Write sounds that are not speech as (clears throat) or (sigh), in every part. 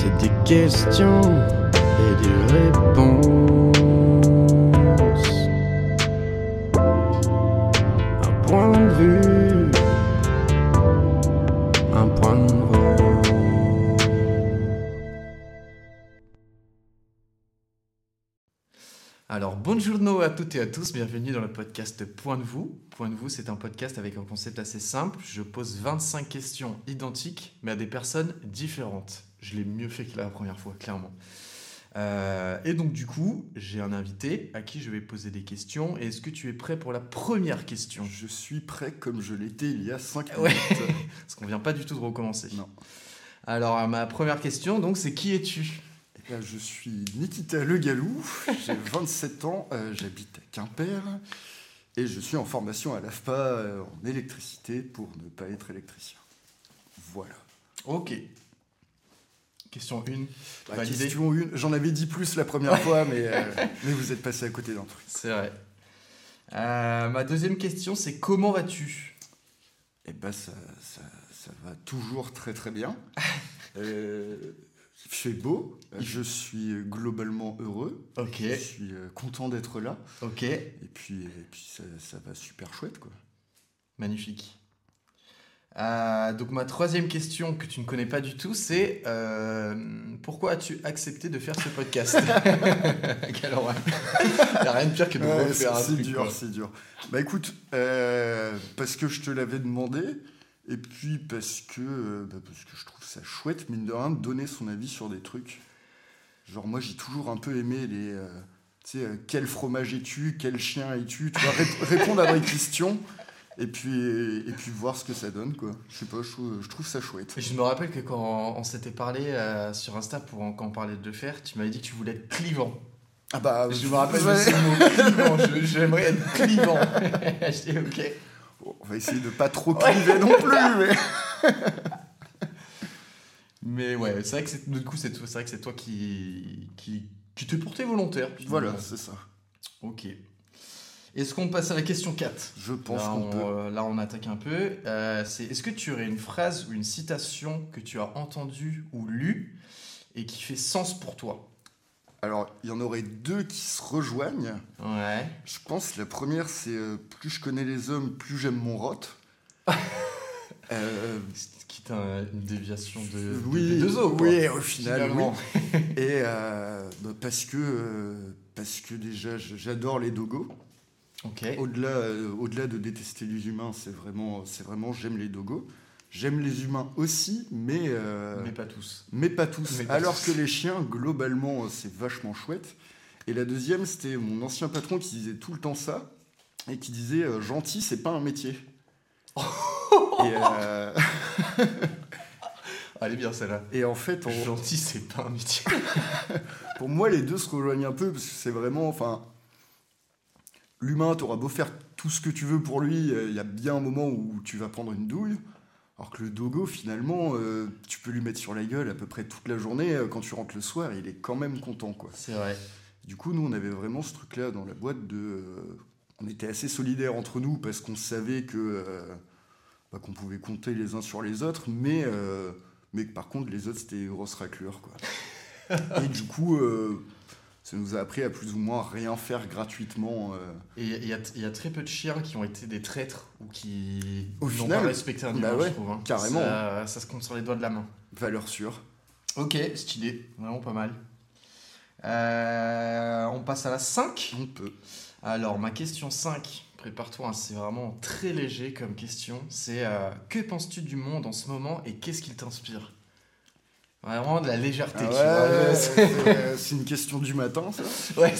C'est des questions et des réponses. Un point de vue, un point de vue. Alors, bonjour à toutes et à tous, bienvenue dans le podcast Point de vous. Point de vous, c'est un podcast avec un concept assez simple. Je pose 25 questions identiques, mais à des personnes différentes. Je l'ai mieux fait que la première fois, clairement. Euh, et donc, du coup, j'ai un invité à qui je vais poser des questions. Est-ce que tu es prêt pour la première question? Je suis prêt comme je l'étais il y a 5 Ouais. minutes. (laughs) Parce qu'on vient pas du tout de recommencer. Non. Alors, ma première question, donc, c'est qui es-tu? Eh je suis Nikita Le Gallou, j'ai 27 ans, euh, j'habite à Quimper et je suis en formation à l'AFPA euh, en électricité pour ne pas être électricien. Voilà. Ok. Question 1. La Validé. question 1, j'en avais dit plus la première fois, mais, euh, (laughs) mais vous êtes passé à côté d'un truc. C'est vrai. Euh, ma deuxième question, c'est comment vas-tu? Eh ben, ça, ça, ça va toujours très très bien. (laughs) Euh, fait beau, je suis globalement heureux, Ok. je suis euh, content d'être là. Ok. Et puis, et puis ça, ça va super chouette, quoi. Magnifique. Euh, donc ma troisième question que tu ne connais pas du tout, c'est euh, pourquoi as-tu accepté de faire ce podcast (laughs) Quelle horreur. Il n'y a rien de pire que de Ouais, refaire un c'est dur, c'est dur. Bah écoute, euh, parce que je te l'avais demandé, et puis parce que, bah, parce que je trouve ça chouette, mine de rien, de donner son avis sur des trucs. Genre moi j'ai toujours un peu aimé les... tu sais, quel fromage es-tu Quel chien es-tu Tu vois, rép- répondre à des (laughs) questions, et puis, et puis voir ce que ça donne, quoi. Je sais pas, je trouve, je trouve ça chouette. Et Je me rappelle que quand on s'était parlé euh, sur Insta pour quand on parlait de faire, tu m'avais dit que tu voulais être clivant. Ah bah, Je me rappelle ouais. ce mot (laughs) clivant. J'aimerais être clivant. (laughs) (laughs) Je dis ok. Bon, on va essayer de pas trop cliver non plus, mais... Mais ouais, c'est vrai que c'est, du coup, c'est, c'est vrai que c'est toi qui, qui, qui t'es porté volontaire. Voilà, c'est ça. Ok. Est-ce qu'on passe à la question 4 Je pense qu'on on, peut. euh, là, on attaque un peu. Euh, c'est, est-ce que tu aurais une phrase ou une citation que tu as entendue ou lue et qui fait sens pour toi? Alors, il y en aurait deux qui se rejoignent. Ouais. Je pense la première, c'est euh, plus je connais les hommes, plus j'aime mon rot. (laughs) Euh, Quitte à une déviation de, oui, de deux quoi, oui, au final, finalement. oui. Et bah, parce que parce que déjà, j'adore les dogos. Ok. Au-delà euh, au-delà de détester les humains, c'est vraiment c'est vraiment j'aime les dogos. J'aime les humains aussi, mais euh, Mais pas tous. mais pas tous. Mais pas Alors tous. que les chiens, globalement, euh, c'est vachement chouette. Et la deuxième, c'était mon ancien patron qui disait tout le temps ça, et qui disait euh, gentil, c'est pas un métier. (laughs) et, euh, (laughs) Allez bien celle-là. et en fait, on- Gentil, c'est pas un métier. (laughs) pour moi, les deux se rejoignent un peu, parce que c'est vraiment, enfin, l'humain, t'auras beau faire tout ce que tu veux pour lui, euh, il y a bien un moment où tu vas prendre une douille. Alors que le dogo, finalement, euh, tu peux lui mettre sur la gueule à peu près toute la journée. euh, Quand tu rentres le soir, il est quand même content, quoi. C'est vrai. Du coup, nous, on avait vraiment ce truc-là dans la boîte de. euh, on était assez solidaires entre nous parce qu'on savait que euh, bah, qu'on pouvait compter les uns sur les autres, mais mais que par contre, les autres c'était des grosses raclures, quoi. (laughs) Et du coup, ça nous a appris à plus ou moins rien faire gratuitement. euh. Et il y, a- il y a très peu de chiens qui ont été des traîtres ou qui n'ont pas respecté un bah humain, ouais, je trouve. hein. carrément. Ça, ça se compte sur les doigts de la main. valeur sûre. Ok, stylé. Vraiment pas mal. Euh, on passe à la 5. On peut. Alors, ma question 5, prépare-toi, hein, c'est vraiment très léger comme question. C'est euh, que penses-tu du monde en ce moment et qu'est-ce qu'il t'inspire? Vraiment de la légèreté, Ah ouais, (laughs) C'est- une question du matin, ça. ouais,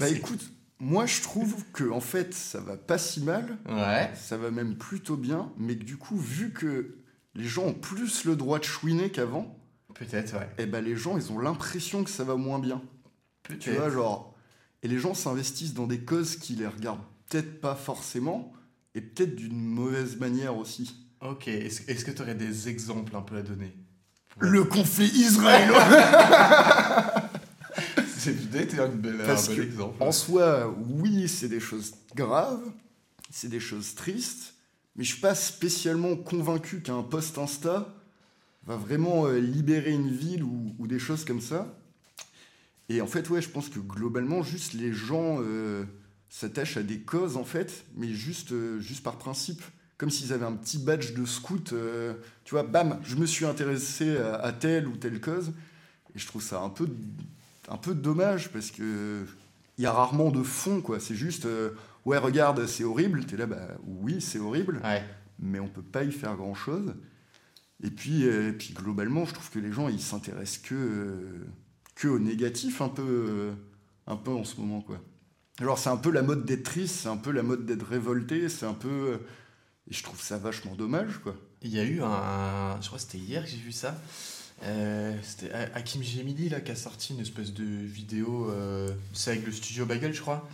Bah écoute, moi je trouve que en fait ça va pas si mal. Ouais, ça va même plutôt bien, mais que du coup, vu que les gens ont plus le droit de chouiner qu'avant, peut-être, ouais. eh ben les gens, ils ont l'impression que ça va moins bien. Tu vois, genre... Et les gens s'investissent dans des causes qui les regardent peut-être pas forcément, et peut-être d'une mauvaise manière aussi. Ok, est-ce est-ce que tu aurais des exemples un peu à donner? Le conflit israélo (laughs) C'est peut-être un bel, un Parce bel que, exemple. En soi, oui, c'est des choses graves, c'est des choses tristes, mais je suis pas spécialement convaincu qu'un post Insta va vraiment euh, libérer une ville ou, ou des choses comme ça. Et en fait, ouais, je pense que globalement, juste les gens euh, s'attachent à des causes, en fait, mais juste, euh, juste par principe. Comme s'ils avaient un petit badge de scout. euh, tu vois, bam, je me suis intéressé à, à telle ou telle cause. Et je trouve ça un peu, un peu dommage parce que il y a rarement de fond, quoi. C'est juste, euh, ouais, regarde, c'est horrible. T'es là, bah oui, c'est horrible Ouais. mais on peut pas y faire grand chose. Et puis, euh, puis globalement, je trouve que les gens ils s'intéressent que, que au négatif un peu, un peu en ce moment quoi. Alors c'est un peu la mode d'être triste, c'est un peu la mode d'être révolté, c'est un peu et je trouve ça vachement dommage quoi. Il y a eu un. Je crois que c'était hier que j'ai vu ça. Euh, c'était Ha- Hakim Gemidi là, qui a sorti une espèce de vidéo. euh, c'est avec le studio Bagel, je crois.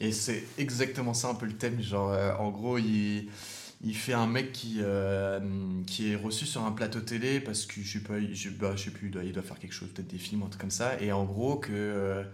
Et c'est exactement ça un peu le thème. Genre, euh, en gros, il, il fait un mec qui, euh, qui est reçu sur un plateau télé parce que je sais pas, je, bah, je sais plus, il doit, il doit faire quelque chose, peut-être des films, un truc comme ça. Et en gros, que.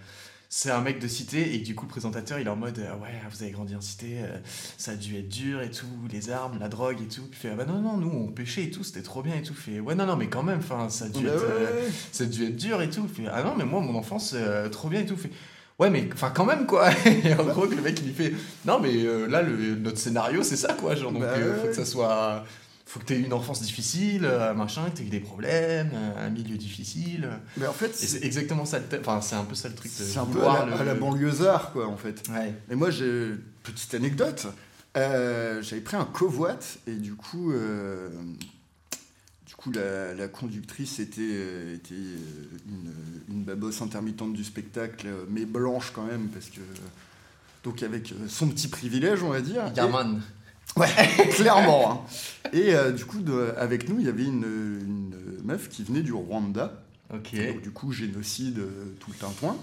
C'est un mec de cité et du coup le présentateur il est en mode euh, ouais vous avez grandi en cité euh, ça a dû être dur et tout les armes la drogue et tout. Puis il fait ah bah non non nous on pêchait et tout c'était trop bien et tout. Fait ouais non non mais quand même enfin ça a dû Bah être ouais, euh, ça a dû être dur et tout. Fait ah non mais moi mon enfance trop bien et tout. Fait ouais mais enfin quand même quoi. (laughs) Et en gros que le mec il lui fait non mais euh, là le, notre scénario c'est ça quoi genre donc Bah euh, faut que ça soit faut que t'aies eu une enfance difficile euh, machin que t'aies eu des problèmes euh, un milieu difficile Mais en fait, c'est exactement ça le thème enfin c'est un peu ça le truc c'est un peu à la, le- à la banlieusard quoi en fait. ouais Et moi, j'ai petite anecdote. Euh, J'avais pris un covoit et du coup, euh, du coup, la, la conductrice était, était une, une babosse intermittente du spectacle, mais blanche quand même, parce que donc avec son petit privilège, on va dire. Et- Yaman Ouais, (laughs) clairement. hein. Et euh, du coup, de- avec nous, il y avait une, une meuf qui venait du Rwanda. ok Donc, du coup, génocide, euh, tout le tintouin.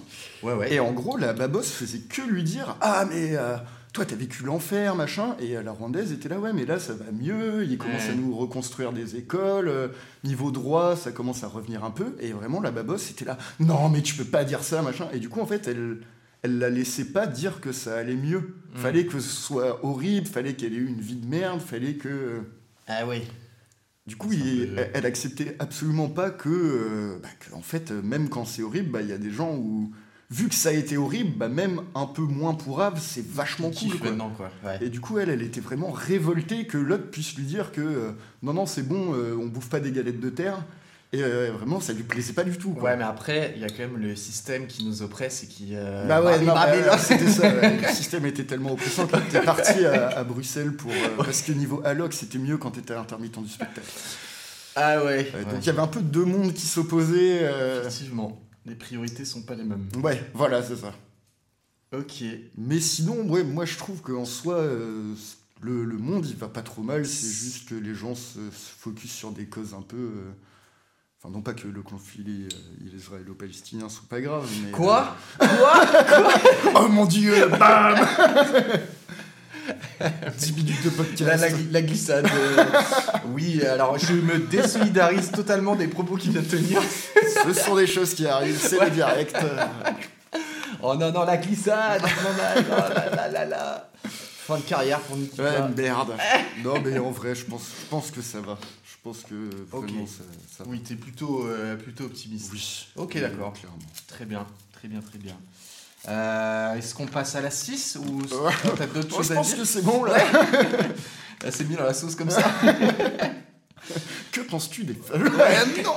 ouais ouais Et en gros, la babosse faisait que lui dire Ah, mais euh, toi, t'as vécu l'enfer, machin. Et la Rwandaise était là Ouais, mais là, ça va mieux. Il commence Ouais. à nous reconstruire des écoles. niveau droit, ça commence à revenir un peu. Et vraiment, la babosse était là Non, mais tu peux pas dire ça, machin. Et du coup, en fait, elle. Elle la laissait pas dire que ça allait mieux. Mm. Fallait que ce soit horrible, fallait qu'elle ait eu une vie de merde, fallait que. ah oui Du coup, il- peu- elle, acceptait absolument pas que, euh, bah, que, en fait, euh, même quand c'est horrible, bah, il y a des gens où, vu que ça a été horrible, bah, même un peu moins pourrave, c'est vachement cool. Quoi. maintenant quoi ouais. Et du coup, elle, elle était vraiment révoltée que l'autre puisse lui dire que euh, non, non, c'est bon, euh, on bouffe pas des galettes de terre. Et euh, vraiment, ça lui plaisait pas du tout. Quoi. Ouais, mais après, il y a quand même le système qui nous oppresse et qui. euh, Bah ouais, bah, là. (laughs) c'était ça. ouais. Le (laughs) système était tellement oppressant que t'es parti à, à Bruxelles pour euh, parce que niveau alloc, c'était mieux quand t'étais intermittent du spectacle. Ah ouais. Donc il y avait un peu deux mondes qui s'opposaient. Effectivement, les priorités sont pas les mêmes. Ouais, voilà, c'est ça. Ok. Mais sinon, ouais, moi je trouve qu'en soi, le, le monde il va pas trop mal. C'est juste que les gens se, se focus sur des causes un peu. Enfin, non pas que le conflit euh, israélo-palestinien soit pas grave, mais. Quoi euh, (laughs) Oh mon dieu, bam (laughs) 10 minutes de podcast. la, la, la glissade. euh, oui, alors je me désolidarise totalement des propos qu'il vient de tenir. Ce sont des choses qui arrivent, c'est le direct. Oh non, non, la glissade. Non, non, non, là, là, là, là. Fin de carrière pour Nicky. Ouais, merde. Non, mais en vrai, je pense, je pense que ça va. Je pense que vraiment ça, ça va. Oui, t'es plutôt, euh, plutôt optimiste. Oui. Ok, Euh, d'accord. Clairement. Très bien, très bien, très bien. Euh, Est-ce qu'on passe à la 6 ou Ouais. (laughs) t'as d'autres choses je à pense dire que c'est bon là. Là, c'est mis dans la sauce comme ça. (laughs) Que penses-tu des (laughs) femmes? Non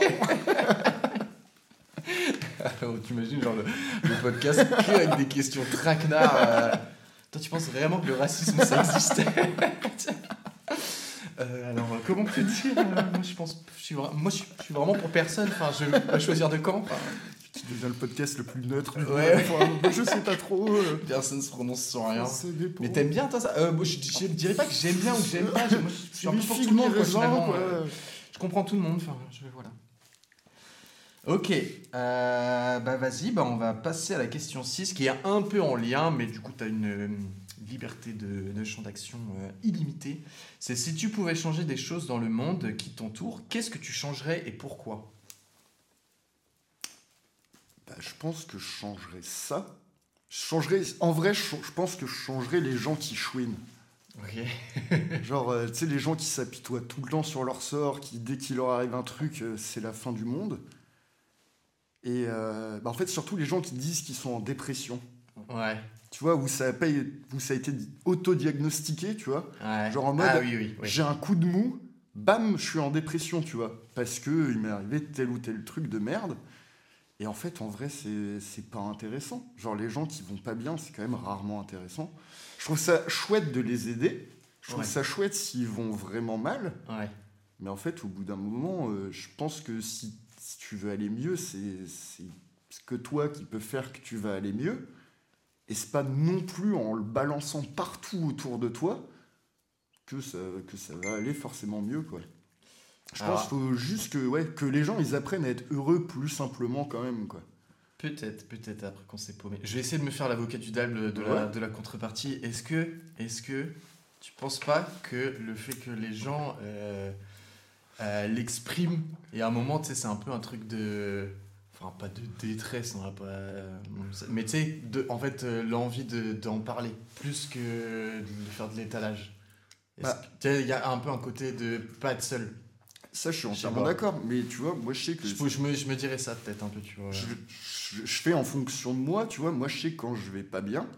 Alors, T'imagines genre le, le podcast que avec des questions traquenards. euh. Toi, tu penses vraiment que le racisme ça existait? Euh, alors, euh, comment te dire euh, Moi, je pense, je suis, moi, je vraiment pour personne. Enfin, je vais pas choisir de camp. Enfin, Tu deviens le podcast le plus neutre du Ouais. Enfin, je sais pas trop. euh, personne se prononce sur rien. Mais t'aimes bien toi ça? Euh, moi, je, je dirais pas que j'aime bien ou que j'aime pas. je- Moi, je suis un peu pour tout le monde. Quoi. Je comprends tout le monde. Enfin, je voilà. Ok, bah vas-y, bah on va passer à la question 6 qui est un peu en lien, mais du coup tu as une liberté de, de champ d'action euh, illimitée. C'est si tu pouvais changer des choses dans le monde qui t'entoure, qu'est-ce que tu changerais et pourquoi? Bah, je pense que je changerais ça. Je changerais, en vrai, je, je pense que je changerais les gens qui chouinent. Ok. (laughs) Genre, euh, tu sais, les gens qui s'apitoient tout le temps sur leur sort, qui dès qu'il leur arrive un truc, euh, c'est la fin du monde. Et euh, bah, en fait, surtout les gens qui disent qu'ils sont en dépression. Ouais. Tu vois, où ça a, pas, où ça a été autodiagnostiqué, tu vois. ouais. Genre en mode, Ah oui, oui. oui. J'ai un coup de mou, bam, je suis en dépression, tu vois. Parce que il m'est arrivé tel ou tel truc de merde. Et en fait, en vrai, c'est pas intéressant. Genre, les gens qui vont pas bien, c'est quand même rarement intéressant. Je trouve ça chouette de les aider. Je trouve Ouais. ça chouette s'ils vont vraiment mal. Ouais. Mais en fait, au bout d'un moment, euh, je pense que si, si tu veux aller mieux, c'est c'est ce que toi qui peux faire que tu vas aller mieux. Et c'est pas non plus en le balançant partout autour de toi que ça, que ça va aller forcément mieux, quoi. Je Alors- pense qu'il faut juste que, ouais, que les gens ils apprennent à être heureux plus simplement quand même, quoi. Peut-être, peut-être après qu'on s'est paumé. Je vais essayer de me faire l'avocat du diable de, la, Ouais. de la contrepartie. Est-ce que, est-ce que tu penses pas que le fait que les gens euh, euh, l'expriment et à un moment, tu sais, c'est un peu un truc de, enfin pas de détresse, on va pas, euh, mais tu sais, en fait, euh, l'envie de- d'en parler plus que de faire de l'étalage. Bah. il y a un peu un côté de pas être seul. Ça, je suis entièrement d'accord. Mais tu vois, moi je sais que Je, je me, je me dirais ça peut-être un peu, tu vois. je- je fais en fonction de moi, tu vois. Moi je sais quand je vais pas bien.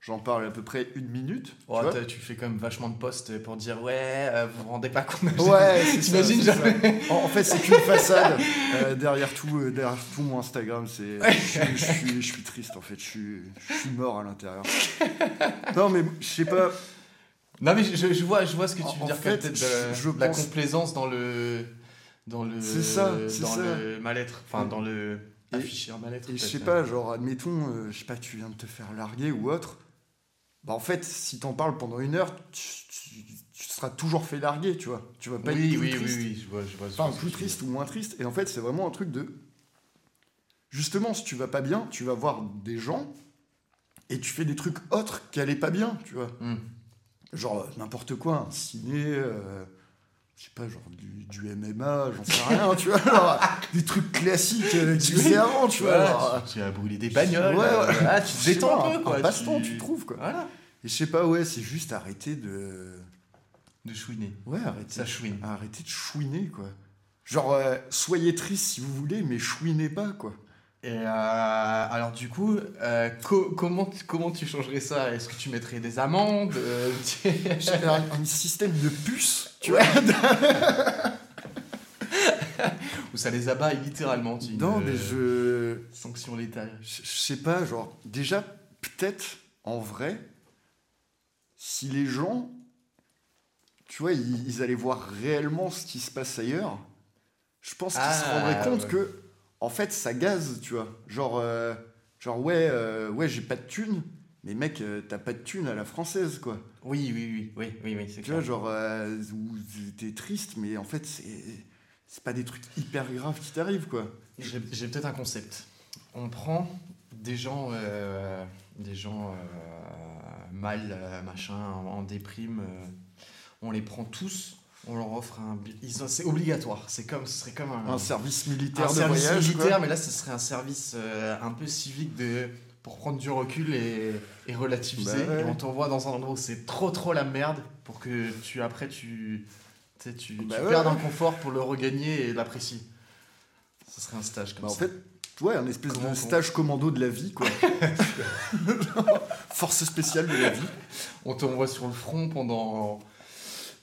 J'en parle à peu près une minute. Oh, tu fais quand même vachement de posts pour dire ouais, euh, vous vous rendez pas compte. Ouais, (laughs) T'imagines jamais ça. En, en fait, c'est qu'une façade. (laughs) Euh, derrière, tout, euh, derrière tout mon Instagram, c'est. Je, suis- je suis, je suis triste en fait. Je suis, mort à l'intérieur. Non, mais je sais pas. Non mais je, vois, je vois ce que tu veux en dire, fait, peut-être de, de la pense- complaisance dans le dans le C'est ça, c'est dans ça. le mal-être, enfin dans le afficher un mal-être. Et je sais pas, genre, admettons, je sais pas, tu viens de te faire larguer ou autre. Bah, en fait, si t'en parles pendant une heure, tu, tu- tu seras toujours fait larguer, tu vois. Tu vas pas Oui, être plus oui, oui, triste. oui, je vois, je vois. je Enfin, plus triste ou moins triste. Et en fait, c'est vraiment un truc de. Justement, si tu vas pas bien, tu vas voir des gens et tu fais des trucs autres qu'aller pas bien, tu vois. Hmm. Genre euh, n'importe quoi, un ciné, euh, je sais pas, genre du, du MMA, j'en sais rien, tu vois. (laughs) des trucs classiques euh, que tu faisais avant, tu vois. Voilà, tu, tu as brûlé des bagnoles, Ouais, euh, tu te détends un peu quoi. Un passe-temps, tu... tu trouves, quoi. Voilà, Et je sais pas, ouais, c'est juste arrêter de. de chouiner. Ouais, arrêter. Ça chouine. Arrêter de chouiner, quoi. Genre, euh, soyez triste si vous voulez, mais chouinez pas, quoi. Et euh, alors du coup, euh, co- comment, tu- comment tu changerais ça? Est-ce que tu mettrais des amendes (laughs) tu- un, un système de puces, tu vois. (laughs) Ou ça les abat littéralement tu- Non, mais je. Sanction létale. Je sais pas, genre, déjà, peut-être, en vrai, si les gens, tu vois, ils, ils allaient voir réellement ce qui se passe ailleurs, je pense qu'ils se Ah, rendraient compte ouais. que, en fait, ça gaze, tu vois. Genre, euh, genre ouais, euh, ouais, j'ai pas de thunes, mais mec, euh, t'as pas de thunes à la française, quoi. Oui, oui, oui, oui, oui, oui c'est Tu vois, clair. genre, euh, où t'es triste, mais en fait, c'est. Pas des trucs hyper graves qui t'arrivent, quoi. J'ai peut-être un concept. On prend des gens, des gens mal, euh, machin, en, en déprime. euh, on les prend tous. On leur offre un. C'est obligatoire. C'est comme, ce serait comme un, Un service militaire un de service voyage, quoi. militaire, mais là, ce serait un service euh, un peu civique de pour prendre du recul et, et relativiser. Bah ouais. Et on t'envoie dans un endroit où c'est trop trop la merde pour que tu après tu tu tu, tu Bah ouais, ouais. en confort pour le regagner et l'apprécier. Ce serait un stage comme Bah, en ça. fait, ouais, un espèce Comment de stage commando de la vie, quoi. (laughs) Force spéciale de la vie. on t'envoie sur le front pendant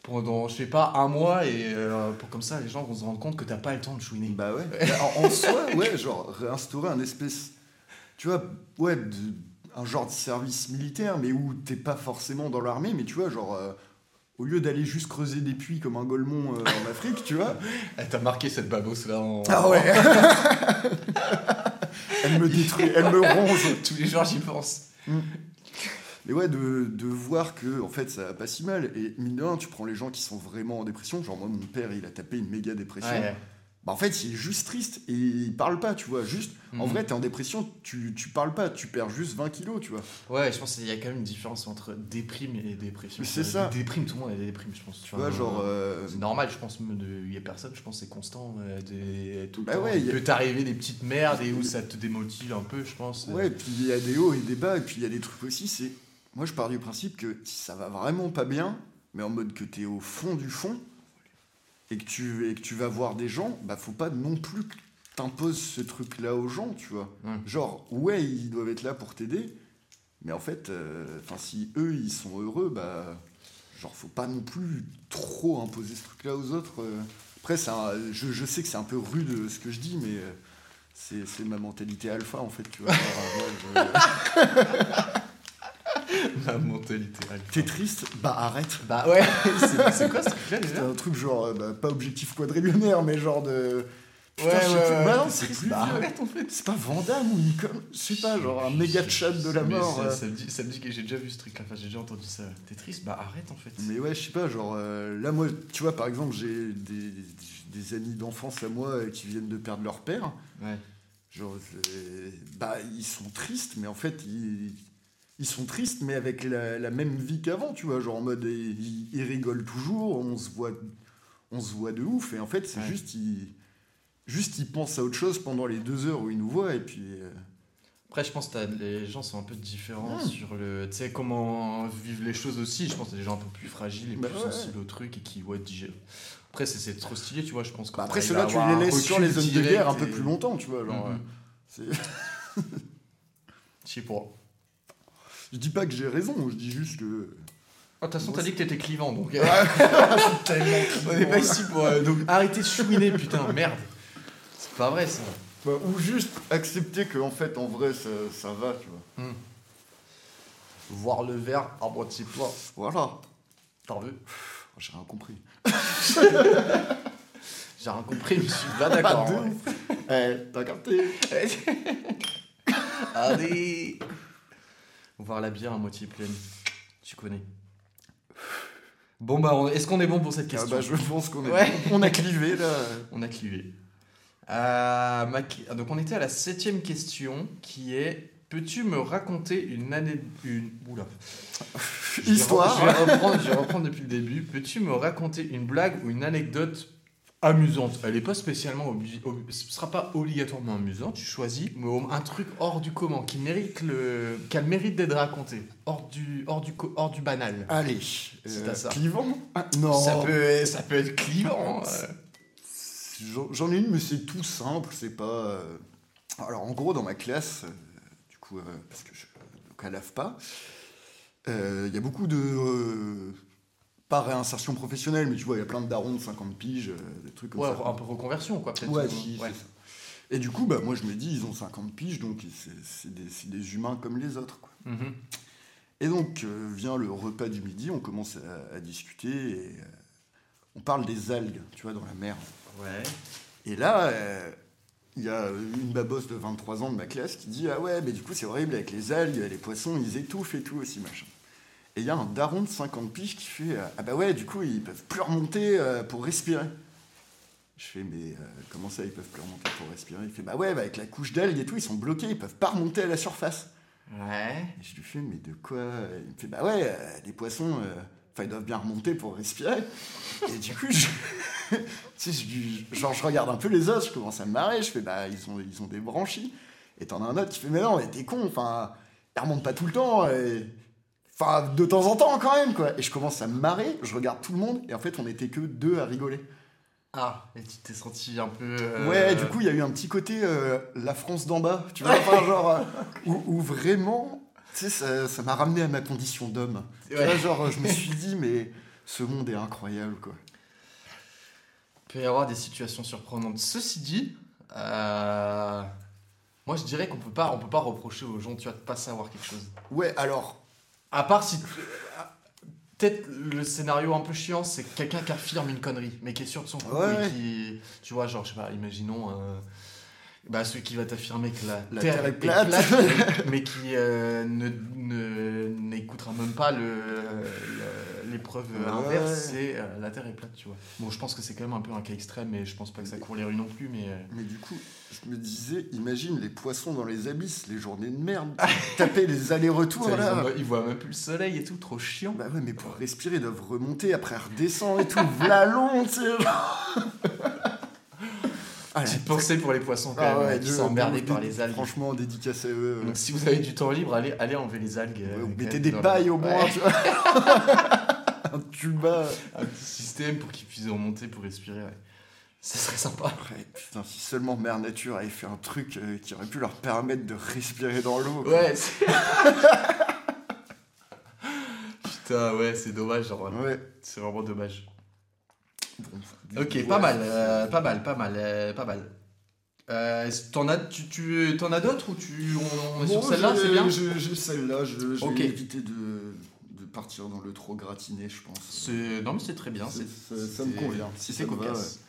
pendant je sais pas un mois et euh, pour comme ça les gens vont se rendre compte que t'as pas le temps de chouiner. Bah ouais. (laughs) En, en soi, ouais, genre réinstaurer un espèce, tu vois, ouais, de- un genre de service militaire, mais où t'es pas forcément dans l'armée, mais tu vois, genre, euh, au lieu d'aller juste creuser des puits comme un golemon euh, en Afrique, tu vois. (laughs) Elle t'a marqué cette babosse là en... Ah ouais. (laughs) elle me détruit, elle me ronge. (laughs) tous les jours j'y pense. Mais ouais, de, de voir que en fait ça va pas si mal. Et mine de rien, tu prends les gens qui sont vraiment en dépression. Genre moi, mon père, il a tapé une méga dépression. Ouais. Bah en fait, il est juste triste et il parle pas, tu vois. Juste, en Mhm. vrai, t'es en dépression, tu, tu parles pas, tu perds juste 20 kilos, tu vois. Ouais, je pense qu'il y a quand même une différence entre déprime et dépression. C'est Euh, ça. Déprime, tout le monde a des déprimes, je pense. Tu vois, genre. euh, C'est normal, je pense, il y a personne, je pense c'est constant. euh, des- tout le Bah temps. ouais, il a- peut t'arriver des petites merdes et où ça te démotive un peu, je pense. Ouais, puis il y a des hauts et des bas, et puis il y a des trucs aussi, c'est. moi je pars du principe que si ça va vraiment pas bien, mais en mode que t'es au fond du fond, et que tu, et que tu vas voir des gens, bah faut pas non plus que t'imposes ce truc-là aux gens, tu vois. Ouais. Genre, ouais, ils doivent être là pour t'aider, mais en fait, euh, si eux ils sont heureux, bah genre faut pas non plus trop imposer ce truc-là aux autres. euh. Après, un- je, je sais que c'est un peu rude euh, ce que je dis, mais c'est ma mentalité alpha en fait, tu vois. (laughs) Genre, moi, je- La mentalité. T'es triste Bah arrête. Bah ouais, (laughs) c'est c'est quoi ce truc-là C'est déjà un truc genre, euh, bah, pas objectif quadrillionnaire, mais genre de. Putain, Ouais, ouais, ouais. Bah non, c'est plus bah en fait. C'est pas Vandame ou Nicole Je sais pas, genre un méga chat de la mort. ça, ça me dit, ça me dit que j'ai déjà vu ce truc-là, enfin j'ai déjà entendu ça. T'es triste Bah arrête en fait. Mais ouais, je sais pas, genre euh, là, moi, tu vois, par exemple, j'ai des, des amis d'enfance à moi euh, qui viennent de perdre leur père. Ouais. Genre, c'est- bah, ils sont tristes, mais en fait, ils, ils sont tristes, mais avec la, la même vie qu'avant, tu vois. Genre en mode, ils, ils rigolent toujours, on se voit, on se voit de ouf, et en fait, c'est Ouais. juste, ils, juste, ils pensent à autre chose pendant les deux heures où ils nous voient, et puis. euh, Après, je pense que les gens sont un peu différents sur le. Tu sais, comment vivent les choses aussi. Je pense que des gens un peu plus fragiles et Bah plus ouais, sensibles au truc et qui, ouais, digèrent. Après, c'est- trop stylé, tu vois. Je pense bah, après, ceux-là, tu les laisses sur les zones de guerre un peu plus longtemps, tu vois. Genre, euh, c'est- (laughs) Je sais pas. Je dis pas que j'ai raison, je dis juste que. Oh, De toute façon, t'as dit que t'étais clivant, donc. (laughs) Tellement On est pas ici pour. euh, donc arrêtez de chouiner, putain, merde. C'est pas vrai ça. Bah, ou juste accepter que en fait en vrai ça, ça va tu vois Voir le verre à moitié plein. voilà T'en veux Oh, j'ai rien compris (laughs) J'ai rien compris, je suis pas d'accord. Eh t'as capté? (laughs) Allez Voir la bière à moitié pleine. Tu connais. Bon bah, on- est-ce qu'on est bon pour cette Ah question bah, je pense qu'on est Ouais. on a clivé là On a clivé. Euh, ma- Donc on était à la septième question qui est Peux-tu me raconter une année... Une... Oula. Je vais Histoire. re- Je vais, reprendre, je vais reprendre depuis le début. Peux-tu me raconter une blague ou une anecdote amusante Elle n'est pas spécialement... ob- Ce sera pas obligatoirement amusante, tu choisis, mais un truc hors du commun, qui mérite le... qui a le mérite d'être raconté, hors du, hors du, co- hors du banal. allez C'est à ça. clivant? Ah, non Ça, peut, ça peut être clivant. euh. J'en- ai une mais c'est tout simple c'est pas euh, alors en gros dans ma classe euh, du coup euh, parce que je donc à l'AFPA euh, il y a beaucoup de euh, pas réinsertion professionnelle mais tu vois il y a plein de darons de 50 piges euh, des trucs comme Ouais, ça un peu reconversion, quoi, peut-être. Ouais, si, ouais. ça. Et du coup, bah, moi, je me dis, ils ont 50 piges, donc c'est- des, humains comme les autres. Quoi. Mhm. Et donc, euh, vient le repas du midi, on commence à, à discuter, et euh, on parle des algues, tu vois, dans la mer. Ouais. Et là, euh, il y a une babosse de 23 ans de ma classe qui dit Ah ouais, mais du coup, c'est horrible avec les algues, les poissons, ils étouffent et tout aussi, machin. Et il y a un daron de 50 piges qui fait euh, Ah bah ouais, du coup, ils peuvent plus remonter euh, pour respirer. Je fais Mais euh, comment ça, ils peuvent plus remonter pour respirer? Il fait Bah ouais, bah, avec la couche d'algues et tout, ils sont bloqués, ils peuvent pas remonter à la surface. Ouais. Et je lui fais, mais de quoi? Il me fait, bah ouais, euh, les poissons, euh, enfin, ils doivent bien remonter pour respirer. Et du coup, je, (laughs) tu sais, je genre, je regarde un peu les os, je commence à me marrer, je fais, bah, ils ont, ils ont des branchies. Et t'en as un autre qui fait, mais non, mais t'es con, enfin, ils remontent pas tout le temps. et- Enfin, de temps en temps, quand même, quoi. Et je commence à me marrer, je regarde tout le monde, et en fait, on était que deux à rigoler. Ah, et tu t'es senti un peu. euh, Ouais, du coup, il y a eu un petit côté euh, la France d'en bas, tu vois, enfin, genre, euh, (laughs) où, où vraiment, tu sais, ça ça m'a ramené à ma condition d'homme. Tu Ouais. vois, genre, je me suis dit, mais ce monde est incroyable, quoi. Il peut y avoir des situations surprenantes. Ceci dit, moi je dirais qu'on peut pas, on peut pas reprocher aux gens, tu vois, de pas savoir quelque chose. Ouais, alors, À part si. Peut-être le scénario un peu chiant, c'est quelqu'un qui affirme une connerie, mais qui est sûr de son coup Ouais, et ouais. qui. Tu vois, genre, je sais pas, imaginons. euh, bah, celui qui va t'affirmer que la, La Terre est plate. (laughs) mais qui euh, ne, ne- n'écoutera même pas le, le- l'épreuve inverse, c'est euh, la Terre est plate, tu vois. Bon, je pense que c'est quand même un peu un cas extrême, et je pense pas que ça court les rues non plus, mais. euh, mais du coup, je me disais, imagine les poissons dans les abysses, les journées de merde, (laughs) taper les allers-retours, ils, là. ont- ils voient même plus le soleil et tout, trop chiant. Bah ouais, mais pour respirer, ils doivent remonter, après redescendre et tout, v'là long, tu sais. Ah, la- Petite pensée pour les poissons quand Ah même, ouais, qui de- par les algues. Franchement, dédicace à eux. Donc si vous avez du temps libre, allez, allez enlever les algues. euh, Ouais, ou quand mettez même des dans pailles le- au moins, Ouais, tu vois. (laughs) Un tuba. un petit système pour qu'ils puissent remonter pour respirer. ouais. Ça serait sympa. Ouais, putain, si seulement Mère Nature avait fait un truc euh, qui aurait pu leur permettre de respirer dans l'eau. Ouais. c'est- (laughs) Putain, ouais, c'est dommage. Genre, Ouais. C'est vraiment dommage. Bon, Ok, ouais, pas mal, euh, pas mal, pas mal, euh, pas mal. Euh, est-ce- t'en as, tu, tu, t'en as d'autres ou tu, on, on est sur Bon, celle-là, j'ai- c'est bien j'ai- celle-là, je, vais éviter de, de partir dans le trop gratiné, je pense. Non, mais c'est très bien. Ça, ça me convient. Si c'est va, cocasse.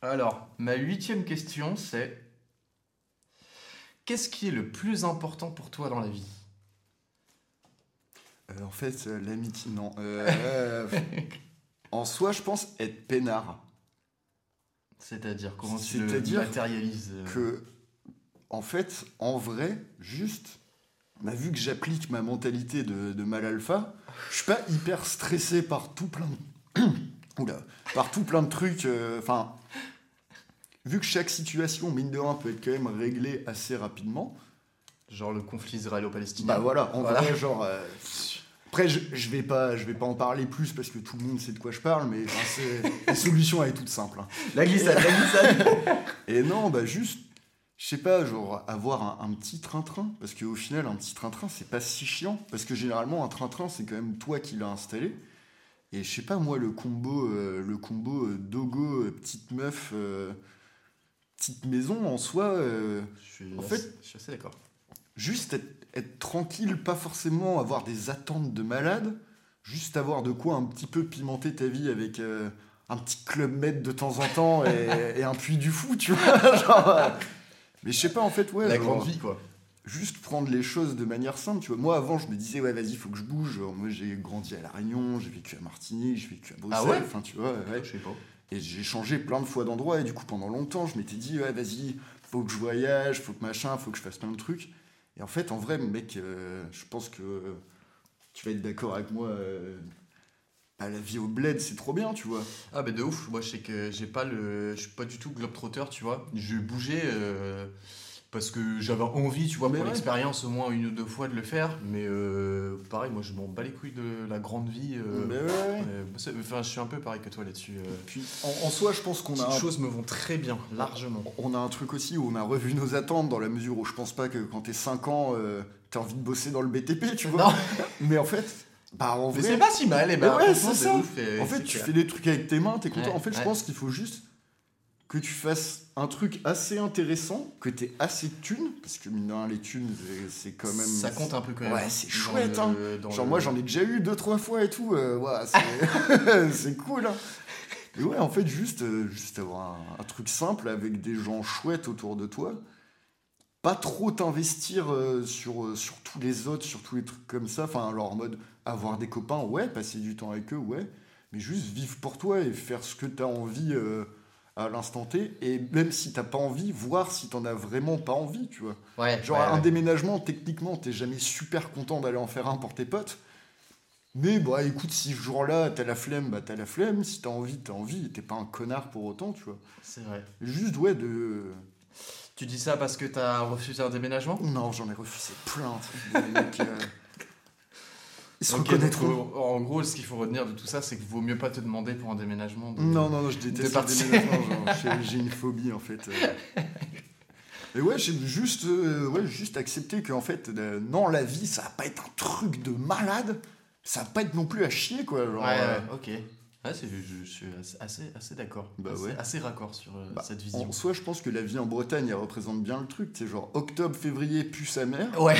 Alors, ma huitième question, c'est qu'est-ce qui est le plus important pour toi dans la vie? Euh, en fait, euh, l'amitié, non. Euh, (laughs) en soi, je pense être peinard. C'est-à-dire comment tu le matérialises que, en fait, en vrai, juste, bah, vu que j'applique ma mentalité de, de mal alpha, je suis pas hyper stressé par tout plein de... (clears throat) Oula, par tout plein de trucs. euh, Enfin, vu que chaque situation, mine de rien, peut être quand même réglée assez rapidement, Genre le conflit israélo-palestinien bah voilà, en Voilà. vrai, genre... euh, après, je, je vais pas, je vais pas en parler plus parce que tout le monde sait de quoi je parle, mais la solution elle est toute simple. hein. La glissade, la glissade Et non, bah juste, je sais pas, genre avoir un, un petit train-train. Parce qu'au final, un petit train-train, c'est pas si chiant. Parce que généralement, un train-train, c'est quand même toi qui l'as installé. Et je sais pas, moi, le combo, euh, le combo euh, dogo, euh, petite meuf, petite maison, en soi, Je suis, En assez, fait- je suis assez d'accord. juste être, être tranquille, pas forcément avoir des attentes de malade. Juste avoir de quoi un petit peu pimenter ta vie avec un petit club med de temps en temps et, (laughs) et un puits du fou, tu vois. (laughs) genre, mais je sais pas, en fait, ouais. la genre, grande vie, quoi. juste prendre les choses de manière simple, tu vois. Moi, avant, je me disais, ouais, vas-y, faut que je bouge. Genre, moi, j'ai grandi à La Réunion, j'ai vécu à Martigny, j'ai vécu à Bruxelles. Ah ouais Enfin, tu vois, ouais. Je sais pas. Et j'ai changé plein de fois d'endroit. Et du coup, pendant longtemps, je m'étais dit, ouais, vas-y, faut que je voyage, faut que machin, faut que je fasse plein de trucs. Et en fait, en vrai, mec, euh, je pense que tu vas être d'accord avec moi. euh, bah, la vie au bled, c'est trop bien, tu vois. Ah, bah de ouf. Moi, je sais que j'ai pas le. Je suis pas du tout globetrotter, tu vois. Je bougeais euh, parce que j'avais envie, tu vois, Mais pour ouais. l'expérience, au moins une ou deux fois de le faire. Mais euh, pareil, moi, je m'en bats les couilles de la grande vie. euh, Mais ouais, euh, c'est- Enfin, je suis un peu pareil que toi là-dessus. Puis, en, en soi, je pense qu'on Les a un choses me vont très bien, largement. On a un truc aussi où on a revu nos attentes dans la mesure où je pense pas que quand t'es 5 ans, t'as envie de bosser dans le BTP, tu vois. Non. Mais en fait, bah en Mais vrai, c'est pas si mal, et Mais ben ouais, c'est ça. ouf, et en fait, tu clair. fais des trucs avec tes mains, t'es content. Ouais, en fait, je pense qu'il faut juste que tu fasses un truc assez intéressant, que t'aies assez de thunes, parce que mine les thunes, c'est- quand même. Ça compte un peu quand même. Ouais, hein, c'est chouette, hein. Genre le- moi j'en ai déjà eu deux trois fois et tout, euh, ouais, c'est (laughs) c'est cool. Hein. Et ouais, en fait juste euh, juste avoir un, un truc simple avec des gens chouettes autour de toi, pas trop t'investir euh, sur euh, sur tous les autres, sur tous les trucs comme ça. Enfin alors en mode avoir des copains, ouais, passer du temps avec eux, ouais, mais juste vivre pour toi et faire ce que t'as envie euh, à l'instant T. Et même si t'as pas envie, voir si t'en as vraiment pas envie, tu vois. Ouais, Genre ouais, un ouais. déménagement, techniquement, t'es jamais super content d'aller en faire un pour tes potes. Mais bah écoute, si ce jour-là t'as la flemme, bah t'as la flemme. Si t'as envie, t'as envie. T'es pas un connard pour autant, tu vois. C'est vrai. Juste, ouais, de. Tu dis ça parce que t'as refusé un déménagement? Non, j'en ai refusé plein. mecs, euh, (laughs) Ils se Ok, reconnaîtront. donc, euh, en gros, ce qu'il faut retenir de tout ça, c'est qu'il vaut mieux pas te demander pour un déménagement. de- Non, non, non, je déteste le déménagement. (laughs) j'ai- une phobie en fait. euh. Et ouais, j'ai juste, euh, ouais, juste accepté que en fait, euh, non, la vie, ça va pas être un truc de malade. Ça va pas être non plus à chier, quoi. Genre, Ouais, euh, ouais, ok. Ouais, je, je suis assez, assez, d'accord. Bah assez, ouais. assez raccord sur euh, Bah, cette vision. En soi, je pense que la vie en Bretagne, elle représente bien le truc. C'est genre octobre, février, pue sa mère. Ouais,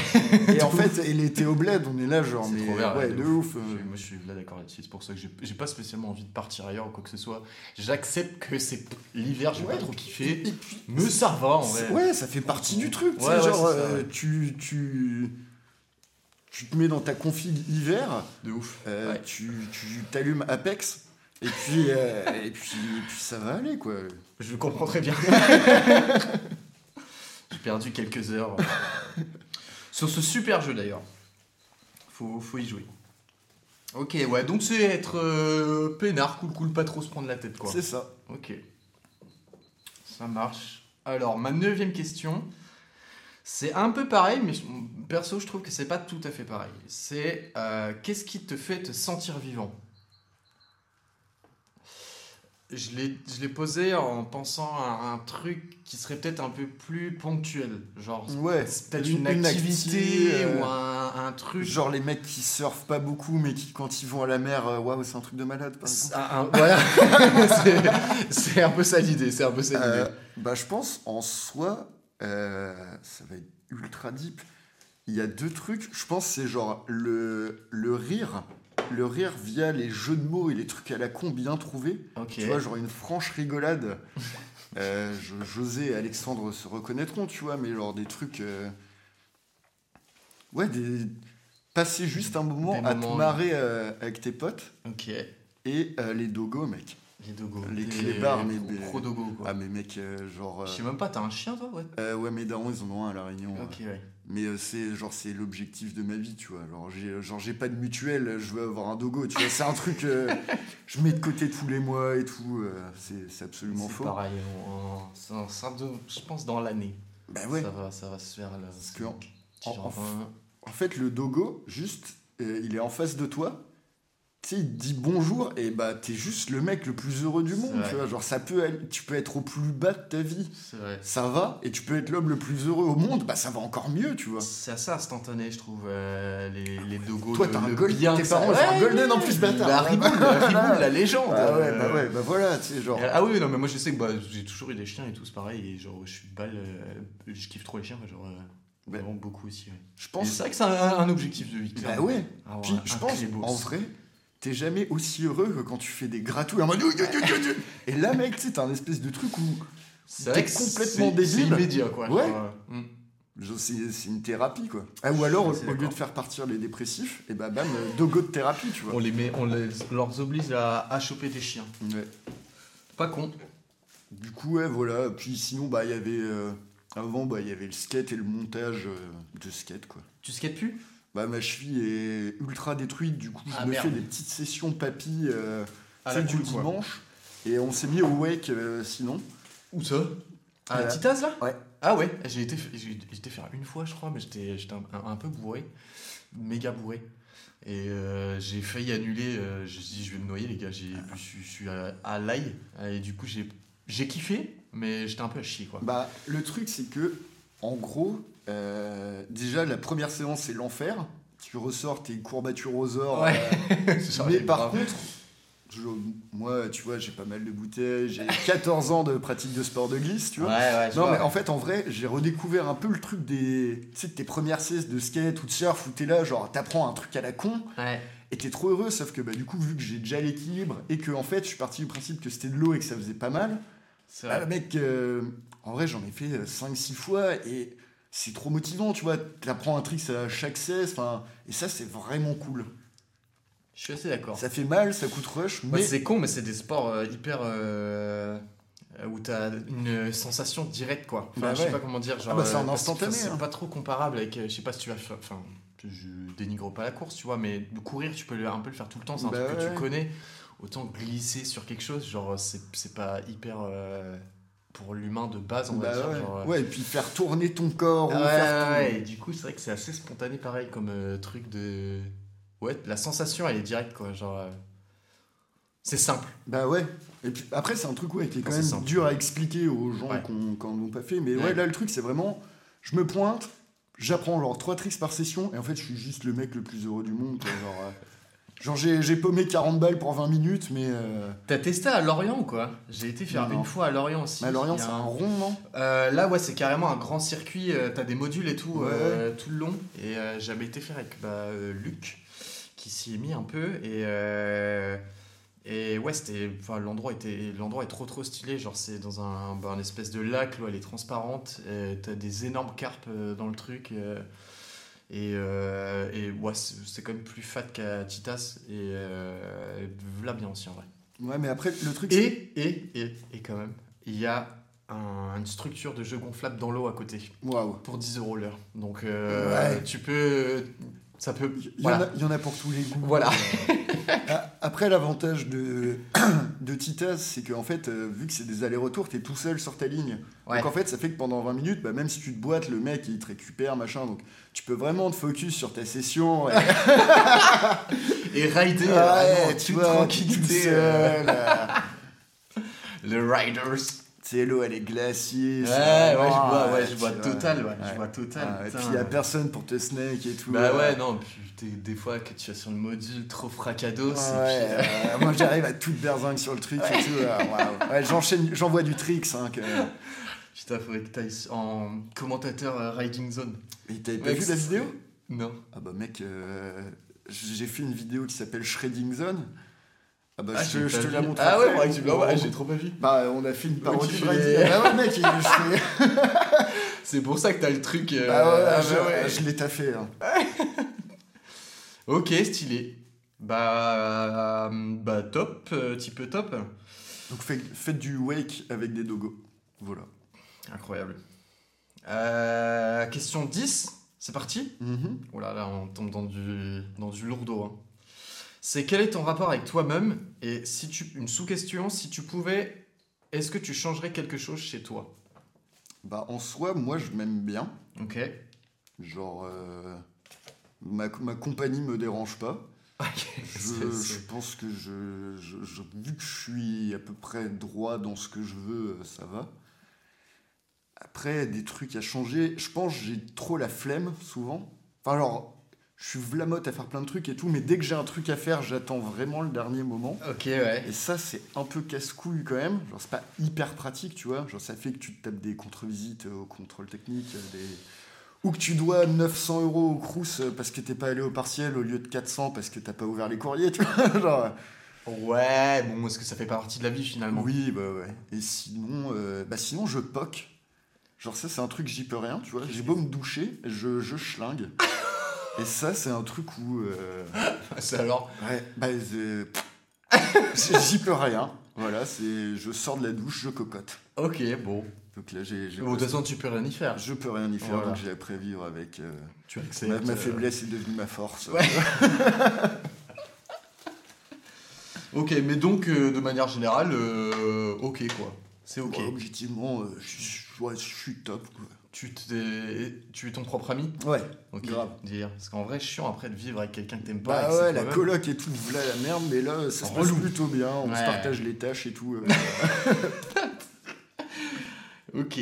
Et en (laughs) fait, et l'été au bled, on est là, genre, mais trop bien, ouais, de de ouf. Je euh. suis- moi je suis là d'accord là-dessus, c'est pour ça que j'ai pas spécialement envie de partir ailleurs ou quoi que ce soit. J'accepte que c'est l'hiver, j'ai Ouais, pas trop kiffé, puis, mais ça va en vrai. ouais, ça fait partie du truc. tu Ouais, genre, ça, euh, tu, tu, tu te mets dans ta config hiver, De ouf. euh, Ouais. tu, tu t'allumes Apex, et puis, euh, et, puis, et puis ça va aller, quoi. Je le comprends très bien. (laughs) J'ai perdu quelques heures sur ce super jeu d'ailleurs. Faut, faut y jouer. Ok, ouais, donc c'est être euh, peinard, cool, cool, pas trop se prendre la tête quoi. C'est ça. Ok. Ça marche. Alors, ma neuvième question, c'est un peu pareil, mais perso, je trouve que c'est pas tout à fait pareil. C'est euh, qu'est-ce qui te fait te sentir vivant? Je l'ai posé en pensant à un truc qui serait peut-être un peu plus ponctuel. Genre, Ouais, c'est peut-être une- activité activité, euh, ou un, un truc. Genre les mecs qui surfent pas beaucoup, mais qui, quand ils vont à la mer, euh, waouh, c'est un truc de malade, par un- voilà. (laughs) C'est- un peu ça l'idée. C'est un peu ça. Euh, bah, je pense, en soi, euh, ça va être ultra deep. Il y a deux trucs. Je pense c'est genre le, le rire. Le rire via les jeux de mots et les trucs à la con bien trouvés. Tu vois, genre une franche rigolade. (laughs) Euh, Jo- José et Alexandre se reconnaîtront, tu vois, mais genre des trucs. euh, Ouais, des. Passer juste un moment Des à moments, te marrer euh, avec tes potes Ok. et les dogos, mec. Les dogos. Les clébards, mais- gros- Gros dogos, quoi. Ah, mais mec, genre. Je sais même pas, t'as un chien, toi? Ouais. ouais, mes darons, ils en ont un à La Réunion. Ok, ouais. Mais euh, c'est genre c'est l'objectif de ma vie, tu vois. Genre j'ai genre j'ai pas de mutuelle, je veux avoir un dogo, tu vois. C'est un truc euh, (laughs) je mets de côté tous les mois et tout. euh, c'est absolument faux. pareil. C'est un symptôme, je pense, dans l'année. Bah ouais. Ça, va, ça va se faire là. que en- en-. En fait, le dogo, juste, euh, il est en face de toi. Tu sais, il te dit bonjour et bah t'es juste le mec le plus heureux du monde, tu vois. Genre ça peut aller- tu peux être au plus bas de ta vie, vrai. ça va, et tu peux être l'homme le plus heureux au monde, bah ça va encore mieux, tu vois. C'est assez instantané, je trouve, euh, les, les dogos. Toi, t'as un le gold- bien tes parents, ont un golden en plus, bâtard. Riboule, la Riboule, (laughs) la légende. Ah ouais, euh, bah ouais, bah voilà, tu sais, genre. Ah oui, non, mais moi je sais que bah, j'ai toujours eu des chiens et tout, c'est pareil. Et genre, je suis balle. euh, je kiffe trop les chiens, genre, euh, Ouais. vraiment beaucoup aussi. Ouais. Je pense C'est vrai que c'est un, un objectif de vie. Bah clairement. ouais. Puis je pense, en vrai, t'es jamais aussi heureux que quand tu fais des gratouilles en mode. Et là, mec, t'as un espèce de truc où. c'est t'es complètement c'est- C'est débile. immédiat, quoi. Ouais. mm. C'est c'est une thérapie, quoi. Ah, ou alors, au, lieu de faire partir les dépressifs, et bah bam, euh, dogo de thérapie, tu vois. On, les met, on les, leur oblige à, à choper des chiens. Ouais. Pas con. Du coup, ouais, voilà. Puis sinon, bah, il y avait. euh, Avant, bah, il y avait le skate et le montage euh, de skate, quoi. Tu skates plus? Bah, ma cheville est ultra détruite, du coup, je Ah, me merde. fais des petites sessions papy euh, À la du cool, quoi. dimanche. Et on s'est mis au wake euh, sinon. Où ça? À Titaz là? Ouais. Ah ouais, j'ai été, j'ai j'ai été faire une fois je crois, mais j'étais un, peu bourré, méga bourré. Et euh, j'ai failli annuler, euh, je dit je vais me noyer les gars, j'ai- je suis, je suis à, à l'ail. Et du coup j'ai j'ai kiffé, mais j'étais un peu à chier quoi. Bah, le truc, c'est que, en gros, euh, déjà, la première séance, c'est l'enfer. Tu ressors tes courbatures aux ors. Ouais. euh, (laughs) mais par grave- contre, je- moi, tu vois, j'ai pas mal de bouteilles. J'ai (laughs) 14 ans de pratique de sport de glisse, tu vois. ouais, Non, vois. mais en fait, en vrai, j'ai redécouvert un peu le truc des. Tu sais, de tes premières cesses de skate ou de surf où t'es là, genre, t'apprends un truc à la con et t'es trop heureux. Sauf que, bah, du coup, vu que j'ai déjà l'équilibre et que, en fait, je suis parti du principe que c'était de l'eau et que ça faisait pas mal, ah, vrai. mec, euh, en vrai, j'en ai fait 5-6 fois et c'est trop motivant, tu vois. T'apprends un trick à chaque cesse, enfin, et ça, c'est vraiment cool. Je suis assez d'accord. Ça fait mal, ça coûte rush, Ouais, mais c'est con, mais c'est des sports euh, hyper. euh, où t'as une sensation directe, quoi. Enfin, Bah je sais ouais. pas comment dire. Genre, Ah bah, c'est en euh, que, instantané, C'est hein. pas trop comparable avec. euh, je sais pas si tu vas. Enfin, je dénigre pas la course, tu vois, mais courir, tu peux le- un peu le faire tout le temps. C'est un Bah truc que ouais. tu connais. Autant glisser sur quelque chose, genre, c'est c'est pas hyper. euh, pour l'humain de base, on va bah dire. ouais. genre, euh, Ouais, et puis faire tourner ton corps, ah ou ouais, faire ouais, et du coup, c'est vrai que c'est assez spontané, pareil, comme euh, truc de. Ouais, la sensation, elle est directe, quoi. Genre. euh, C'est simple. Bah ouais. Et puis après, c'est un truc ouais, qui est quand C'est même dur à expliquer aux gens qu'on l'ont pas fait. Mais ouais. Là, le truc, c'est vraiment, je me pointe, j'apprends genre 3 tricks par session, et en fait, je suis juste le mec le plus heureux du monde. quoi. Genre, genre j'ai paumé 40 balles pour 20 minutes, mais. euh, T'as testé à Lorient ou quoi? J'ai été faire Non. une fois à Lorient aussi. mais à Lorient, c'est un un- rond, non? Euh, là, ouais, c'est carrément un grand circuit. euh, T'as des modules et tout, Ouais, euh, tout le long. Et j'avais été faire avec bah, Luc, qui s'y est mis un peu. Et, et ouais, c'était, enfin, l'endroit était, l'endroit est trop trop stylé. Genre, c'est dans un, bah, espèce de lac. L'eau, elle est transparente. T'as des énormes carpes dans le truc. Euh, et, euh, et ouais, c'est quand même plus fat qu'à Titas. Et euh, là, bien aussi en vrai. Ouais, mais après, le truc, c'est. Et, et, et, et quand même, il y a un- une structure de jeu gonflable dans l'eau à côté Waouh. pour 10 euros l'heure. Donc euh, Ouais. tu peux. Ça peut. Il y, en Voilà. a- il y en a pour tous les goûts. Voilà. Euh, Après, l'avantage de, (coughs) de Titas, c'est qu'en fait, euh, vu que c'est des allers-retours, t'es tout seul sur ta ligne. Ouais. Donc en fait, ça fait que pendant 20 minutes, bah, même si tu te boites, le mec, il te récupère, machin. Donc tu peux vraiment te focus sur ta session. et- (laughs) Et rider, Ouais, en tu vois, tranquillité. euh, seul. euh, (laughs) le Riders. Sais, l'eau, elle est glaciée. Ouais, ouais, je vois, ouais, je vois total, ouais, je vois total. Ah, et puis il y a personne pour te snake et tout. Bah ouais, non, puis t'es- des fois que tu vas sur le module trop fracados, Ouais, et puis, euh, moi j'arrive à toute berzingue sur le truc et tout. euh. Ouais, j'enchaîne, j'envoie du tricks. Hein, que... (laughs) putain, faudrait que t'ailles en commentateur euh, Riding Zone. Et t'avais pas vu la vidéo? Non. Ah bah mec, euh, j'ai fait une vidéo qui s'appelle Shredding Zone. Ah bah Ah, je, te la montre Ah après. ouais, que tu. On- Ah, j'ai trop pas vu. Bah on a fait une parodie de. Ah ouais mec. (laughs) C'est pour ça que t'as le truc. euh, Bah ouais, ah je, bah ouais. je l'ai taffé. hein. Ok, stylé. Bah, euh, bah top, euh, petit peu top. Donc fait- faites du wake avec des dogos. Voilà. Incroyable. Euh, question 10, c'est parti? Mhm. Oh là là, on tombe dans du, dans du lourdeau. hein. C'est quel est ton rapport avec toi-même Et si tu, une sous-question, si tu pouvais, est-ce que tu changerais quelque chose chez toi? Bah en soi, moi je m'aime bien. Ok. Genre, euh, ma, ma compagnie me dérange pas. (laughs) Je, C'est- je pense que je, je- je- vu que je suis à peu près droit dans ce que je veux, euh, ça va. Après, des trucs à changer, je pense j'ai trop la flemme souvent. Enfin, alors, je suis vlamote à faire plein de trucs et tout, mais dès que j'ai un truc à faire, j'attends vraiment le dernier moment. Ok, ouais. Et ça, c'est un peu casse-couille quand même. Genre, c'est pas hyper pratique, tu vois. Genre, ça fait que tu te tapes des contre-visites au contrôle technique, euh, des... ou que tu dois 900 euros au Crous euh, parce que t'es pas allé au partiel au lieu de 400 parce que t'as pas ouvert les courriers, tu vois. (laughs) Genre, Ouais, bon, est-ce que ça fait pas partie de la vie finalement oui, bah ouais. Et sinon, euh, bah sinon, je poque. Genre, ça, c'est un truc, j'y peux rien, tu vois. J'ai beau me doucher, je, je schlingue. Et ça, c'est un truc où. euh, (laughs) C'est alors Ouais, bah, (laughs) j'y peux rien. Voilà, c'est. Je sors de la douche, je cocotte. Ok, bon. Donc là, j'ai. Bon, de toute façon, tu peux rien y faire. Je peux rien y faire, Voilà. donc j'ai appris à vivre avec. euh, Tu ma, acceptes. ma euh, faiblesse est devenue ma force. Ouais. (laughs) Ok, mais donc, euh, de manière générale, euh, ok quoi. C'est ok. Objectivement, je je- ouais, je suis top. Quoi. Tu, tu es ton propre ami Ouais. Ok. Grave. Dire. Parce qu'en vrai, chiant après de vivre avec quelqu'un que t'aimes pas. c'est ouais, la coloc et tout, voilà la merde, mais là, ça se passe plutôt bien. On se partage les tâches et tout. euh. (laughs) Ok.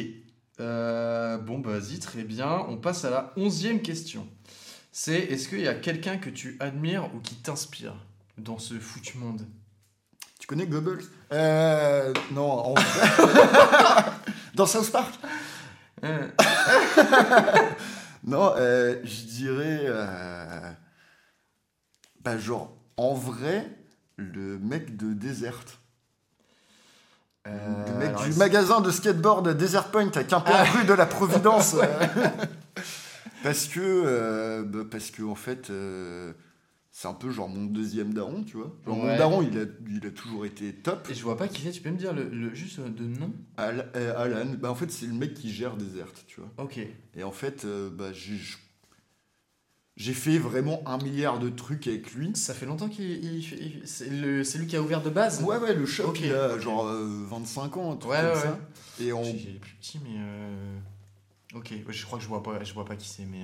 Euh, bon, bah, vas-y, très bien. On passe à la onzième question. C'est est-ce qu'il y a quelqu'un que tu admires ou qui t'inspire dans ce foutu monde? Tu connais Goebbels? Euh. Non, en (laughs) Dans South Park? Non, euh, je dirais. euh, Bah, genre, en vrai, le mec de Desert. euh, le mec du magasin de skateboard Desert Point à Quimper, rue de la Providence. (laughs) parce que. euh, bah, parce que, en fait. Euh, c'est un peu genre mon deuxième daron, tu vois. Genre, Ouais. Mon daron, il a, il a toujours été top. Et je vois pas qui c'est, tu peux me dire le, le- juste de nom? Al- euh, Alan, bah, en fait, c'est le mec qui gère Desert, tu vois. Ok. Et en fait, euh, bah, j'ai fait vraiment un milliard de trucs avec lui. Ça fait longtemps qu'il c'est lui qui a ouvert de base? Ouais, ouais, le shop, il a genre euh, 25 ans, un truc Ouais, comme ouais, ça. Et on... J'ai les plus petits, mais. euh, Ok, je crois que je vois pas, je vois pas qui c'est, mais.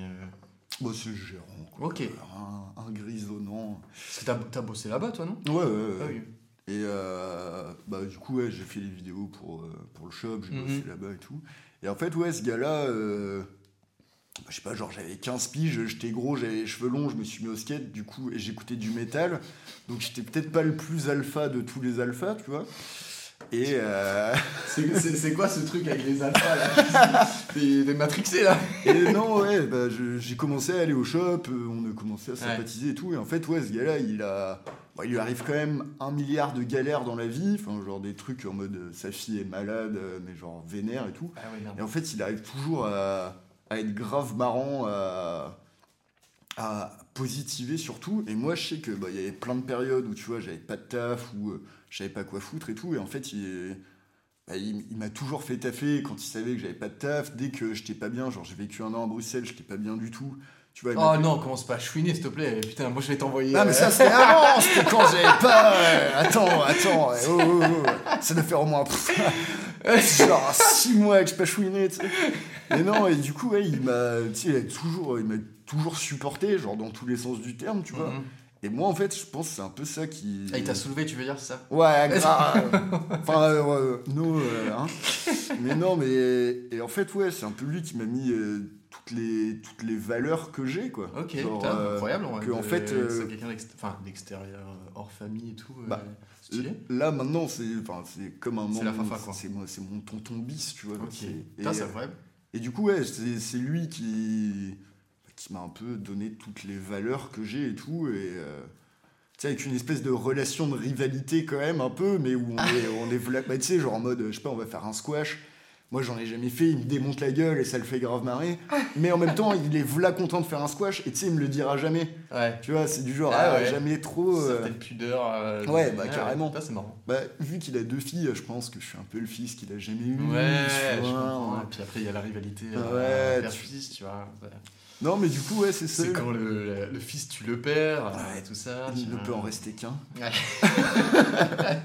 Bah, c'est gérant. quoi. Ok. Un, un grisonnant. Parce que t'as t'as bossé là-bas, toi, non? Ouais, ouais, ouais. Ah oui. Et euh, bah, du coup, ouais, j'ai fait des vidéos pour, euh, pour le shop, j'ai Mhm. bossé là-bas et tout. Et en fait, ouais, ce gars-là, euh, bah, je sais pas, genre j'avais 15 piges, j'étais gros, j'avais les cheveux longs, je me suis mis au skate, du coup, et j'écoutais du métal. Donc j'étais peut-être pas le plus alpha de tous les alphas, tu vois. Et euh, (laughs) C'est- quoi ce truc avec les alphas là (laughs) des matrixés là Et non, ouais, bah, (laughs) j'ai commencé à aller au shop, euh, on a commencé à Ouais. sympathiser et tout. Et en fait, ouais, ce gars-là, il a. bah, il lui arrive quand même un milliard de galères dans la vie, enfin, genre des trucs en mode euh, sa fille est malade, mais genre vénère et tout. Ah ouais. Et en fait, il arrive toujours à, à être grave marrant, à, à positiver surtout. Et moi, je sais que bah, il y avait plein de périodes où tu vois, j'avais pas de taf, ou je savais pas quoi foutre et tout. Et en fait, il, bah, il, il m'a toujours fait taffer quand il savait que j'avais pas de taf. Dès que j'étais pas bien, genre j'ai vécu un an à Bruxelles, j'étais pas bien du tout. Tu vois, Oh non, commence pas à chouiner, s'il te plaît. Putain, moi je vais t'envoyer. Ah mais euh, ça c'était (laughs) avant, c'était quand j'avais pas. euh, attends, attends, euh, oh, oh, oh. ça doit faire au moins (laughs) genre 6 mois que je pas chouiné, tu sais. Mais non, et du coup, ouais, il m'a, toujours, il toujours supporté, genre dans tous les sens du terme, tu vois. mhm. Et moi, en fait, je pense que c'est un peu ça qui. Ah, il t'a soulevé, tu veux dire, c'est ça Ouais, (laughs) grave. enfin, euh, ouais, no, euh, hein. Mais non, mais et en fait, ouais, c'est un peu lui qui m'a mis euh, toutes les toutes les valeurs que j'ai, quoi. Ok, Genre, putain, euh, incroyable. ouais, que, en fait, euh, c'est quelqu'un d'extérieur, euh, hors famille et tout. euh, Bah, stylé. Là maintenant c'est comme un C'est la membre- fafa, quoi. c'est mon tonton bis tu vois Ok, putain, c'est incroyable. et du coup ouais c'est lui qui qui m'a un peu donné toutes les valeurs que j'ai et tout et euh, tu sais avec une espèce de relation de rivalité quand même un peu mais où on est on est vla- bah, tu sais genre en mode je sais pas on va faire un squash moi j'en ai jamais fait il me démonte la gueule et ça le fait grave marrer mais en même temps il est vla content de faire un squash et tu sais il me le dira jamais Ouais. tu vois c'est du genre Ah ah, ouais. jamais trop euh, Certaines pudeurs. euh, ouais, bah, carrément. Putain, c'est marrant. Bah, vu qu'il a deux filles, je pense que je suis un peu le fils qu'il a jamais eu. Ouais, tu je vois, comprends. ouais. Et puis après, il y a la rivalité Ouais, euh, tu- père-fils, tu vois. Non, mais du coup, ouais, c'est ça. C'est quand le, le, fils tue le père, euh, Ouais, tout ça. Il ne peut en rester qu'un. Ouais. (laughs)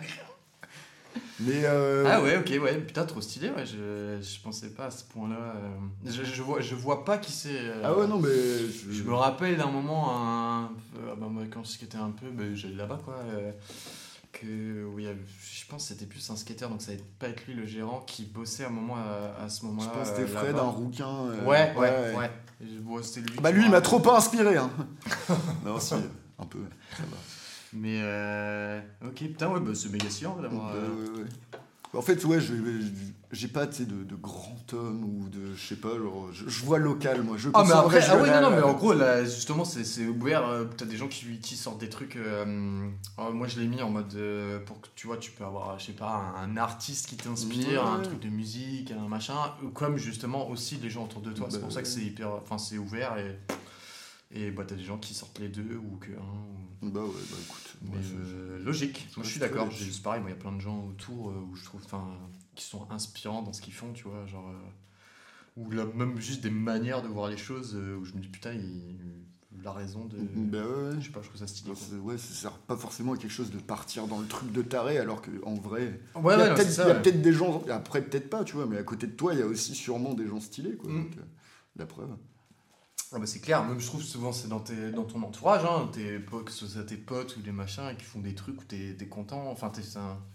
Mais. euh, Ah ouais, ok, ouais, putain, trop stylé, ouais, je, je pensais pas à ce point-là. euh. Je, je, vois, je vois pas qui c'est. euh, Ah ouais, non, mais. Je, Je me rappelle d'un moment, un, euh, bah, moi, quand je skatais un peu, bah, j'allais là-bas, quoi. que, oui, je pense que c'était plus un skater, donc ça allait pas être lui le gérant qui bossait à un moment à, à ce je moment-là. pense que c'était Fred, un rouquin. Ouais, ouais, ouais. Et bon, c'était lui. Bah, lui, il m'a- trop pas inspiré. Hein. (laughs) non, si, un peu. Ça va. Mais, euh, ok, putain, ouais, bah, c'est méga sûr d'avoir. Ouais, euh, ouais, ouais. En fait, ouais, je- j'ai pas tu sais, de, de grand homme ou de. Je sais pas, genre. Je, je vois local, moi. Je Ah, mais après, ah ouais, non, non, mais en gros, là, justement, c'est c'est ouvert. euh, T'as des gens qui, qui sortent des trucs. euh, oh, moi, je l'ai mis en mode. euh, pour que tu vois, tu peux avoir, je sais pas, un, un artiste qui t'inspire, un truc de musique, un machin. Comme justement aussi les gens autour de toi. c'est Bah, pour ça que c'est hyper. Enfin, c'est ouvert et. Et bah, t'as des gens qui sortent les deux ou que un. ou- Bah ouais, bah écoute. Mais moi, je- euh, logique, moi je suis d'accord, c'est pareil, moi il y a plein de gens autour euh, où je trouve, qui sont inspirants dans ce qu'ils font, tu vois, genre, euh, ou là, même juste des manières de voir les choses où je me dis putain, il, il a raison de, Bah ouais. je sais pas, je trouve ça stylé. C'est- ouais, ça sert pas forcément à quelque chose de partir dans le truc de taré, alors que en vrai, Ouais, il y a ouais, peut-être ouais. des gens, après peut-être pas, tu vois, mais à côté de toi, il y a aussi sûrement des gens stylés, quoi. Mm. Donc, la preuve. Ah bah c'est clair, même je trouve souvent c'est dans, tes, dans ton entourage, hein, tes potes, que ce soit tes potes ou des machins qui font des trucs où t'es es content, enfin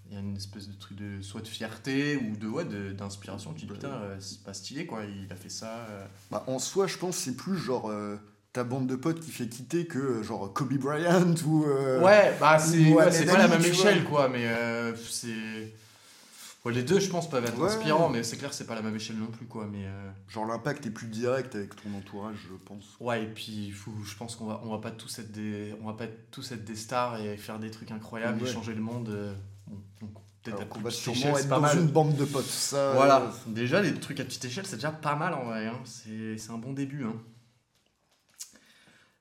il y a une espèce de truc de soit de fierté ou de ouais, d'inspiration, tu te dis putain, euh, c'est pas stylé quoi, il a fait ça. euh. Bah, en soi, je pense que c'est plus genre euh, ta bande de potes qui fait quitter que genre Kobe Bryant ou. Ouais, bah c'est ouais, pas la même vois. échelle quoi, mais c'est. Ouais, les deux, je pense, peuvent être Ouais. inspirants, mais c'est clair que c'est pas la même échelle non plus quoi. Mais euh, Genre l'impact est plus direct avec ton entourage, je pense. ouais, et puis faut, je pense qu'on va, on va pas tous être des, on va pas tous être des stars et faire des trucs incroyables, Ouais. et changer le monde. euh, bon, donc peut-être à plus va petite sûrement échelle, être pas dans mal. une bande de potes. Ça, Voilà, euh, déjà les trucs à petite échelle, c'est déjà pas mal en vrai. hein. C'est c'est un bon début. hein.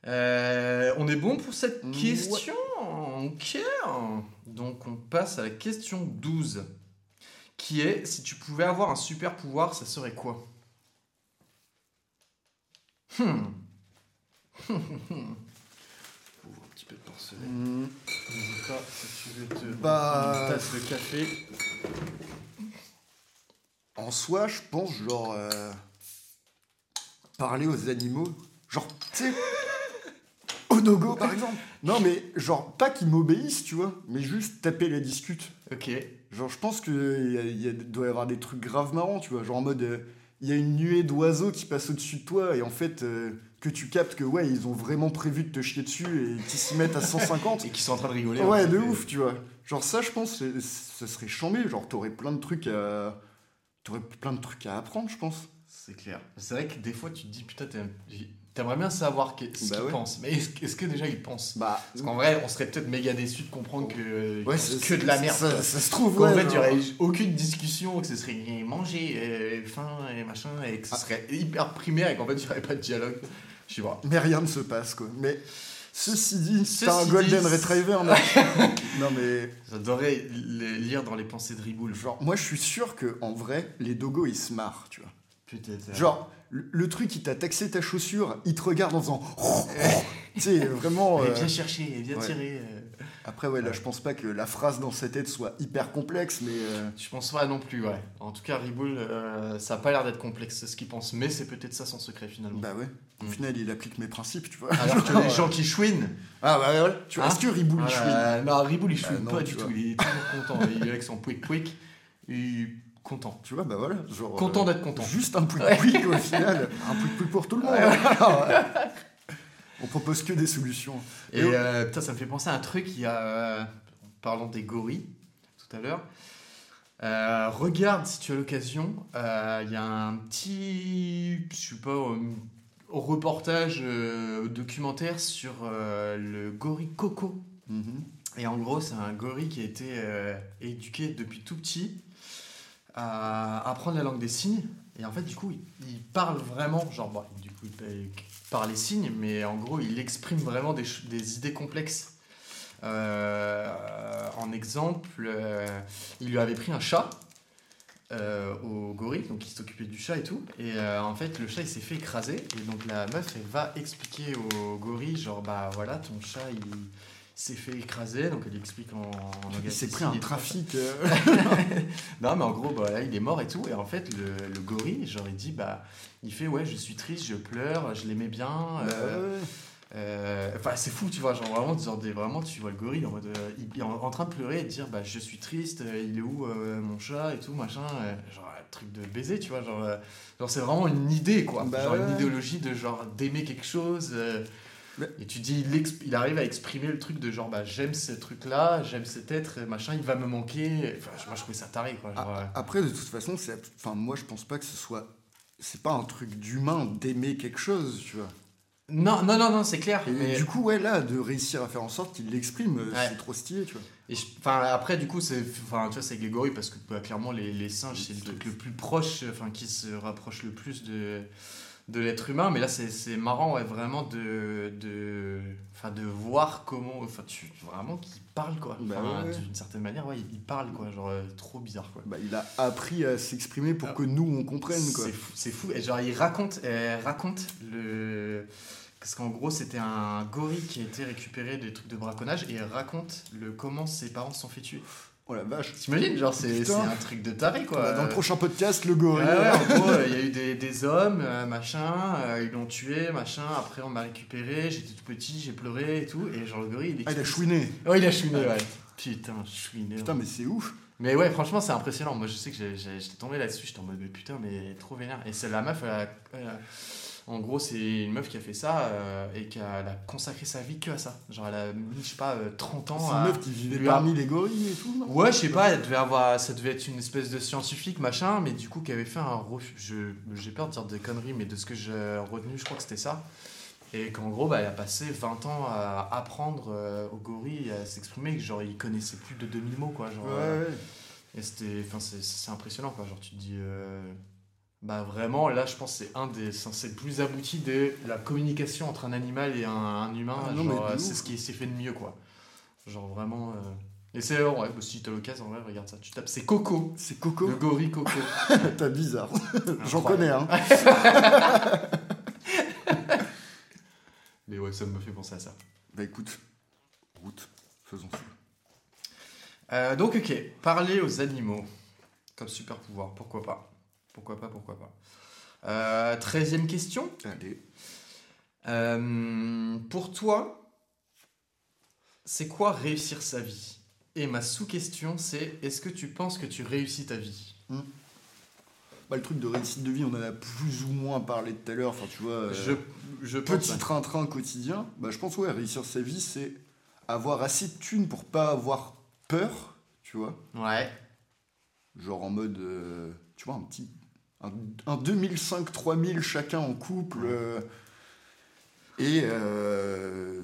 Euh, on est bon pour cette question? Ok. Donc on passe à la question 12. Qui est, si tu pouvais avoir un super pouvoir, ça serait quoi Hmm. (laughs) Mm. Un petit peu de porcelaine. hmm. N'hésite pas, si tu veux te Bah- une tasse de café. En soi, je pense, genre. euh, parler aux animaux. Genre, tu sais. (laughs) Au dogo, par exemple. Non, mais genre, pas qu'ils m'obéissent, tu vois, mais juste taper la discute. Ok. Genre, je pense qu'il y a- il y a- doit y avoir des trucs graves marrants, tu vois. Genre en mode, euh, il y a une nuée d'oiseaux qui passe au-dessus de toi, et en fait, euh, que tu captes que, ouais, ils ont vraiment prévu de te chier dessus et qu'ils s'y mettent à 150. (laughs) Et qui sont en train de rigoler. ouais, en de ouf, tu vois. Genre, ça, je pense, ça serait chambé. Genre, t'aurais plein de trucs à. T'aurais plein de trucs à apprendre, je pense. C'est clair. C'est vrai que des fois, tu te dis, putain, t'aimes- t'aimerais bien savoir que- ce Bah qu'ils ouais. pensent. Mais est-ce est-ce que déjà ils pensent Bah, Parce qu'en vrai, on serait peut-être méga déçus de comprendre que ouais, c'est- que de la merde. Ça, ça se trouve, ouais. fait, il n'y aurait aucune discussion, que ce serait manger, euh, faim et machin, et que ce Ah. serait hyper primaire et qu'en fait, il n'y aurait pas de dialogue. Je sais pas. Mais rien ne se passe, quoi. Mais ceci dit, t'as un Golden dit- Retriever, non (laughs) Non, mais. J'adorais lire dans les pensées de Riboul. Genre, moi, je suis sûr que en vrai, les dogos, ils se marrent, tu vois. Peut-être. Genre, le, truc, il t'a taxé ta chaussure, il te regarde en faisant. (laughs) tu sais, vraiment. euh, viens chercher, viens ouais. tirer. euh. Après, ouais, là, je pense pas que la phrase dans sa tête soit hyper complexe, mais. euh, Je pense pas non plus, ouais. En tout cas, Riboul, euh, ça a pas l'air d'être complexe, c'est ce qu'il pense, mais c'est peut-être ça son secret finalement. Bah ouais. Au Mm. final, il applique mes principes, tu vois. Alors que les (laughs) gens qui chouinent, Ah bah ouais, tu vois, Hein est-ce que Riboul Ah, chouine? non, Riboul il Ah, chouine non, pas du vois. tout, il est toujours content. il est avec son pouic pouic, il content. Tu vois, bah voilà. Genre, Content euh, d'être content. Juste un pouic pouic au final. Un pouic pouic pour tout le monde. Alors, (laughs) ouais. On propose que des solutions. Et Et euh, putain, ça me fait penser à un truc, il y a, euh, en parlant des gorilles tout à l'heure, euh, regarde si tu as l'occasion, il y a un petit, je sais pas, reportage documentaire sur le gorille Coco. Mhm. Et en gros, c'est un gorille qui a été éduqué depuis tout petit à apprendre la langue des signes. Et en fait, du coup, il, parle vraiment, genre, bon, du coup, il peut- par les signes, mais en gros, il exprime vraiment des, des idées complexes. Euh, en exemple, euh, il lui avait pris un chat euh, au gorille, donc il s'occupait du chat et tout. Et en fait, le chat il s'est fait écraser. Et donc la meuf, elle va expliquer au gorille, genre, bah voilà, ton chat il s'est fait écraser. Donc elle explique en, en Il s'est pris un trafic. euh, (laughs) non, mais en gros, bah, là, il est mort et tout. Et en fait, le, le gorille, genre, il dit, bah, il fait, ouais, je suis triste, je pleure, je l'aimais bien. euh, ouais. euh, Enfin, c'est fou, tu vois, genre vraiment, genre, des- vraiment tu vois le gorille en mode, euh, il, il est en, en train de pleurer et de dire, bah, je suis triste, euh, il est où euh, mon chat et tout, machin, euh, genre, un truc de baiser, tu vois, genre, euh, genre c'est vraiment une idée, quoi, Bah genre une idéologie de genre d'aimer quelque chose. Et tu dis, il, arrive à exprimer le truc de genre, bah, j'aime ce truc-là, j'aime cet être, machin, il va me manquer. Enfin, moi, je trouvais ça taré, quoi. Genre, euh, Après, de toute façon, c'est, enfin, moi, je pense pas que ce soit, c'est pas un truc d'humain d'aimer quelque chose, tu vois. Non, non, non, non, c'est clair. Et mais... du coup, ouais, là, de réussir à faire en sorte qu'il l'exprime, euh, Ouais. c'est trop stylé, tu vois. Et je- après, du coup, c'est, enfin, tu vois, c'est parce que bah, clairement, les, les singes, c'est le truc le plus proche, enfin, qui se rapproche le plus de, de l'être humain. Mais là, c'est, c'est marrant, ouais, vraiment de, de, de voir comment, enfin, tu, vraiment qu'ils parlent, quoi. Bah Enfin, ouais, ouais. D'une certaine manière, ouais, ils parlent, quoi. Genre, euh, trop bizarre, quoi. Bah, il a appris à s'exprimer pour Ah. que nous, on comprenne, quoi. C'est fou. Et genre, il raconte, elle raconte le. Parce qu'en gros, c'était un gorille qui a été récupéré des trucs de braconnage et il raconte le, comment ses parents se sont fait tuer. Oh la vache. T'imagines Genre, c'est un truc de taré, quoi. Dans le prochain podcast, le gorille. ouais, en (laughs) gros, il y a eu des, des hommes, euh, machin, euh, ils l'ont tué, machin, après on m'a récupéré, j'étais tout petit, j'ai pleuré et tout, et genre le gorille, il Ah, il a chouiné. Ouais, il a chouiné, Ah. ouais. Putain, chouiné. Putain, mais c'est ouf. Mais ouais, franchement, c'est impressionnant. Moi, je sais que j'étais tombé là-dessus. J'étais en mode, mais putain, mais trop vénère. Et c'est la meuf, elle a- elle a- en gros, c'est une meuf qui a fait ça euh, et qui a, elle a consacré sa vie que à ça. Genre, elle a mis, je sais pas, euh, 30 ans C'est à. une meuf qui vivait a- parmi les gorilles et tout, non? Ouais, je sais pas, elle devait avoir, ça devait être une espèce de scientifique, machin, mais du coup, qui avait fait un J'ai peur de dire des conneries, mais de ce que j'ai retenu, je crois que c'était ça. Et qu'en gros, bah, elle a passé 20 ans à apprendre euh, au gorille à s'exprimer, que genre, il connaissait plus de 2000 mots, quoi. Genre, Ouais, euh, ouais. et c'était, enfin, c'est, impressionnant, quoi. Genre, tu te dis, euh, bah vraiment, là, je pense que c'est un des, c'est le plus abouti de la communication entre un animal et un, un humain. Ah non, euh, c'est ce qui s'est fait de mieux, quoi. Genre vraiment. euh, Et c'est, ouais, bah, si t'as l'occasion, en vrai, regarde ça. Tu tapes, c'est Coco, C'est Coco. le gorille Coco. (laughs) T'as bizarre. J'en connais, hein. (laughs) Mais ouais, ça me fait penser à ça. Bah écoute, route, faisons ça. Euh, donc, ok, parler aux animaux comme super pouvoir, pourquoi pas? Pourquoi pas, pourquoi pas Euh, Treizième question. Allez. Euh, pour toi, c'est quoi réussir sa vie? Et ma sous-question, c'est est-ce que tu penses que tu réussis ta vie? Bah, le truc de réussite de vie, on en a plus ou moins parlé tout à l'heure. Enfin, tu vois, euh, Je, je pense. petit train-train quotidien. Bah, je pense, ouais, réussir sa vie, c'est avoir assez de thunes pour pas avoir peur, tu vois. Ouais. Genre en mode, euh, tu vois, un petit. Un, un 2005-3000 chacun en couple. euh, et. euh,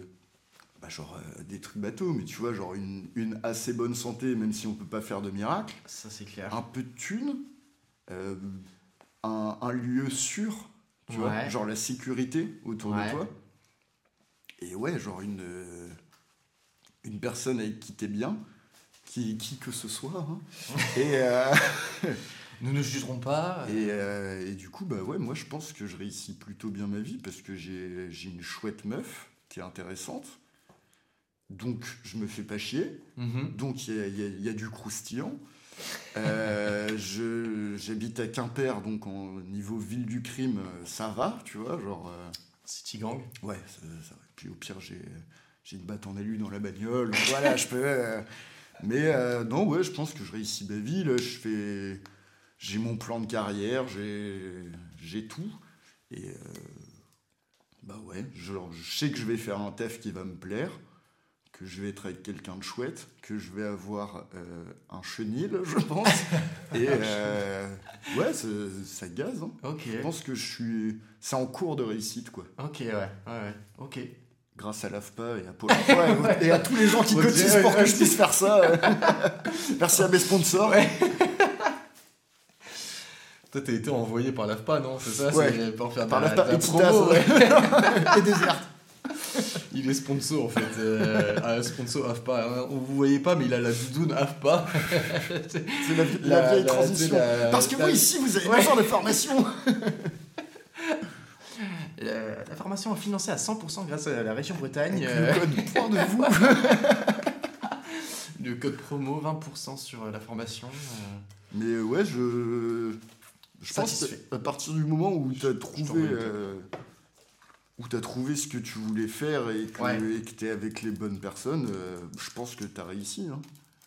bah, genre euh, des trucs bateaux, mais tu vois, genre une, une assez bonne santé, même si on peut pas faire de miracle. Ça, c'est clair. un peu de thunes, euh, un, un lieu sûr, tu vois, genre la sécurité autour Ouais. de toi. Et ouais, genre une, euh, une personne avec qui t'es bien, qui, qui que ce soit. hein. (laughs) et, euh, (laughs) Nous ne jugerons pas. Et, euh, et du coup, bah ouais, moi je pense que je réussis plutôt bien ma vie parce que j'ai une chouette meuf qui est intéressante. Donc je me fais pas chier. Mhm. Donc il y a, il y a- il y a du croustillant. Euh, (laughs) J'habite à Quimper, donc en niveau ville du crime, euh, ça va, tu vois, genre. euh, City Gang. Ouais, ça. Puis au pire, j'ai une batte en alu dans la bagnole. voilà, je peux. euh, Mais euh, non, ouais, je pense que je réussis ma vie. Là, je fais. J'ai mon plan de carrière, j'ai tout. Et. euh, bah ouais, je sais que je vais faire un taf qui va me plaire, que je vais être avec quelqu'un de chouette, que je vais avoir euh, un chenil, je pense. (laughs) Et. euh, ouais, ça, gaze. Hein. Je pense que je suis. C'est en cours de réussite, quoi Ok, ouais. ouais, ouais. Ok. grâce à l'AFPA et à Pôle emploi et, et à tous les gens qui cotisent ouais, pour que je puisse faire ça. (laughs) Merci à mes sponsors. Toi, t'as été envoyé par l'AFPA, non C'est ça Ouais. C'est pour faire Par de l'AFPA la et promo, ouais. (laughs) (laughs) et Déserte. Il est sponsor en fait. Euh, sponsor AFPA. hein. Vous voyez pas, mais il a la doudoune AFPA. (laughs) C'est la, la La- vieille transition. Parce que oui, ici, vous avez Ouais. besoin de formation. Euh, la formation est financée à 100% grâce à la région Bretagne. Avec Euh, le code point de vous. le code promo 20% sur la formation. Mais ouais, je. Je pense qu'à partir du moment où tu as trouvé. euh, où tu as trouvé ce que tu voulais faire et que Ouais. tu es avec les bonnes personnes, euh, je pense que tu as réussi. hein.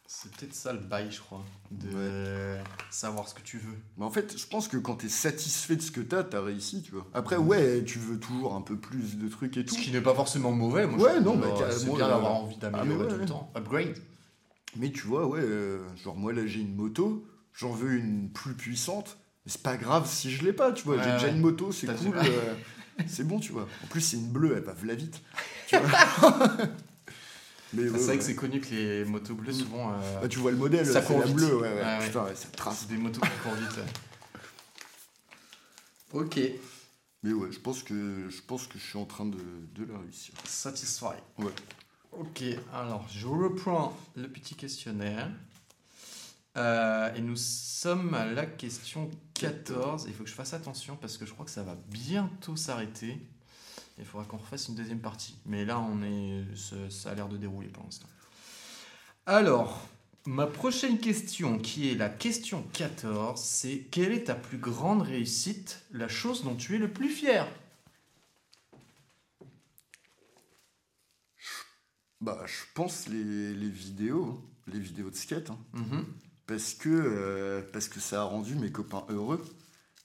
C'est peut-être ça le bail, je crois. De savoir ce que tu veux. Mais en fait, je pense que quand tu es satisfait de ce que tu as, tu as réussi, tu vois. Après, ouais, tu veux toujours un peu plus de trucs et tout. Ce qui n'est pas forcément mauvais. Moi, Ouais, je non, bah, c'est bien euh, d'avoir envie d'améliorer ah, ouais, tout le temps. Upgrade. Mais tu vois, ouais, euh, genre moi là j'ai une moto, j'en veux une plus puissante, c'est pas grave si je l'ai pas, tu vois. Ouais, j'ai déjà une moto, c'est cool, euh, (laughs) c'est bon, tu vois. En plus, c'est une bleue, elle va v'là vite. Tu (laughs) vois. mais c'est ouais, vrai que c'est connu que les motos bleues, souvent. euh, Bah, tu vois le modèle, Ça court la vite. bleue, ouais. Putain, ça trace. c'est des motos qui courent vite. (laughs) Ok. Mais ouais, je pense que je pense que je suis en train de, de la réussir. Satisfy. Ouais. Ok, alors je reprends le petit questionnaire. Euh, et nous sommes à la question 14. Il faut que je fasse attention parce que je crois que ça va bientôt s'arrêter. Il faudra qu'on refasse une deuxième partie. Mais là, on est, ça, a l'air de dérouler pour l'instant. Alors, ma prochaine question, qui est la question 14, c'est quelle est ta plus grande réussite, la chose dont tu es le plus fier? Bah, je pense les, les vidéos, les vidéos de skate, hein. Mhm. Parce que euh, parce que ça a rendu mes copains heureux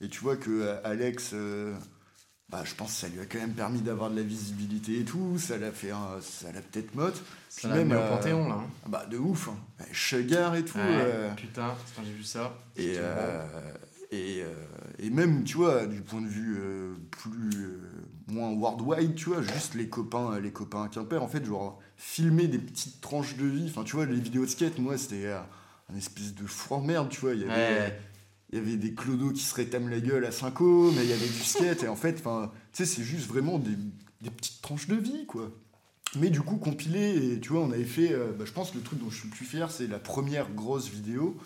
et tu vois que euh, Alex euh, bah je pense que ça lui a quand même permis d'avoir de la visibilité et tout ça l'a fait un- ça l'a peut-être motte Ça l'a même, mis au Panthéon, là. hein. Ah bah de ouf hein. Sugar et tout Ouais, Putain, quand j'ai vu ça. et et, et même tu vois du point de vue plus moins worldwide tu vois juste les copains les copains à Quimper en fait genre filmer des petites tranches de vie enfin tu vois les vidéos de skate moi c'était un espèce de fou en merde tu vois il y avait euh, Ouais. il y avait des clodos qui se rétament la gueule à 5 mais il y avait du skate, et en fait, tu sais, c'est juste vraiment des, des petites tranches de vie, quoi. Mais du coup, compilé, et tu vois, on avait fait, euh, bah, je pense que le truc dont je suis le plus fier, c'est la première grosse vidéo.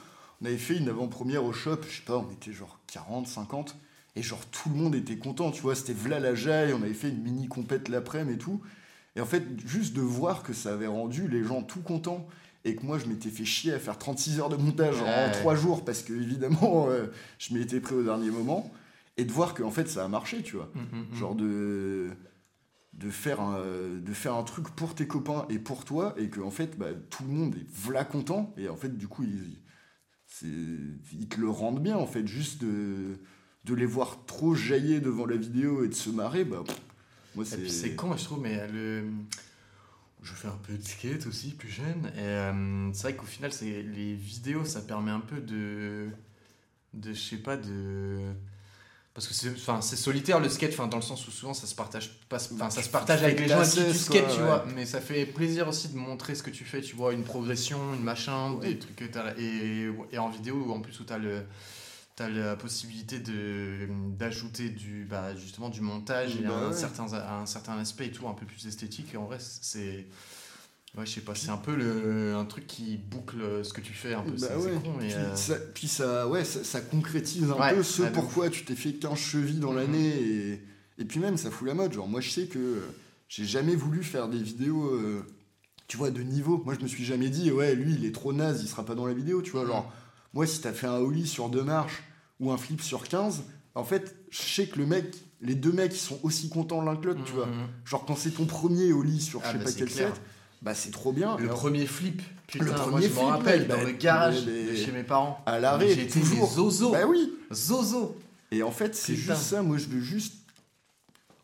On avait fait une avant-première au shop, je sais pas, on était genre 40, 50, et genre tout le monde était content, tu vois, c'était v'là la jaille, on avait fait une mini compète l'après-midi et tout. Et en fait, juste de voir que ça avait rendu les gens tout contents, et que moi je m'étais fait chier à faire 36 heures de montage en Ouais. 3 jours parce que évidemment euh, je m'y étais pris au dernier moment et de voir que en fait ça a marché tu vois Mm, mm, mm. genre de de faire un, de faire un truc pour tes copains et pour toi et que en fait bah, tout le monde est v'là content et en fait du coup ils, ils te le rendent bien en fait juste de, de les voir trop jaillir devant la vidéo et de se marrer bah pff, moi Et c'est puis c'est con, je trouve, mais le... je fais un peu de skate aussi, plus jeune. Et euh, c'est vrai qu'au final, c'est les vidéos, ça permet un peu de. de je sais pas, de. Parce que c'est enfin, c'est solitaire le skate, enfin, dans le sens où souvent ça se partage, pas, enfin, ça se partage avec les gens qui tu skates, tu ouais. vois. Mais ça fait plaisir aussi de montrer ce que tu fais, tu vois, une progression, une machin, Ouais. des trucs que t'as. Et, et en vidéo, en plus, où t'as le. T'as la possibilité d'ajouter du bah, justement du montage et Bah un ouais. certain un certain aspect et tout un peu plus esthétique et en vrai c'est Ouais, je sais pas, c'est un peu le, un truc qui boucle ce que tu fais un peu. Bah ouais. con, mais. Puis, euh, ça, puis ça, ouais, ça, ça concrétise un Ouais, peu ce pourquoi tu t'es fait 15 chevilles dans Mhm. l'année. Et, et puis même, ça fout la mode. Genre, moi, je sais que euh, j'ai jamais voulu faire des vidéos, euh, tu vois, de niveau. Moi, je me suis jamais dit, ouais, lui, il est trop naze, il sera pas dans la vidéo, tu vois. Mhm. Genre, moi, si t'as fait un ollie sur deux marches ou un flip sur 15, en fait, je sais que le mec, les deux mecs, ils sont aussi contents l'un que l'autre, tu vois. mhm. Genre, quand c'est ton premier ollie sur Ah, je sais bah, pas c'est quel clair. set, bah, c'est trop bien. Le Alors, premier flip, putain, Le moi premier je flip, m'en rappelle, mec, dans bah, le garage de chez mes parents. à l'arrêt, J'étais toujours. zozo. Bah oui. Zozo. Et en fait, c'est juste ça. Moi, je veux juste.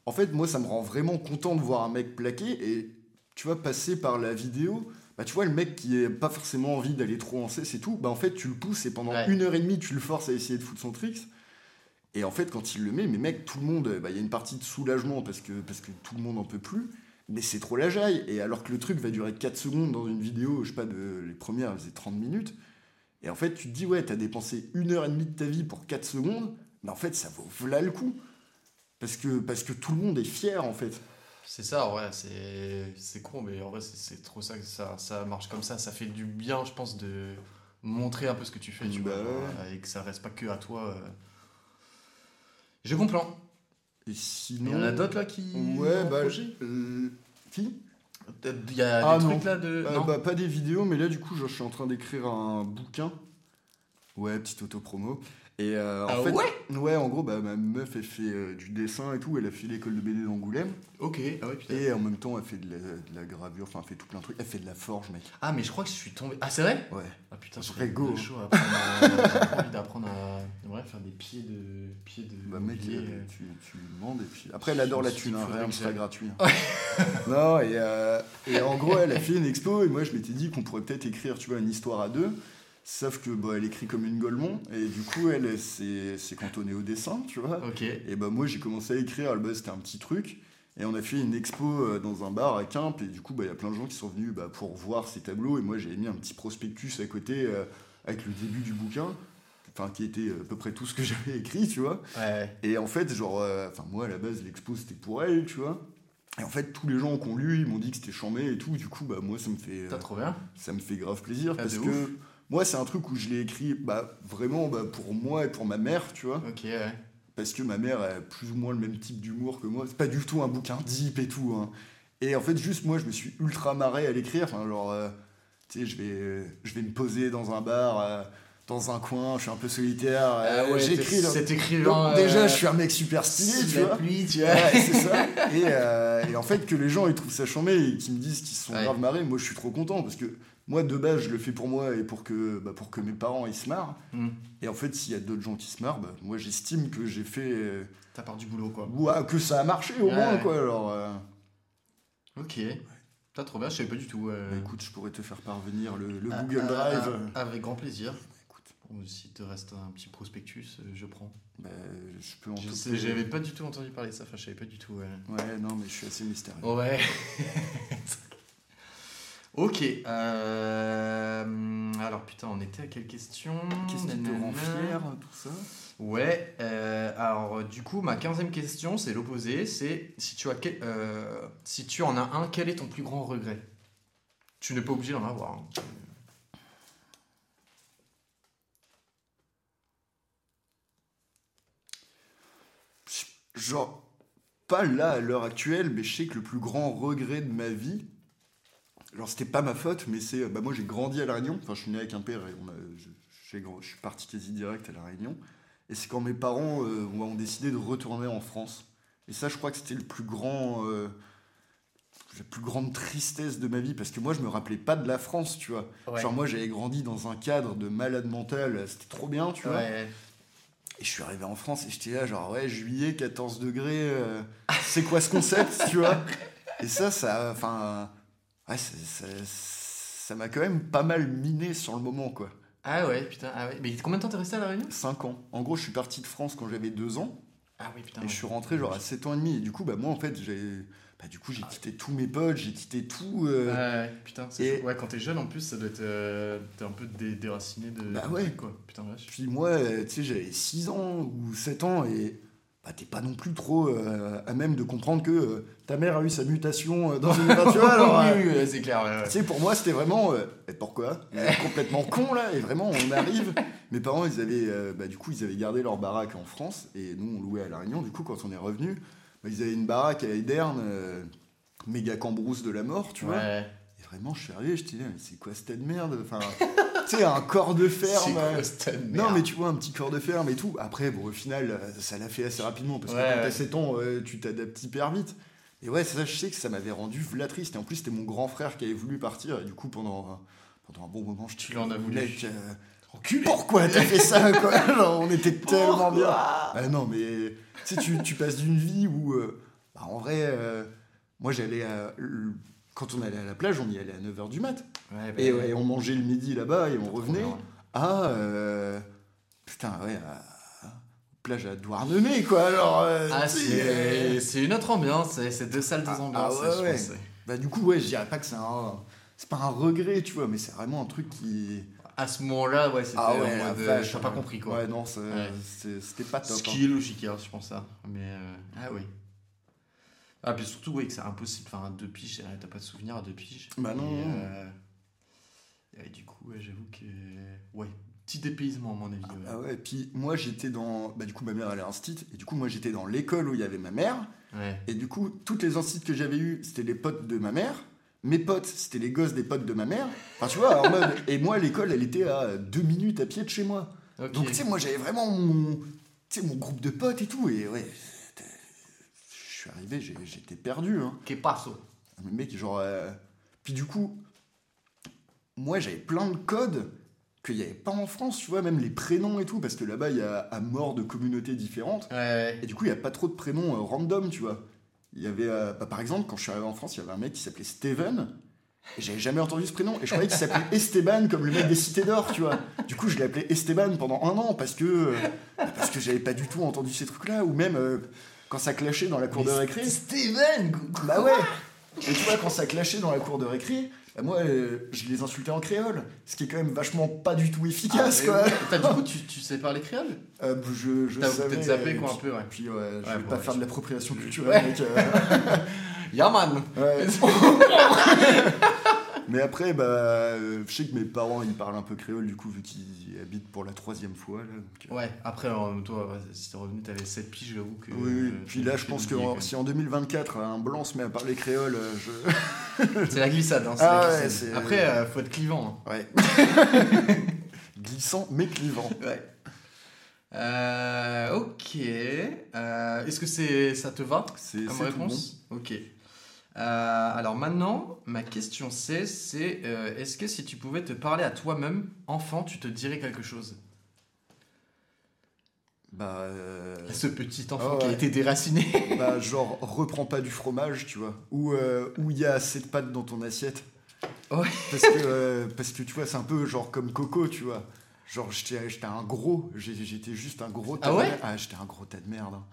En fait, moi, ça me rend vraiment content de voir un mec plaqué et tu vois, passer par la vidéo. Bah, tu vois, le mec qui n'a pas forcément envie d'aller trop en cesse et tout, bah, en fait, tu le pousses et pendant Ouais. une heure et demie, tu le forces à essayer de foutre son tricks. Et en fait, quand il le met, mais mec, tout le monde, bah, il y a une partie de soulagement parce que, parce que tout le monde en peut plus. Mais c'est trop la jaille. Et alors que le truc va durer 4 secondes dans une vidéo, je sais pas, de, les premières, elles faisaient 30 minutes. Et en fait, tu te dis, ouais, t'as dépensé une heure et demie de ta vie pour 4 secondes, mais en fait, ça vaut voilà le coup. Parce que, parce que tout le monde est fier, en fait. C'est ça, en vrai, c'est c'est con, mais en vrai, c'est- trop ça que ça, ça marche comme ça. Ça fait du bien, je pense, de montrer un peu ce que tu fais, tu Bah vois, ouais. et que ça reste pas que à toi. euh. Je comprends. Et Il sinon. y en a d'autres là qui. Ouais, bah. euh, qui? Il y a Ah, des non. trucs là de. Non bah, Pas des vidéos, mais là, du coup, genre, je suis en train d'écrire un bouquin. Ouais, petite auto-promo. Et euh, en Ah fait, ouais ouais, en gros, bah, ma meuf, elle fait euh, du dessin et tout. Elle a fait l'école de BD d'Angoulême. Ok, ah ouais, putain. Et en même temps, elle fait de la, de la gravure, enfin, elle fait tout plein de trucs. Elle fait de la forge, mec. Ah, mais je crois que je suis tombé. Ah, c'est vrai? Ouais. Ah putain, Vrai j'ai go. chaud à apprendre à- J'ai envie d'apprendre à. J'aimerais faire des pieds de. Pieds de. Bah mec, euh, euh. tu, tu demandes et puis... Après, elle adore la Je thune, hein, rien ne sera gratuit. hein. (laughs) non, et, euh, et en gros, elle a fait une expo et moi, je m'étais dit qu'on pourrait peut-être écrire, tu vois, une histoire à deux. Sauf que, bah, elle écrit comme une Golemont et du coup, elle, s'est cantonnée au dessin, tu vois. Et bah moi, j'ai commencé à écrire, à la base, c'était un petit truc. Et on a fait une expo euh, dans un bar à Quimp et du coup, bah, il y a plein de gens qui sont venus bah, pour voir ces tableaux et moi, j'ai mis un petit prospectus à côté euh, avec le début du bouquin. Enfin, qui était à peu près tout ce que (laughs) j'avais écrit, tu vois. Ouais. Et en fait, genre, euh, moi à la base, l'expo c'était pour elle, tu vois. Et en fait, tous les gens qui ont lu, ils m'ont dit que c'était chambé et tout. Du coup, bah, moi, ça me fait, T'as euh, trop bien. ça me fait grave plaisir Ah, parce que ouf. Moi, c'est un truc où je l'ai écrit, bah, vraiment, bah, pour moi et pour ma mère, tu vois. Ok, ouais. Parce que ma mère a plus ou moins le même type d'humour que moi. C'est pas du tout un bouquin deep et tout. hein. Et en fait, juste moi, je me suis ultra marré à l'écrire. Enfin, genre, euh, tu sais, je vais, je vais me poser dans un bar. euh, dans un coin, je suis un peu solitaire. euh, Ah ouais, J'écris. cet Donc, écrivain. déjà, euh, je suis un mec super stylé, tu la vois. pluie, tu vois. Ouais, c'est ça. (laughs) Et, euh, et en fait, que les gens ils trouvent ça chambé et qu'ils me disent qu'ils se sont Ouais. grave marrés, moi je suis trop content parce que moi de base je le fais pour moi et pour que, bah, pour que mes parents ils se marrent. Hmm. Et en fait, s'il y a d'autres gens qui se marrent, bah, moi j'estime que j'ai fait. euh, T'as part du boulot, quoi. ouah, que ça a marché au Ouais. moins, quoi. Alors, euh, Ok. T'as trop bien, je savais pas du tout. euh, bah, écoute, je pourrais te faire parvenir le, le ah, Google ah, Drive. ah, avec grand plaisir. Écoute, Bon, si te reste un petit prospectus, euh, je prends. bah, je peux en Je sais, j'avais pas du tout entendu parler de ça, enfin, je savais pas du tout. ouais. Ouais, non, mais je suis assez mystérieux. Ouais. (laughs) ok. euh, Alors putain, on était à quelle question Qu'est-ce qui te rend fier, tout ça Ouais. euh, alors euh, du coup, ma quinzième question, c'est l'opposé. C'est si tu as quel- euh, si tu en as un, quel est ton plus grand regret? Tu n'es pas obligé d'en avoir. hein. Genre, pas là à l'heure actuelle, mais je sais que le plus grand regret de ma vie, genre c'était pas ma faute, mais c'est, bah moi j'ai grandi à La Réunion, enfin je suis né avec un père et on a, je, suis parti quasi direct à La Réunion, et c'est quand mes parents euh, ont décidé de retourner en France. Et ça je crois que c'était le plus grand, euh, la plus grande tristesse de ma vie, parce que moi je me rappelais pas de la France, tu vois. Ouais. Genre moi j'avais grandi dans un cadre de malade mental, c'était trop bien, tu vois. Et je suis arrivé en France et j'étais là, genre, ouais, juillet, 14 degrés, euh, c'est quoi ce concept, tu vois (laughs) Et ça, ça, enfin, ouais, ça- m'a quand même pas mal miné sur le moment, quoi. Ah ouais, putain. Ah ouais. Mais combien de temps t'es resté à la Réunion? 5 ans. En gros, je suis parti de France quand j'avais 2 ans Ah oui, putain. et ouais. je suis rentré genre à 7 ans et demi. Et du coup, bah, moi, en fait, j'ai bah, du coup, j'ai quitté tous mes potes, j'ai quitté tout. euh, Ouais, putain, Et-. Ouais, quand t'es jeune en plus, ça doit être. euh, T'es un peu dé- déraciné de. Bah ouais. quoi. Putain, vache. Puis moi, tu sais, j'avais 6 ans ou 7 ans et bah, t'es pas non plus trop euh, à même de comprendre que euh, ta mère a eu sa mutation euh, dans une tu vois, alors, (laughs) oui, oui, oui, c'est clair. ouais, ouais. tu sais, pour moi, c'était vraiment. et pourquoi? Complètement con là, et vraiment, on arrive. (laughs) Mes parents, ils avaient. bah, du coup, ils avaient gardé leur baraque en France, et nous, on louait à La Réunion. Du coup, quand on est revenu, bah, ils avaient une baraque à Ederne, méga cambrousse de la mort, tu vois. Ouais. Et vraiment, je suis arrivé, je te dis, mais c'est quoi cette merde Enfin, (laughs) tu sais, un corps de ferme. quoi euh, non, mais tu vois, un petit corps de ferme et tout. Après, bon, au final, euh, ça l'a fait assez rapidement parce que Ouais, quand ouais. t'as 7 ans, euh, tu t'adaptes hyper vite. Et ouais, ça, je sais que ça m'avait rendu v'là triste. Et en plus, c'était mon grand frère qui avait voulu partir. Et du coup, pendant, un- pendant un bon moment, je Tu l'en as voulu. Mec, euh, pourquoi t'as fait ça quoi (laughs) Genre, On était tellement bien. Ah non, mais tu sais, tu, tu passes d'une vie où, euh, bah, en vrai, euh, moi j'allais Quand on allait à la plage, on y allait à 9h du mat. Ouais, bah, Et ouais, on mangeait le midi là-bas et on revenait à. euh, putain, ouais, à, plage à Douarnenez, quoi. Alors, euh, Ah, euh, c'est c'est une autre ambiance, c'est deux salles, deux Ah, ambiances. ah ouais, je ouais. pense. bah, du coup, ouais, je dirais pas que c'est un. C'est pas un regret, tu vois, mais c'est vraiment un truc qui. À ce moment-là, ouais, c'était Ah ouais, la vache, pas compris quoi. Ouais, non, c'est- Ouais. c'est- c'était pas top. hein. Skill ou chica, je pense ça. Mais euh, ah oui. Ah puis surtout oui que c'est impossible. Enfin deux piges, t'as pas de souvenir à deux piges. Bah non. Et, euh, et du coup ouais, j'avoue que ouais petit dépaysement à mon avis. ouais. Ah ouais, puis moi j'étais dans. Bah, du coup, ma mère elle est instit, et du coup, moi j'étais dans l'école où il y avait ma mère, Ouais. et du coup, toutes les instits que j'avais eues, c'était les potes de ma mère. Mes potes, c'était les gosses des potes de ma mère. Enfin, tu vois, en mode. Et moi, l'école, elle était à deux minutes à pied de chez moi. Donc, tu sais, moi, j'avais vraiment mon, tu sais, mon groupe de potes et tout. Et ouais, suis arrivé, j'étais perdu. Hein. Que passo. Mais mec, genre. euh, Puis du coup, moi, j'avais plein de codes qu'il n'y avait pas en France, tu vois, même les prénoms et tout, parce que là-bas, il y a à mort de communautés différentes. Ouais. Et du coup, il n'y a pas trop de prénoms euh, random, tu vois. Il y avait, euh, bah, par exemple, quand je suis arrivé en France, il y avait un mec qui s'appelait Steven. Et j'avais jamais entendu ce prénom. Et je croyais qu'il s'appelait (laughs) Esteban, comme le mec des Cités d'Or, tu vois. Du coup, je l'ai appelé Esteban pendant un an, parce que, euh, parce que j'avais pas du tout entendu ces trucs-là. Ou même quand ça clashait dans la cour de récré. Steven. Bah ouais Et tu vois, quand ça clashait dans la cour de récré, bah moi, euh, je les insultais en créole. Ce qui est quand même vachement pas du tout efficace, quoi. Ah, T'as du coup (laughs) tu, tu sais parler créole? Euh, je je T'as peut-être zappé quoi un peu ouais. Puis ouais, je Ouais, vais bon, pas ouais, faire je- de l'appropriation Ouais. culturelle, mec. euh, (laughs) Yaman. ouais. (laughs) Mais après, bah, euh, je sais que mes parents, ils parlent un peu créole, du coup, vu qu'ils habitent pour la troisième fois. Là, donc, euh, Ouais, après, toi, si t'es revenu, t'avais 7 piges, j'avoue que. Oui, oui. Puis là, je pense que en- si en 2024, un blanc se met à parler créole, euh, je... (laughs) C'est la glissade, hein. Ah la glissade. Après, faut être clivant. Ouais. (laughs) Glissant, mais clivant. hein. Ouais. Euh, ok. Euh, Est-ce que c'est, ça te va C'est comme réponse Ok. Euh, alors maintenant, ma question c'est, c'est euh, est-ce que si tu pouvais te parler à toi-même, enfant, tu te dirais quelque chose? Bah, euh, Ce petit enfant Ah qui a été déraciné. (laughs) bah, genre, reprends pas du fromage, tu vois. Ou où il y a assez de pâtes dans ton assiette. Ouais. Parce que, parce que tu vois, c'est un peu genre comme Coco, tu vois. Genre, j'étais un gros, j'étais juste un gros tas Ah de ouais? merde. Ah, j'étais un gros tas de merde. hein.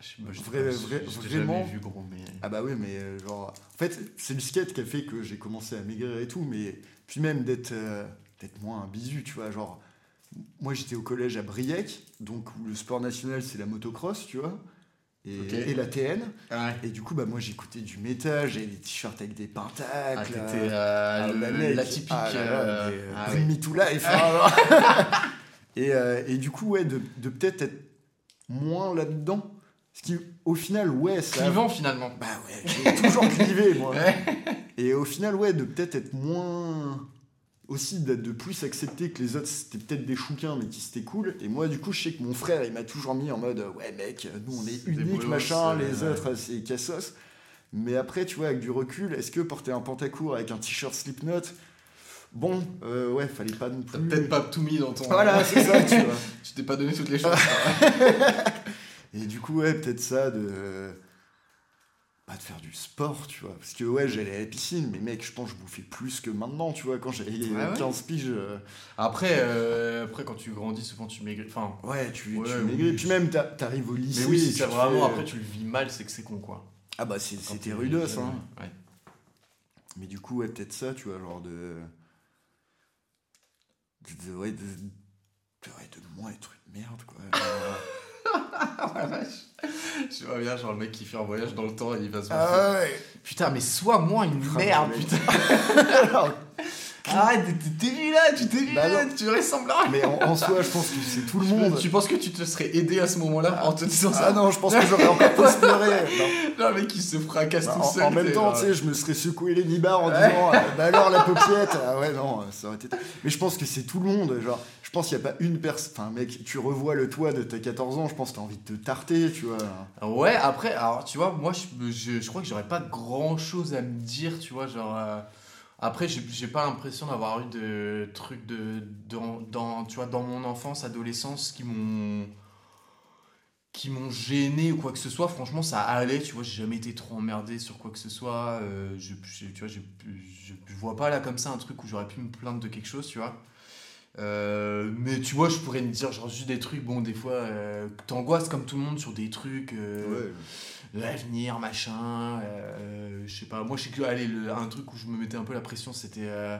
Je je Vrai- vrai- je vraiment vu gros, mais. Ah bah oui, mais euh, genre... En fait, c'est le skate qui a fait que j'ai commencé à maigrir et tout, mais... Puis même d'être euh, d'être moins un bisu, tu vois, genre... Moi, j'étais au collège à Briec, donc le sport national, c'est la motocross, tu vois, et, Ok. et la TN. Ouais. Et du coup, bah moi, j'écoutais du métal, j'avais des t-shirts avec des pentacles. Ah, t'étais euh, euh, ah, le- bah, mec, l'atypique. ah là euh, mais, euh, ah Bring me to life. hein, (laughs) et, euh, et du coup, ouais, de, de peut-être être moins là-dedans. Ce qui, au final, ouais, ça... Clivant finalement. Bah ouais, j'ai toujours clivé, moi. (laughs) Ouais. Et au final, ouais, de peut-être être moins. Aussi, d'être de plus accepter que les autres, c'était peut-être des chouquins, mais qui c'était cool. Et moi, du coup, je sais que mon frère, il m'a toujours mis en mode Ouais, mec, nous, on est unique, bolos, machin, les ouais. autres, c'est cassos. Mais après, tu vois, avec du recul, est-ce que porter un pantacourt avec un t-shirt Slipknot Bon, euh, ouais, fallait pas non T'as peut-être pas tout mis dans ton. Voilà, (laughs) c'est ça, tu vois. Tu t'es pas donné toutes les choses. (laughs) Et du coup, ouais, peut-être ça de. Pas de faire du sport, tu vois. Parce que, ouais, j'allais à la piscine, mais mec, je pense que je bouffais plus que maintenant, tu vois. Quand j'avais Ah ouais 15 piges. euh, Après, euh, après, quand tu grandis, souvent tu maigris. Enfin, Ouais, tu, Ouais, tu maigris. Puis même, t'a- t'arrives au lycée. mais oui, si c'est vraiment fais- après tu le vis mal, c'est que c'est con quoi. Ah bah, c'était rudos, hein. Ouais. Mais du coup, ouais, peut-être ça, tu vois, genre de. de, de- ouais, de, de, ouais, de moins être une merde, quoi. Genre, (laughs) la vache. Je vois bien, genre le mec qui fait un voyage dans le temps et il va se Ah ouais. Putain, mais sois moi une merde, putain. (laughs) Arrête, t'es- vu là, tu t'es vu Bah là, non. tu ressembles à mais en, en soi, je pense que c'est tout le monde. Tu penses que tu te serais aidé à ce moment-là en te disant ça Ah non, je pense que j'aurais encore plus (laughs) pleuré. Non. Non, mec, il se fracasse Bah, tout en, seul. en même temps, tu sais, je me serais secoué les nibards en disant (laughs) euh, Bah alors la paupiette Ah ouais, non, ça aurait été. Mais je pense que c'est tout le monde. Genre, je pense qu'il n'y a pas une personne. Enfin, mec, tu revois le toit de tes 14 ans, je pense que t'as envie de te tarter, tu vois. Ouais, après, alors tu vois, moi je, je, je crois que j'aurais pas grand chose à me dire, tu vois, genre. euh, après, j'ai pas l'impression d'avoir eu de trucs de, dans, tu vois, dans mon enfance, adolescence qui m'ont qui m'ont gêné ou quoi que ce soit. Franchement, ça allait, tu vois, j'ai jamais été trop emmerdé sur quoi que ce soit. euh, je, je- tu vois, je, je, vois pas là comme ça un truc où j'aurais pu me plaindre de quelque chose, tu vois. Euh, mais tu vois, je pourrais me dire, genre, juste des trucs, bon, des fois, euh, t'angoisses comme tout le monde sur des trucs. euh, l'avenir, machin. euh, je sais pas. Moi, je sais que, allez, le- un truc où je me mettais un peu la pression, c'était euh,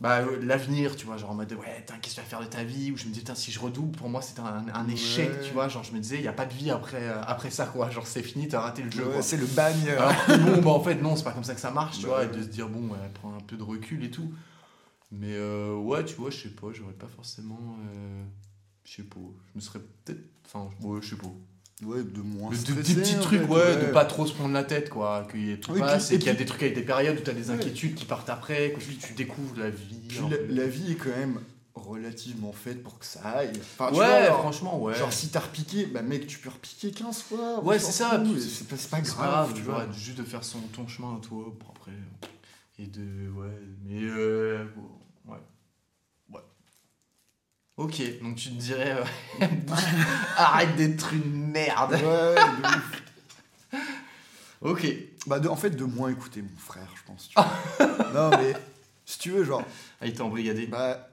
bah, euh, l'avenir, tu vois. Genre en mode, ouais, qu'est-ce que tu vas faire de ta vie? Ou je me disais, putain, si je redouble, pour moi, c'était un, un échec, Ouais. tu vois. Genre, je me disais, il n'y a pas de vie après, euh, après ça, quoi. Genre, c'est fini, t'as raté le jeu, Ouais, c'est le bagne. Alors bon, bah, en fait, non, c'est pas comme ça que ça marche, tu Bah vois. Et de se dire, bon, ouais, prends un peu de recul et tout. Mais euh, ouais, tu vois, je sais pas, j'aurais pas forcément. euh, je sais pas. Je me serais peut-être. Enfin, ouais, je sais pas. Ouais, de moins. De, stressé, petits trucs, ouais, de pas trop se prendre la tête, quoi. Qu'il y Oui, qu'il y a des trucs avec des périodes où t'as des Ouais. inquiétudes qui partent après, que tu, tu découvres la vie. Puis la, peu. la vie est quand même relativement faite pour que ça aille. Enfin, ouais, vois, franchement, ouais. Genre si t'as repiqué, bah mec tu peux repiquer 15 fois. Ouais, c'est ça, c'est- pas, pas grave, tu vois. juste de faire son, ton chemin à toi, bon, après. Et de. Ouais, mais. Euh, bon. Ok, donc tu te dirais. euh, (laughs) (laughs) Arrête d'être une merde. Ouais, de ouf. Ok. Bah de- en fait de moins écouter mon frère, je pense. tu vois. (laughs) non mais si tu veux, genre, Ah, il t'a embrigadé. bah,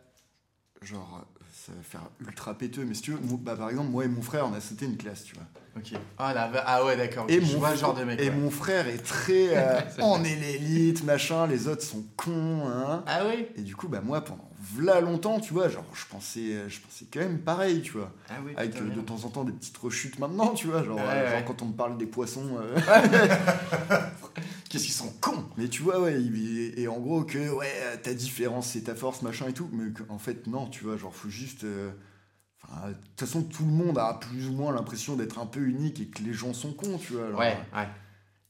genre, ça va faire ultra péteux, mais si tu veux, moi- bah par exemple moi et mon frère on a sauté une classe, tu vois. Ok. Ah, là, ah ouais, d'accord. Et je mon, vois le genre de mec. et ouais. mon frère est très, euh, on est l'élite, machin, les autres sont cons, hein. Ah ouais? Et du coup, bah moi pendant v'là longtemps, tu vois, genre je pensais, je pensais quand même pareil, tu vois. Ah oui, Avec euh, de temps en temps des petites rechutes maintenant, tu vois, genre, Ouais, euh, genre quand on me parle des poissons. euh, (laughs) Qu'est-ce qu'ils sont cons Mais tu vois, ouais, et, en gros que ouais, ta différence c'est ta force, machin et tout, mais en fait non, tu vois, genre faut juste. de toute façon, tout le monde a plus ou moins l'impression d'être un peu unique et que les gens sont cons, tu vois. Ouais, ouais.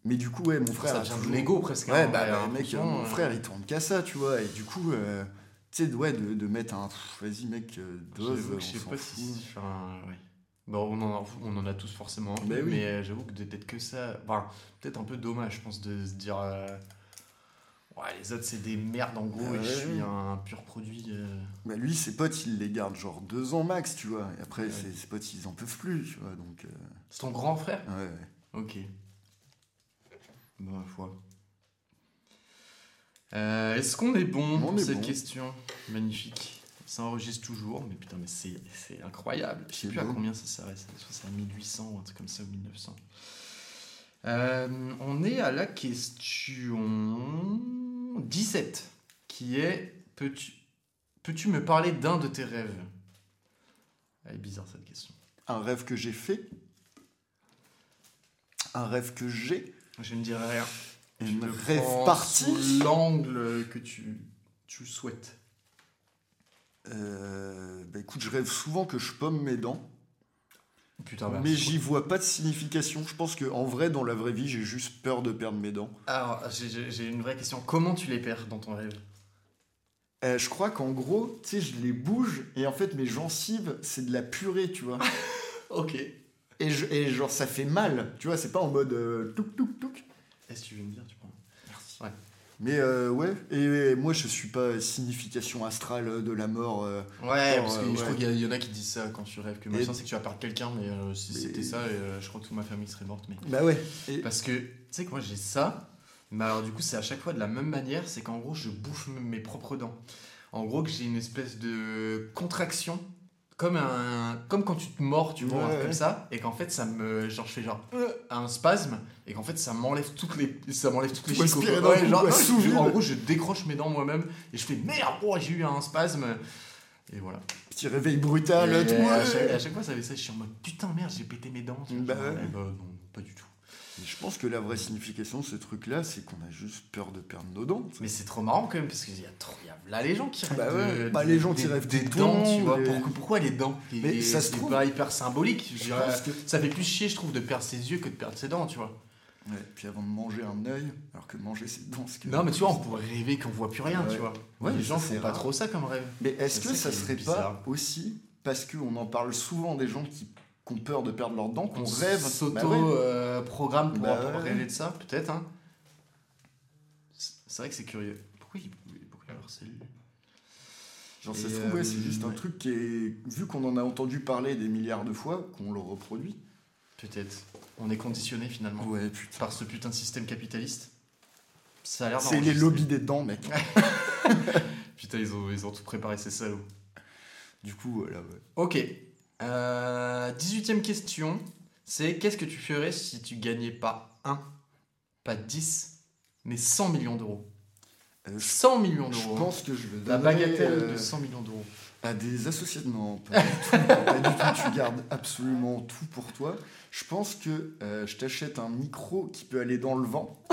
Mais du coup, ouais, mon frère. Ça vient de l'ego presque. Ouais, hein, bah, ouais, bah, mec, mon frère il tourne qu'à ça, tu vois, et du coup, euh, tu sais, ouais, de, de mettre un. Vas-y, mec, euh, dose, que je sais pas fout. si. Enfin, ouais. Bon, on en, a, on en a tous forcément un peu, Bah oui. mais euh, j'avoue que d'être que ça. Enfin, peut-être un peu dommage, je pense, de se dire. euh, ouais, les autres, c'est des merdes en gros, Ah et je ouais. suis un pur produit. euh, Bah, lui, ses potes, il les garde genre deux ans max, tu vois, et après, Ouais. ses, ses potes, ils en peuvent plus, tu vois, donc. euh, C'est ton grand frère? Ouais, ouais. Ok. Ma foi. Euh, Est-ce qu'on est bon On pour est cette bon. question Magnifique? Ça enregistre toujours, mais putain, mais c'est incroyable. Je sais plus à combien ça s'arrête. Soit c'est à 1800 ou un truc comme ça, ou 1900. Euh, on est à la question 17, qui est Peux-tu peux me parler d'un de tes rêves? Elle est bizarre cette question. Un rêve que j'ai fait? Un rêve que j'ai? Je ne dirai rien. Une rêve partie. l'angle que tu, tu souhaites. Euh, bah écoute, je rêve souvent que je pomme mes dents, Putain, mais j'y vois pas de signification. Je pense que en vrai, dans la vraie vie, j'ai juste peur de perdre mes dents. Alors, j'ai- une vraie question. Comment tu les perds dans ton rêve? Euh, je crois qu'en gros, tu sais, je les bouge et en fait, mes gencives, c'est de la purée, tu vois. (laughs) Ok. Et, je- et genre, ça fait mal, tu vois. C'est pas en mode euh, touk touk touk. Est-ce que tu veux me dire tu prends Merci. Ouais. Mais euh, ouais, et, moi, je suis pas signification astrale de la mort. euh, Ouais, Genre, parce que euh, je crois qu'il y, en a qui disent ça quand tu rêves que machin, c'est que tu vas perdre quelqu'un, mais euh, si c'était ça, euh, je crois que toute ma famille serait morte. Mais... Bah ouais. Et- Parce que, tu sais que moi j'ai ça, mais alors du coup c'est à chaque fois de la même manière, c'est qu'en gros je bouffe mes propres dents. En gros que j'ai une espèce de contraction, comme, un, comme quand tu te mords, tu vois, un Ouais, truc ouais. comme ça, et qu'en fait ça me, genre je fais genre euh, un spasme, et qu'en fait ça m'enlève toutes les, ça m'enlève toutes les chicots. genre, ouais, je- vide. en gros je décroche mes dents moi-même, et je fais merde, oh, j'ai eu un spasme. Et voilà. Petit réveil brutal. Et à, chaque, à chaque fois, ça fait ça. Je suis en mode putain, merde, j'ai pété mes dents. Bah genre, ouais. ben, non, pas du tout. Et je pense que la vraie signification de ce truc-là, c'est qu'on a juste peur de perdre nos dents. Mais c'est trop marrant quand même, parce qu'il y a trop. y a là les gens qui rêvent. Bah ouais, de- bah, des- les gens qui rêvent des des dents, tu vois. Pourquoi, pourquoi les dents Mais ça se trouve- pas hyper symbolique. Je Je dirais, pense que- Ça fait plus chier, je trouve, de perdre ses yeux que de perdre ses dents, tu vois. Ouais, puis avant de manger un œil, alors que manger ses dents, c'est Non, mais tu vois, on pourrait rêver qu'on voit plus rien, Ouais. tu vois. Ouais, les gens font c'est pas rare. trop ça comme rêve. Mais est-ce que ça serait bizarre. pas aussi parce qu'on en parle souvent des gens qui, qui ont peur de perdre leurs dents, qu'on On rêve s'auto-programme Bah ouais. pour, Bah ouais. rêver de ça, peut-être. Hein. C'est vrai que c'est curieux. Pourquoi il, pourquoi il Genre, ça se trouve, ouais, c'est euh, juste un ouais. truc qui est. Vu qu'on en a entendu parler des milliards de fois, qu'on le reproduit. Peut-être. On est conditionné finalement Ouais, putain. par ce putain de système capitaliste. Ça a l'air C'est les lobbies des dents, mec. (laughs) Putain, ils ont, ils ont tout préparé, ces salauds. Du coup, voilà, ouais. Ok. Euh, 18ème question. C'est qu'est-ce que tu ferais si tu gagnais pas 1, pas 10, mais 100 millions d'euros Euh, je 100 millions je d'euros. hein. pense que je vais La bagatelle euh, de 100 millions d'euros. À des associations. Non, pas du tout. pas du tout. Tu gardes absolument tout pour toi. Je pense que euh, je t'achète un micro qui peut aller dans le vent. (laughs)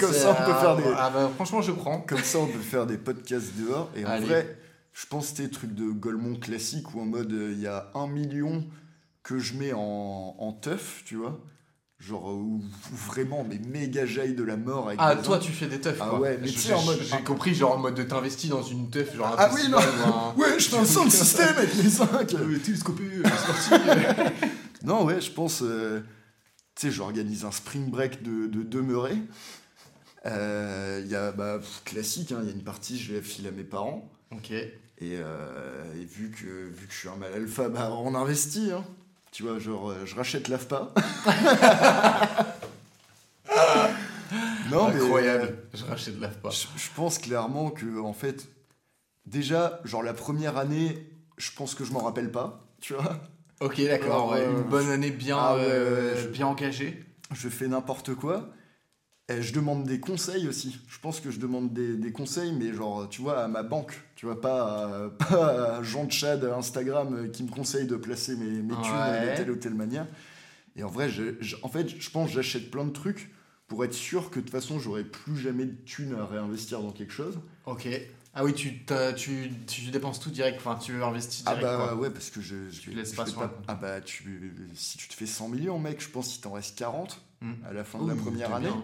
Comme c'est- ça, on peut ah, faire des- Ah bah franchement, je prends. Comme ça, on peut faire des podcasts dehors. Et en vrai, je pense que c'était truc de Golemont classique où en mode euh, il y a un million que je mets en, en teuf, tu vois. Genre, euh, où, où vraiment, mais méga jaille de la mort avec Ah, des toi, gens. tu fais des teufs, Ah quoi. ouais, mais tu sais, en mode- J'ai compris, genre en mode de t'investis dans une teuf, genre un Ah oui, non. un- Ouais, je un sound système avec les cinq. (laughs) Euh, télescopé. (laughs) Non, ouais, je pense. euh, tu sais, j'organise un spring break de, de demeuré. Euh, Il y a, bah, classique, hein, il y a une partie, je la file à mes parents. ok. Et, euh, et vu, que, vu que je suis un mal alpha, bah, on investit. Hein. Tu vois, genre, euh, je rachète l'AFPA. (laughs) non, Incroyable. euh, Je rachète l'AFPA. je, je pense clairement que, en fait, déjà, genre, la première année, je pense que je m'en rappelle pas. Tu vois, Ok, d'accord. Ouais, euh, une bonne année bien, ah euh, ouais, bien engagée. je fais n'importe quoi. Et je demande des conseils aussi. Je pense que je demande des, des conseils, mais genre, tu vois, à ma banque. Tu vois, pas à, (laughs) pas à Jean de Chad Instagram euh, qui me conseille de placer mes, mes thunes Ouais. de telle ou telle manière. Et en vrai, je, je- en fait, je pense que j'achète plein de trucs pour être sûr que de toute façon, j'aurai plus jamais de thunes à réinvestir dans quelque chose. Ok. Ah oui, tu, tu, tu dépenses tout direct, enfin tu investis Ah direct. bah quoi. ouais, parce que je. Tu je- laisses je pas sur. Ah bah, tu, si tu te fais 100 millions, mec, je pense qu'il t'en reste 40 Hmm. à la fin de la première année. bien.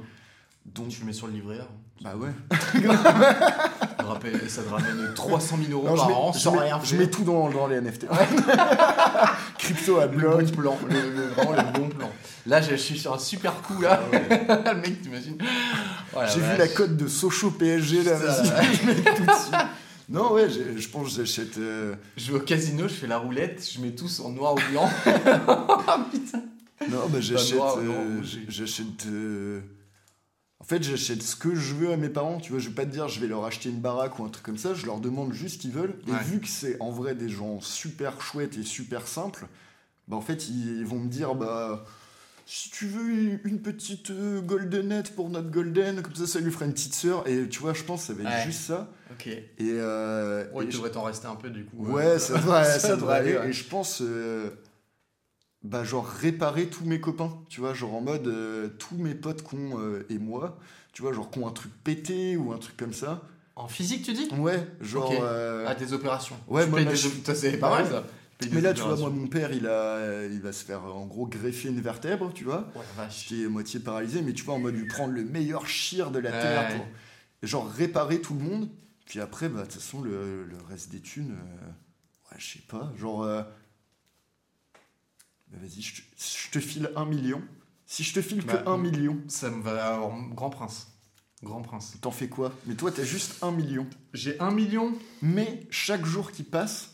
Donc, Tu le mets sur le livret A. bah ouais. (laughs) Ça te ramène 300 000 euros Non, je par mets, an je sans mets- rien je faire. mets tout dans, dans les NFT. (laughs) Crypto à le bloc. bon plan, le, le- vraiment le bon plan. Là, je suis sur un super coup là. le (laughs) mec, t'imagines Oh la J'ai vu la cote de Sochaux PSG là, vas-y, je mets tout dessus. Non, ouais, je pense que j'achète. euh, Je vais au casino, je fais la roulette, je mets tous en noir ou blanc. Putain. Non, bah j'achète. euh, j'achète. euh, En fait, j'achète ce que je veux à mes parents. Tu vois, je vais pas te dire je vais leur acheter une baraque ou un truc comme ça. Je leur demande juste ce qu'ils veulent. Et Ouais. vu que c'est en vrai des gens super chouettes et super simples, bah en fait, ils vont me dire bah. Si tu veux une petite euh, goldenette pour notre golden, comme ça, ça lui fera une petite sœur. Et tu vois, je pense que ça va être Ouais. juste ça. Ok. Et, euh, Ouais, et il je- devrait t'en rester un peu du coup. Ouais, ça devrait, (laughs) ça ça devrait aller. Et je pense, euh, bah, genre, réparer tous mes copains. Tu vois, genre en mode, euh, tous mes potes qu'on et moi, tu vois, genre, qu'on un truc pété ou un truc comme ça. En physique, tu dis? Ouais, genre. Ok. euh, Ah, des opérations. Ouais, Tu moi, je- c'est pas Ouais. mal ça. Mais là, tu vois, moi, mon père, il, a, il va se faire en gros greffer une vertèbre, tu vois. Ouais. Qui est moitié paralysé, mais tu vois, en mode lui prendre le meilleur chir de la Ouais. terre pour. genre, réparer tout le monde. Puis après, bah, de toute façon, le, le reste des thunes, euh, ouais, je sais pas. Genre. Bah, vas-y, je, te- je te file un million. Si je te file Bah, que un million, Ça me va. Alors, Grand Prince. Grand Prince. t'en fais quoi? Mais toi, t'as juste un million. J'ai un million. Mais chaque jour qui passe,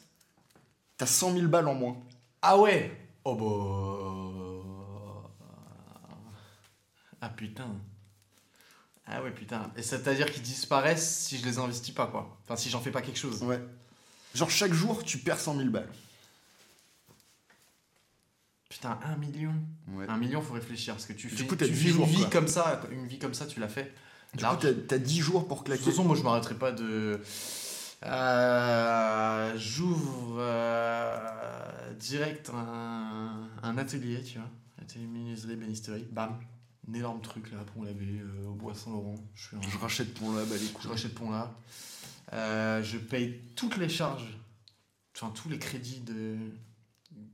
t'as 100 000 balles en moins. Ah ouais? Oh bah. Ah putain. Ah ouais putain. Et c'est-à-dire qu'ils disparaissent si je les investis pas quoi. Enfin si j'en fais pas quelque chose. Ouais. Genre, chaque jour, tu perds 100 000 balles. Putain, un million. Ouais. Un million, faut réfléchir parce que tu Du fais, coup, t'as tu 10 fais une vie quoi. comme ça, une vie comme ça, tu l'as fait. Du Large. coup, t'as, t'as 10 jours pour De claquer. toute façon, moi je m'arrêterai pas de. Euh, J'ouvre euh, direct un, un atelier, tu vois. Atelier menuiserie, bénisterie. Bam. Un énorme truc là pour laver euh, au bois Saint-Laurent. Je un- Je rachète pour là, bah les Je couilles. rachète pont là. Euh, je paye toutes les charges, enfin tous les crédits de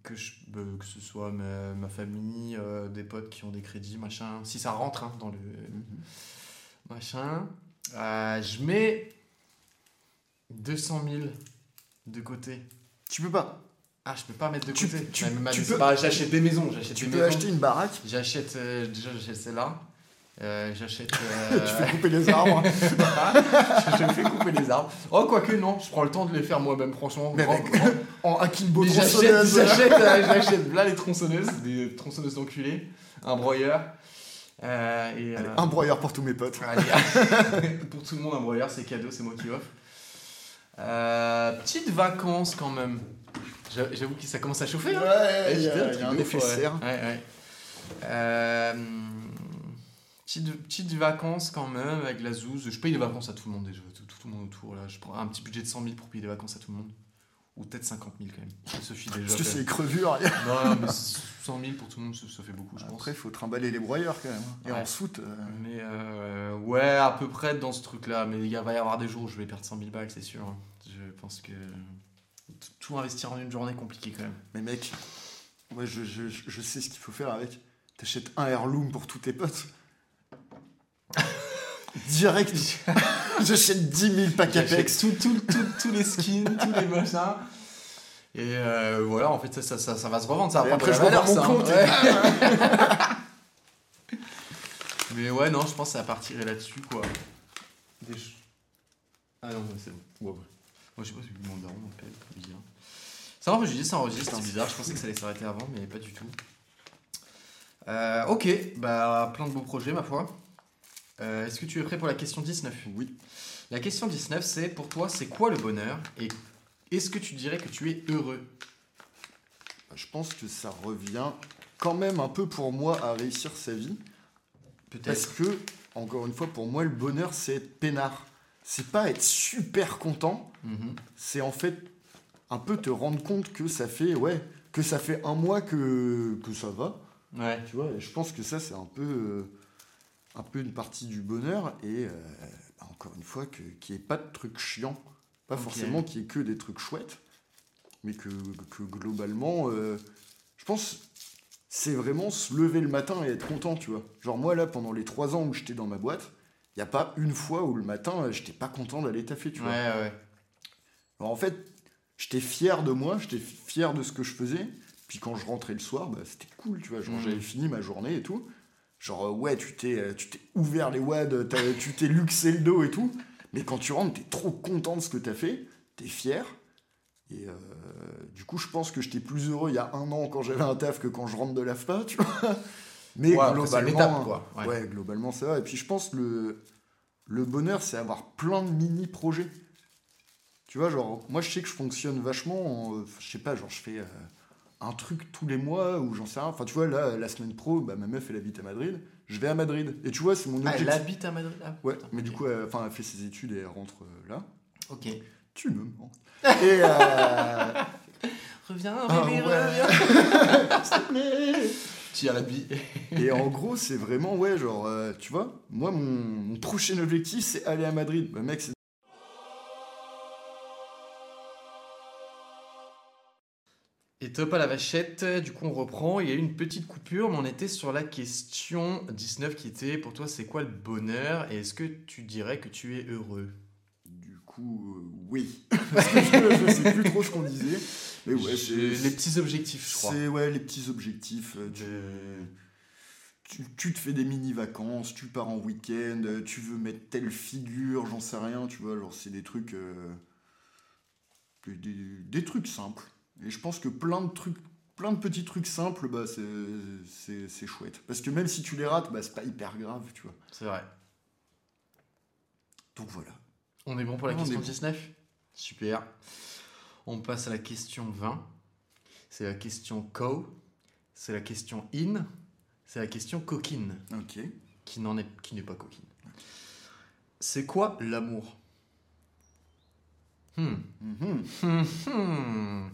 que je, que ce soit ma, ma famille, euh, des potes qui ont des crédits, machin. Si ça rentre hein, dans le Mhm. machin, Euh, je mets 200 000 de côté. Tu peux pas. Ah, je peux pas mettre de Tu- côté. tu- tu peux- pas- j'achète des maisons, j'achète Tu des peux maisons. acheter une baraque. J'achète euh, déjà j'achète celle-là. Euh, j'achète. (laughs) tu euh, fais couper les arbres. (laughs) je fais couper les arbres. Oh, quoique non, je prends le temps de les faire moi-même, franchement. Mais Grand- mec, grand- en Akimbo tronçonneuse. j'achète, euh, j'achète là les tronçonneuses, des tronçonneuses d'enculés, un broyeur. euh, et, Allez, un broyeur pour tous mes potes. (laughs) allez, pour tout le monde, un broyeur, c'est cadeau, c'est moi qui offre. Petites vacances quand même. J'a- J'avoue que ça commence à chauffer. Hein Ouais, il y truc il y a un effet serre. Ouais, ouais. Euh, petites, petites vacances quand même avec la zouze. Je paye des vacances à tout le monde déjà, tout, tout, tout le monde autour. Là. Je prends un petit budget de 100 000 pour payer des vacances à tout le monde. Ou peut-être 50 000 quand même. Ça suffit déjà. Parce que c'est crevures. Non, non, mais 100 000 pour tout le monde, ça, ça fait beaucoup, je pense. Après, il faut trimballer les broyeurs quand même. hein. Et Ouais. en soute. euh, Mais euh, ouais, à peu près dans ce truc-là. Mais il va y avoir des jours où je vais perdre 100 000 balles, c'est sûr. Je pense que tout investir en une journée, compliqué quand même. Mais mec, moi je, je- je sais ce qu'il faut faire avec. T'achètes un heirloom pour tous tes potes. Direct. (laughs) J'achète 10 000 packs Apex. tout, tout, tout- tous les skins, tous les machins. Et euh, voilà, en fait, ça, ça, ça, ça va se revendre. Ça va après, je revends mon ça, compte. hein. Ouais. (laughs) (laughs) Mais ouais, non, je pense que ça partirait là-dessus, quoi. Des Ah non, c'est bon. Ouais, ouais. Moi, je sais pas si mon daron m'appelle. Bizarre. Ça enregistre, ça enregistre, c'est bizarre. Je pensais que ça allait s'arrêter avant, mais pas du tout. Euh, ok, bah plein de beaux projets, ma foi. Euh, Est-ce que tu es prêt pour la question 19 Oui. La question 19, c'est pour toi, c'est quoi le bonheur? Et est-ce que tu dirais que tu es heureux? Je pense que ça revient quand même un peu pour moi à réussir sa vie. Parce Peut-être. que, encore une fois, pour moi, le bonheur, c'est être peinard. C'est pas être super content, Mhm. c'est en fait un peu te rendre compte que ça fait, ouais, que ça fait un mois que, que ça va. Ouais. Tu vois, et je pense que ça, c'est un peu, euh, un peu une partie du bonheur. Et euh, bah, encore une fois, qu'il n'y ait pas de trucs chiants. Pas forcément qu'il y ait que des trucs chouettes, mais que, que globalement, euh, je pense, c'est vraiment se lever le matin et être content, tu vois. Genre moi, là, pendant les trois ans où j'étais dans ma boîte, il n'y a pas une fois où le matin, j'étais pas content d'aller taffer, tu vois. ouais. Alors, en fait, j'étais fier de moi, j'étais fier de ce que je faisais. Puis quand je rentrais le soir, bah, c'était cool, tu vois. Genre, Mhm. j'avais fini ma journée et tout. Genre, euh, ouais, tu t'es, euh, tu t'es ouvert les wads, t'as- tu t'es luxé le dos et tout. Mais quand tu rentres, t'es trop content de ce que t'as fait, t'es fier. Et euh, du coup, je pense que j'étais plus heureux il y a un an quand j'avais un taf que quand je rentre de l'AFPA, tu vois. Mais Ouais, c'est globalement, quoi. Ouais. Ouais. globalement, ça va. Et puis je pense le, le bonheur, c'est avoir plein de mini-projets. Tu vois, genre, moi je sais que je fonctionne vachement, en, euh, je sais pas, genre je fais euh, un truc tous les mois ou j'en sais rien. Enfin, tu vois, là, la semaine pro, bah, ma meuf, elle habite à Madrid, je vais à Madrid. Et tu vois, c'est mon Ah, objectif. elle habite à Madrid ah, Ouais, putain, mais du coup, elle, enfin, elle fait ses études et elle rentre euh, là. Ok. Tu me mens. (laughs) Et euh, Reviens, Ah, bébé, ouais. reviens. (laughs) s'il te plaît. Tire la bille. Et en gros, c'est vraiment, ouais, genre, euh, tu vois, moi, mon, mon prochain objectif, c'est aller à Madrid. Bah, mec, c'est Et top à la vachette, du coup on reprend, il y a eu une petite coupure, mais on était sur la question 19 qui était, pour toi c'est quoi le bonheur? Et est-ce que tu dirais que tu es heureux? Du coup, euh, oui. (laughs) Parce que je, je sais plus trop ce qu'on disait. Mais ouais, Les petits objectifs je crois. C'est ouais, les petits objectifs. euh, Tu, De- tu, tu te fais des mini-vacances, tu pars en week-end, euh, tu veux mettre telle figure, j'en sais rien, tu vois. Genre, c'est des trucs. euh, des trucs simples. Et je pense que plein de trucs. Plein de petits trucs simples, bah, c'est- chouette. Parce que même si tu les rates, bah, c'est pas hyper grave, tu vois. C'est vrai. Donc voilà. On est bon pour la On question est bon. 19 Super. On passe à la question 20. C'est la question co. C'est la question in. C'est la question coquine. Ok. Qui n'en est, qui n'est pas coquine. C'est quoi l'amour? Hmm. Mhm. Hmm, hmm.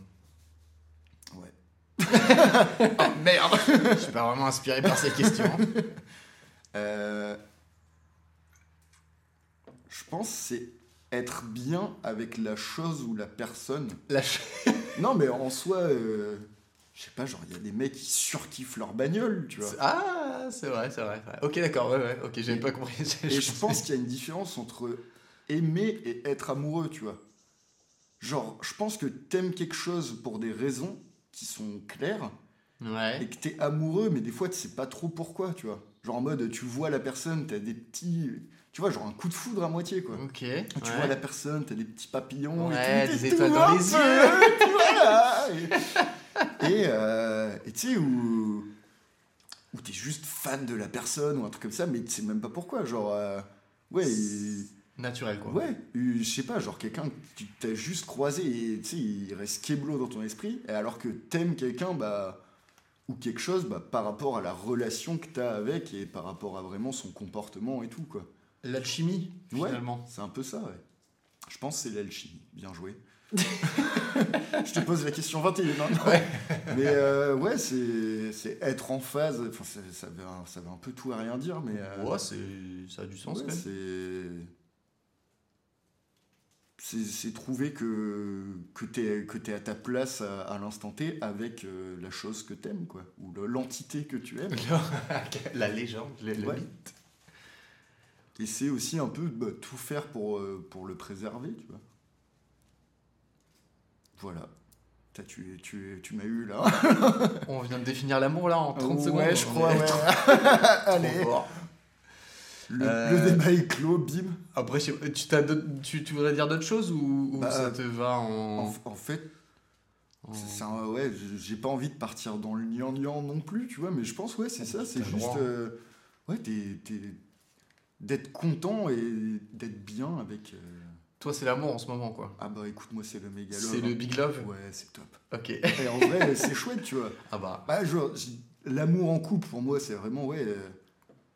Oh, merde Je suis pas vraiment inspiré par ces questions. Euh, Je pense que c'est être bien avec la chose ou la personne. La ch- (laughs) Non, mais en soi, euh, je sais pas, genre, il y a des mecs qui surkiffent leur bagnole, tu vois. Ah, c'est vrai, c'est vrai, vrai. Ok, d'accord, ouais, ouais, ok, j'avais pas compris. (laughs) Et je pense qu'il y a une différence entre aimer et être amoureux, tu vois. Genre, je pense que t'aimes quelque chose pour des raisons qui sont claires Ouais. et que t'es amoureux, mais des fois tu sais pas trop pourquoi, tu vois. Genre en mode, tu vois la personne, t'as des petits. Tu vois, genre un coup de foudre à moitié, quoi. Ok. Tu ouais. vois la personne, t'as des petits papillons Ouais, et tout, des étoiles dans les (laughs) yeux. voilà. Et et, euh, et tu sais, où, où t'es juste fan de la personne ou un truc comme ça, mais tu sais même pas pourquoi. Genre, euh, ouais, il- Naturel, quoi. ouais, euh, je sais pas, genre quelqu'un que tu t'as juste croisé et tu sais, il reste keblo dans ton esprit, et alors que t'aimes quelqu'un, bah, ou quelque chose, bah, par rapport à la relation que t'as avec et par rapport à vraiment son comportement et tout, quoi. L'alchimie, Ouais. finalement. C'est un peu ça, ouais. Je pense que c'est l'alchimie. Bien joué. (laughs) je te pose la question 21 maintenant. Ouais. Mais euh, ouais, c'est c'est être en phase. Enfin, ça, veut un, ça veut un peu tout et rien dire, mais. euh, Ouais, c'est... ça a du sens, ouais, quand même. c'est. C'est trouver que, que tu es, que es à ta place à, à l'instant T avec euh, la chose que t'aimes, quoi. Ou le- l'entité que tu aimes. (laughs) La légende, le, le Ouais. mythe. Et c'est aussi un peu bah, tout faire pour, euh, pour le préserver, tu vois. Voilà. T'as- Tu, tu, tu m'as eu là. (laughs) On vient de définir l'amour, là, en 30 secondes. Ouais, je crois, ouais. (laughs) Allez. Le, Euh, le débat est clos, bim. Après, tu, tu, tu voudrais dire d'autres choses ou, ou Bah, ça te va en... En, en fait, en- c'est ouais, j'ai pas envie de partir dans le gnangnan non plus, tu vois, mais je pense, ouais, c'est ça, c'est juste. euh, ouais, d'être content et d'être bien avec. euh, Toi, c'est l'amour en ce moment, quoi. Ah bah écoute, moi, c'est le méga C'est love, le hein. big love? Ouais, c'est top. Ok. Et en vrai, c'est chouette, tu vois. (laughs) Ah bah... Bah, l'amour en couple, pour moi, c'est vraiment, ouais, euh,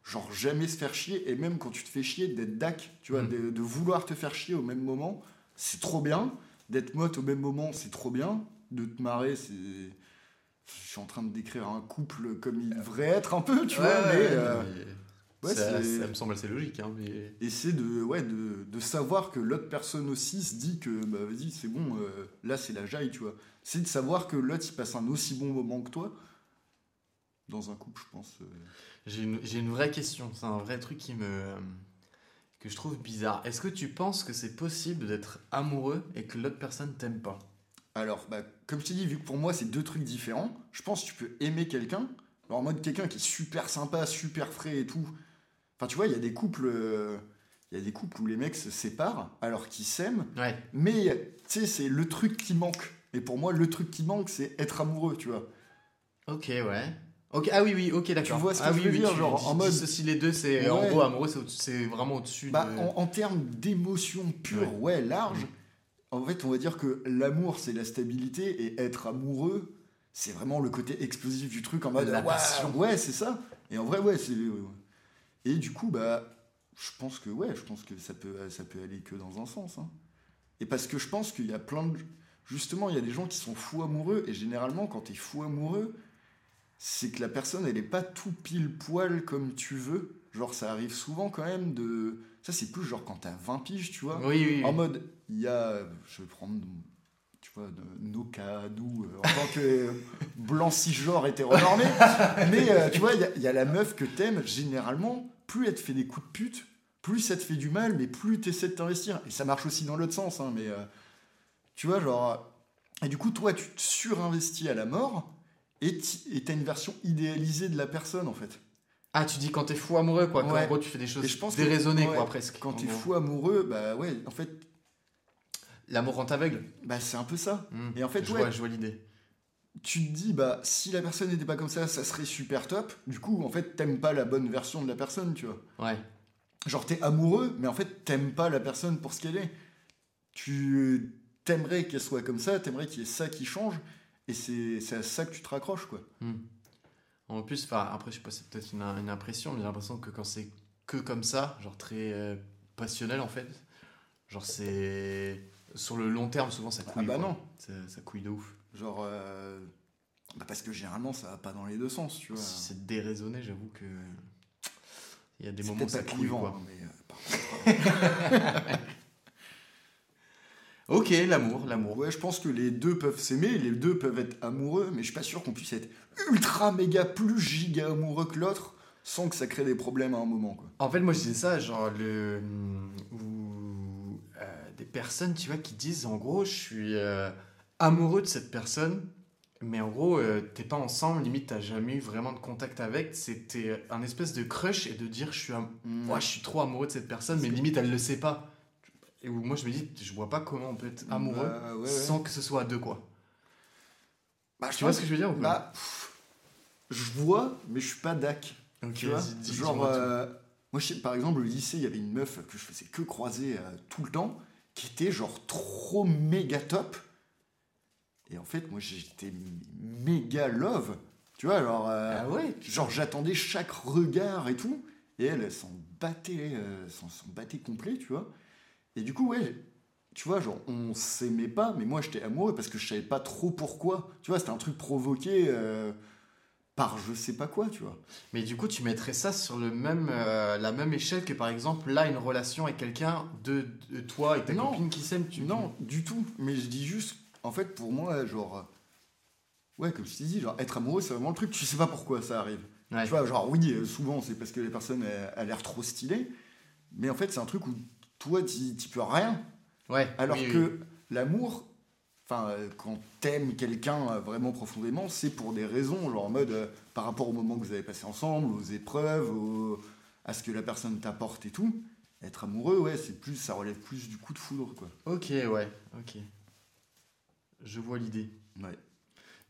genre jamais se faire chier, et même quand tu te fais chier, d'être dac, tu vois, Mm. de, de vouloir te faire chier au même moment, c'est trop bien. D'être motte au même moment, c'est trop bien. De te marrer, c'est. Je suis en train de décrire un couple comme il devrait être un peu, tu Ouais, vois, mais. ouais, euh, mais ouais, ça, ça me semble assez logique, hein, mais... Et c'est de, ouais, de, de savoir que l'autre personne aussi se dit que, bah vas-y, c'est bon, euh, là c'est la jaille, tu vois. C'est de savoir que l'autre il passe un aussi bon moment que toi. Dans un couple, je pense. euh, J'ai une, vraie question, c'est un vrai truc qui me... euh, que je trouve bizarre. Est-ce que tu penses que c'est possible d'être amoureux et que l'autre personne t'aime pas? Alors, bah, comme je t'ai dit, vu que pour moi c'est deux trucs différents, je pense que tu peux aimer quelqu'un, alors en mode quelqu'un qui est super sympa, super frais et tout. Enfin, tu vois, il y a des couples, euh, il y a des couples où les mecs se séparent alors qu'ils s'aiment, Ouais. mais tu sais, c'est le truc qui manque. Et pour moi, le truc qui manque, c'est être amoureux, tu vois. Ok, ouais. Ok, ah oui, oui, ok, d'accord. vois ce que ah, je oui, veux oui, dire, tu genre, en mode- dissocies les deux, c'est en Ouais. gros amoureux, c'est vraiment au-dessus Bah, de. en, en termes d'émotion pure, ouais, large, en fait, on va dire que l'amour, c'est la stabilité, et être amoureux, c'est vraiment le côté explosif du truc, en mode, La passion. ouais, c'est ça. Et en vrai, ouais, c'est... Et du coup, bah, je pense que, ouais, je pense que ça peut, ça peut aller que dans un sens. hein. Et parce que je pense qu'il y a plein de... Justement, il y a des gens qui sont fous amoureux, et généralement, quand t'es fou amoureux, c'est que la personne, elle est pas tout pile poil comme tu veux. Genre, ça arrive souvent quand même de... Ça, c'est plus genre quand t'as 20 piges, tu vois. Oui, oui, oui. En mode, il y a, je vais prendre, tu vois, de- nos cas, nous, euh, en tant que (laughs) blanc cisgenre hétéronormé, mais euh, tu vois, il y a- il y, a la meuf que t'aimes, généralement, plus elle te fait des coups de pute, plus ça te fait du mal, mais plus t'essaies de t'investir. Et ça marche aussi dans l'autre sens, hein, mais euh, tu vois, genre... Et du coup, toi, tu te surinvestis à la mort, et t'as une version idéalisée de la personne, en fait. Ah, tu dis quand t'es fou amoureux, quoi. Ouais. gros, tu fais des choses je pense que- déraisonnées, ouais, quoi, presque. Quand en t'es fou amoureux, bah ouais, en fait, L'amour rend aveugle. bah c'est un peu ça. Hmm. Et en fait, je ouais. vois, je vois l'idée. tu te dis, bah, si la personne n'était pas comme ça, ça serait super top. Du coup, en fait, t'aimes pas la bonne version de la personne, tu vois. Ouais. Genre, t'es amoureux, mais en fait, t'aimes pas la personne pour ce qu'elle est. Tu t'aimerais qu'elle soit comme ça, t'aimerais qu'il y ait ça qui change, et c'est à ça que tu te raccroches, quoi. Hmm. En plus, après, je sais pas, c'est peut-être une, une impression, mais j'ai l'impression que quand c'est que comme ça, genre très euh, passionnel en fait, genre c'est Sur le long terme, souvent ça Ah couille. bah quoi. non. Ça, ça couille de ouf. Genre. euh, bah parce que généralement, ça va pas dans les deux sens, tu vois. Si c'est déraisonné, j'avoue que. Il y a des moments où ça couille. Quoi. hein, mais euh, par contre, (laughs) Ok, l'amour, l'amour. Ouais, je pense que les deux peuvent s'aimer, les deux peuvent être amoureux, mais je suis pas sûr qu'on puisse être ultra méga plus giga amoureux que l'autre sans que ça crée des problèmes à un moment, quoi. En fait, moi, je disais ça, genre, le. Ou. euh, des personnes, tu vois, qui disent, en gros, je suis euh, amoureux de cette personne, mais en gros, euh, t'es pas ensemble, limite, t'as jamais eu vraiment de contact avec. C'était un espèce de crush et de dire, je suis, am- moi, je suis trop amoureux de cette personne, mais limite, elle le sait pas. Et où moi, je me dis, je vois pas comment on peut être amoureux Bah, ouais, ouais. sans que ce soit à deux, quoi. Bah, je Tu vois ce que je veux dire ou pas Bah, pff, je vois, mais je suis pas dac. Tu vois dis- Genre, euh, moi, je sais, par exemple, au lycée, il y avait une meuf que je faisais que croiser euh, tout le temps, qui était genre trop méga top. Et en fait, moi, j'étais méga love. Tu vois, genre, euh, Ah ouais genre j'attendais chaque regard et tout. Et elle, elle s'en battait, s'en battait complet, tu vois. Et du coup, ouais, tu vois, genre, on s'aimait pas, mais moi, j'étais amoureux parce que je savais pas trop pourquoi. Tu vois, c'était un truc provoqué euh, par je sais pas quoi, tu vois. Mais du coup, tu mettrais ça sur le même, euh, la même échelle que par exemple, là, une relation avec quelqu'un de, de toi et ta Non. copine qui s'aiment. Tu... Non, du tout. Mais je dis juste, en fait, pour moi, genre. euh, Ouais, comme je t'ai dit, genre, être amoureux, c'est vraiment le truc, tu sais pas pourquoi ça arrive. Ouais. Tu vois, genre, oui, souvent, c'est parce que les personnes elles- a l'air trop stylée. Mais en fait, c'est un truc où toi, t'y peux rien. Ouais, Alors oui, que l'amour, enfin, euh, quand t'aimes quelqu'un euh, vraiment profondément, c'est pour des raisons, genre en mode euh, par rapport au moment que vous avez passé ensemble, aux épreuves, à ce que la personne t'apporte et tout. Être amoureux, ouais, c'est plus, ça relève plus du coup de foudre, quoi. Ok, ouais, ok. Je vois l'idée. Ouais.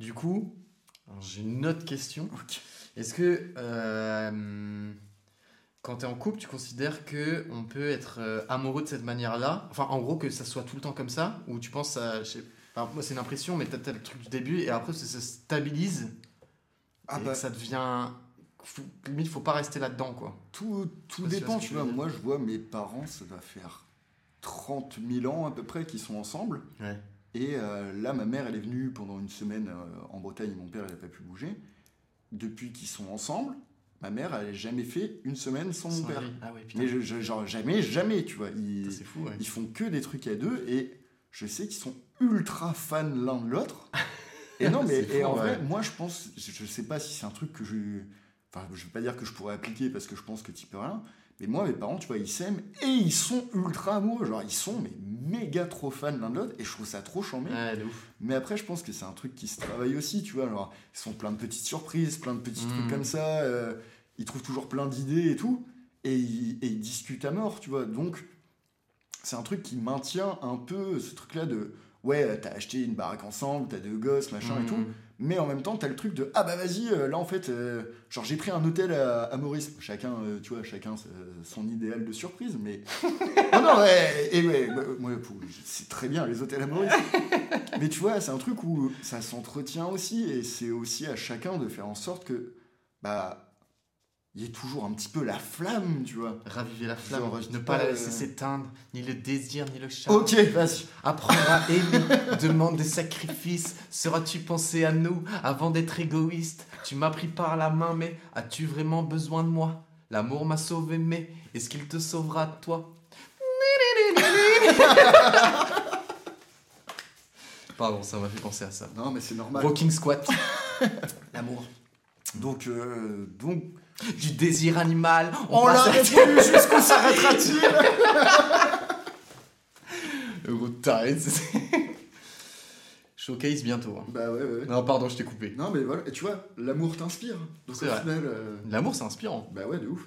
Du coup, j'ai une autre question. Ok. Est-ce que euh, quand tu es en couple, tu considères que on peut être euh, amoureux de cette manière-là? Enfin, en gros, que ça soit tout le temps comme ça Ou tu penses à. je sais- enfin, moi, c'est une impression, mais tu as, le truc du début et après, ça se stabilise Ah et bah, que ça devient. faut- Limite, faut pas rester là-dedans, quoi. tout, tout dépend, tu vois. Moi, je vois mes parents, ça doit faire 30 000 ans à peu près qu'ils sont ensemble. Ouais. Et euh, là, ma mère, elle est venue pendant une semaine euh, en Bretagne, mon père, il n'a pas pu bouger. Depuis qu'ils sont ensemble, ma mère, elle n'a jamais fait une semaine sans, mon père. Ah ouais. Mais je- je- genre jamais, jamais, tu vois. Ils, Putain, fou, ouais. ils font que des trucs à deux et je sais qu'ils sont ultra fans l'un de l'autre. (laughs) Et non, mais et fou, en ouais. vrai, moi, je pense, je, je sais pas si c'est un truc que je. Enfin, je vais pas dire que je pourrais appliquer parce que je pense que tu peux rien. Mais moi, mes parents, tu vois, ils s'aiment et ils sont ultra amoureux. Genre, ils sont mais méga trop fans l'un de l'autre et je trouve ça trop chambé. Mais après, je pense que c'est un truc qui se travaille aussi, tu vois. Alors, ils sont plein de petites surprises, plein de petits trucs comme ça. euh, ils trouvent toujours plein d'idées et tout. Et ils, et ils discutent à mort, tu vois. Donc, c'est un truc qui maintient un peu ce truc-là de ouais, t'as acheté une baraque ensemble, t'as deux gosses, machin et Mhm. tout. Mais en même temps, t'as le truc de ah bah vas-y, euh, là en fait, euh, genre j'ai pris un hôtel à, à Maurice. Chacun, euh, tu vois, chacun son idéal de surprise, mais. (laughs) non, non, ouais, et ouais, moi, moi, c'est très bien les hôtels à Maurice. (laughs) mais tu vois, c'est un truc où ça s'entretient aussi, et c'est aussi à chacun de faire en sorte que, bah, il y ait toujours un petit peu la flamme, tu vois. Raviver la flamme, Genre, ne pas pas, la laisser euh, s'éteindre, ni le désir, ni le charme. Ok, vas-y. Apprendre à aimer demande des sacrifices. Seras-tu pensé à nous avant d'être égoïste? Tu m'as pris par la main, mais as-tu vraiment besoin de moi? L'amour m'a sauvé, mais est-ce qu'il te sauvera toi? (laughs) Pardon, ça m'a fait penser à ça. Non, mais c'est normal. Rocking squat. (laughs) L'amour. Donc, euh, donc Du désir animal. On passe l'a à- répondu jusqu'où s'arrêtera-t-il (laughs) c'est- Showcase bientôt. hein. Bah ouais, ouais. Non, pardon, je t'ai coupé. Non, mais voilà, et tu vois, l'amour t'inspire. Donc au vrai. final, euh, L'amour, c'est inspirant. bah ouais, de ouf.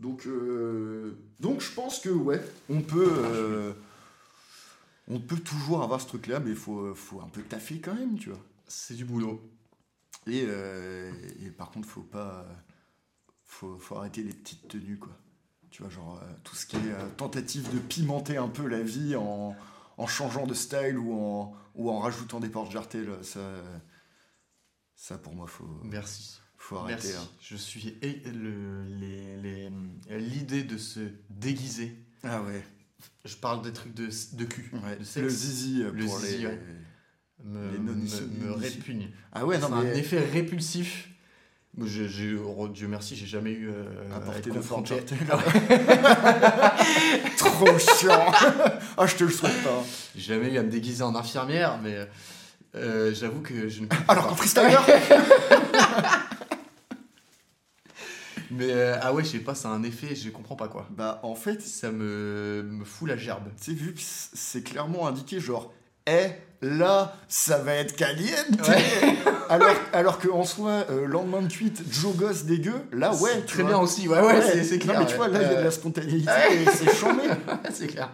Donc, euh, donc je pense que ouais, on peut, euh, on peut toujours avoir ce truc-là, mais il faut, faut un peu taffer quand même, tu vois. C'est du boulot. Et, euh, et par contre, faut pas, faut, faut arrêter les petites tenues, quoi. Tu vois, genre euh, tout ce qui est euh, tentative de pimenter un peu la vie en, en changeant de style ou en, ou en rajoutant des portes jartelles, ça, ça pour moi, faut, Merci. faut arrêter. Merci. hein. Je suis et le- les- les- l'idée de se déguiser Ah ouais. Je parle des trucs de, de cul, Ouais, de sexe. le zizi Le pour zizi, ouais. Les me, non-issus- me répugne. Ah ouais, non un mais. effet répulsif. J'ai- j'ai- oh, Dieu merci, j'ai jamais eu euh, À être de confronté. portée. (laughs) (laughs) Trop chiant. (laughs) ah, je te le souhaite pas. J'ai jamais eu à me déguiser en infirmière, mais euh, j'avoue que je ne. Alors qu'en freestyler Mais euh, ah ouais, je sais pas, ça a un effet, je comprends pas quoi. Bah, en fait, Ça me, me fout la gerbe. tu sais, vu que c'est clairement indiqué, genre, eh, là, ça va être caliente. (laughs) alors, alors qu'en soi, euh, lendemain de cuite, Joe Gosse dégueu, là, ouais. C'est très vois. bien aussi, ouais, ouais, c'est- c'est clair. Non, mais tu vois, là, il y a de Euh, la spontanéité et c'est chambé. (laughs) c'est clair.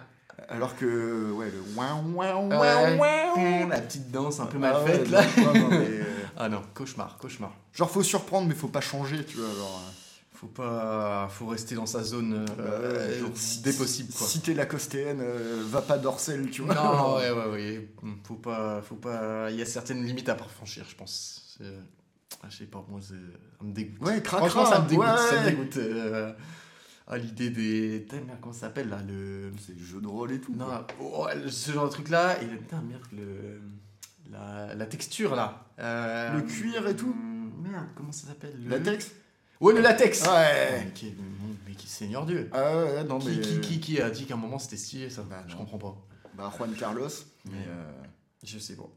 Alors que, ouais, le ouin, ouin, ouin, Ouais. ouin. La petite danse un peu mal Ah ouais, faite là. non, non, mais, euh, (laughs) Ah non, cauchemar, cauchemar. genre, faut surprendre, mais faut pas changer, tu vois. Alors, euh, Faut pas, faut rester dans sa zone euh, euh, genre, dès possible quoi. Si t'es lacostéenne, euh, va pas dorsel, tu vois. Non, (laughs) ouais, ouais, ouais. Faut pas, faut pas. Il y a certaines limites à franchir, je pense. Ah, je sais pas, moi, ça me dégoûte. Ouais, cracra, Franchement, ça me dégoûte. ouais. Ça me dégoûte. euh, à l'idée des. Merde, comment ça s'appelle là le... C'est le jeu de rôle et tout. Non, oh, ce genre de truc là. Et putain, merde, le. La, la texture là. Euh, Le cuir et tout Merde, comment ça s'appelle le... Latex Ouais, le latex Ouais. Mais qui, mais qui Seigneur Dieu. Ah ouais, non, mais. Qui, qui, qui, qui a dit qu'à un moment c'était stylé ça Bah, Je comprends pas. Bah, Juan Carlos. Mais, euh, Je sais pas.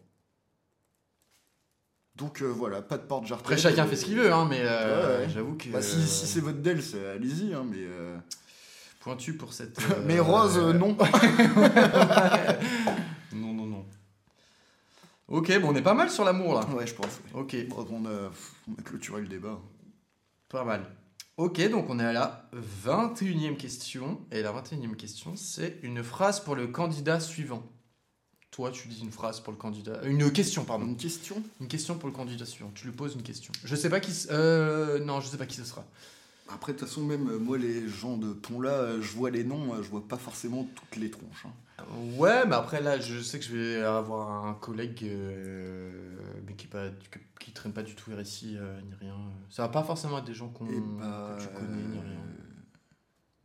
Donc euh, voilà, pas de porte jarret. Après, chacun fait ce qu'il veut, hein, mais euh, Ouais, ouais. j'avoue que. Bah, si, si c'est votre Dell, c'est- allez-y, hein, mais. euh, Pointu pour cette. (laughs) mais euh, Rose, euh, non. (laughs) non, non, non. Ok, bon, on est pas mal sur l'amour là. ouais, je pense. ouais. Ok, Bon, on, a, on a clôturé le débat. Pas mal. Ok, donc on est à la 21e question. Et la 21e question, c'est une phrase pour le candidat suivant. Toi, tu dis une phrase pour le candidat. Une question, pardon. Une question? Une question pour le candidat suivant. Tu lui poses une question. Je sais pas qui. Euh, non, je sais pas qui ce sera. Après, de toute façon, même euh, moi, les gens de ton là, euh, je vois les noms, euh, je vois pas forcément toutes les tronches. hein. Ouais, mais après là, je sais que je vais avoir un collègue, euh, mais qui, pas, qui, traîne pas du tout vers ici, euh, ni rien. Ça va pas forcément être des gens qu'on, bah, que tu connais, ni rien. euh,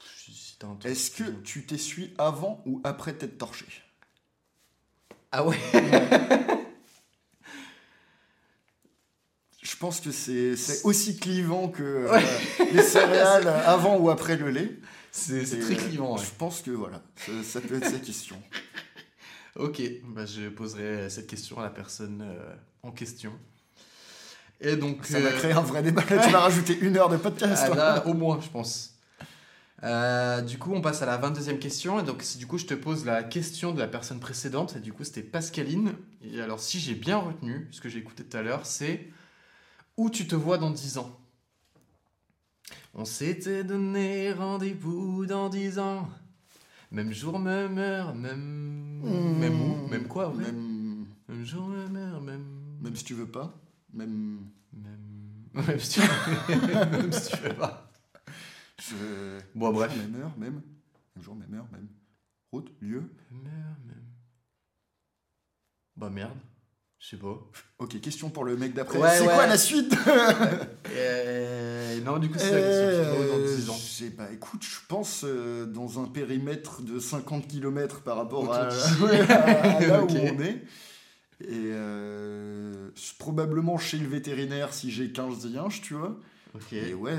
Si- si t'as un truc Est-ce que tu t'essuies avant ou après t'être torché? Ah ouais (laughs) Je pense que c'est c'est aussi clivant que euh, les céréales (laughs) avant ou après le lait. C'est très euh, clivant, ouais. Je pense que voilà, ça, ça peut être (laughs) sa question. Ok, bah, je poserai cette question à la personne euh, en question. Et donc. Ça va euh, créer un vrai débat. Tu vas rajouter une heure de podcast. Ah, là, au moins, je pense. Euh, du coup, on passe à la 22e question. Et donc, du coup, je te pose la question de la personne précédente. Et du coup, c'était Pascaline. Et alors, si j'ai bien retenu ce que j'ai écouté tout à l'heure, c'est Où tu te vois dans 10 ans? On s'était donné rendez-vous dans 10 ans. Même jour, même heure, même. Même où Même quoi, ouais. même, Même jour, même heure, même. même si tu veux pas. Même. Même. (laughs) Même si tu même si tu veux pas. Je... Bon, bref. Même heure, même. Même jour, même heure, même. Route, lieu. Merde, même. Bah merde. Je sais pas. Ok, question pour le mec d'après. Ouais, c'est ouais. quoi la suite (laughs) Euh, non, du coup, c'est la question. Dans Euh, 10 ans. Je sais pas, écoute, je pense euh, dans un périmètre de 50 km par rapport à, (laughs) (laughs) à- là où on est. Et euh, probablement chez le vétérinaire si j'ai 15 diinches, tu vois. Et ouais,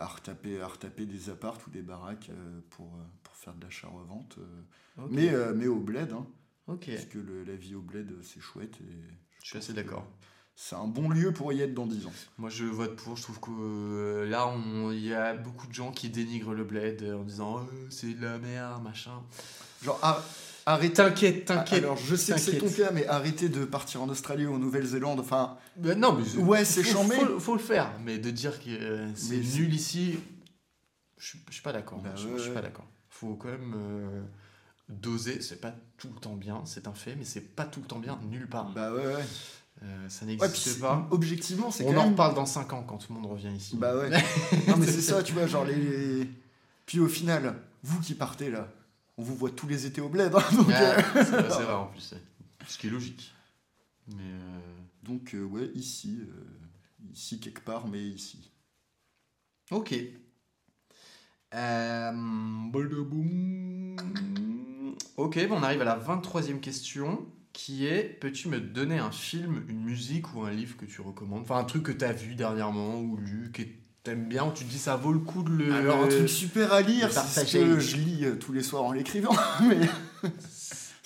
à, retaper, à retaper des appartes ou des baraques pour, pour faire de l'achat-revente. euh. Ok. mais, mais au bled, hein, Ok. parce que le- la vie au bled, euh, c'est chouette. Et Je suis assez d'accord. C'est un bon lieu pour y être dans 10 ans. Moi, je vote pour. Je trouve que euh, là, il y a beaucoup de gens qui dénigrent le bled euh, en disant Euh, c'est de la merde, machin. Genre, ar- arrêtez. T'inquiète, t'inquiète. Alors, je sais que c'est ton cas, mais arrêtez de partir en Australie ou en Nouvelle-Zélande. Enfin, Bah, non, mais Ouais, c'est chambé. Faut, faut le faire, mais de dire que euh, c'est nul ici, je suis- je suis pas d'accord. Bah je, ouais, suis pas d'accord. Faut quand même euh, doser. C'est pas tout le temps bien, c'est un fait, mais c'est pas tout le temps bien nulle part. bah ouais, ouais. Euh, ça Ouais, n'existe c'est- pas. objectivement, c'est On quand en même. reparle dans 5 ans quand tout le monde revient ici. Bah ouais. (laughs) non, mais c'est ça, tu vois, genre les. Puis au final, vous qui partez là, on vous voit tous les étés au bled. hein, donc, Ouais, euh, c'est vrai, (laughs) en plus. c'est- Ce qui est logique. Mais euh, donc, ouais, ici. ici quelque part, mais ici. Ok. Euh, badaboum. Ok, bon, on arrive à la 23e question qui est peux-tu me donner un film, une musique ou un livre que tu recommandes? Enfin, un truc que tu as vu dernièrement ou lu, que t'aimes bien, où tu te dis ça vaut le coup de le. Alors, un truc super à lire, c'est ce que je lis euh, tous les soirs en l'écrivant. (laughs) mais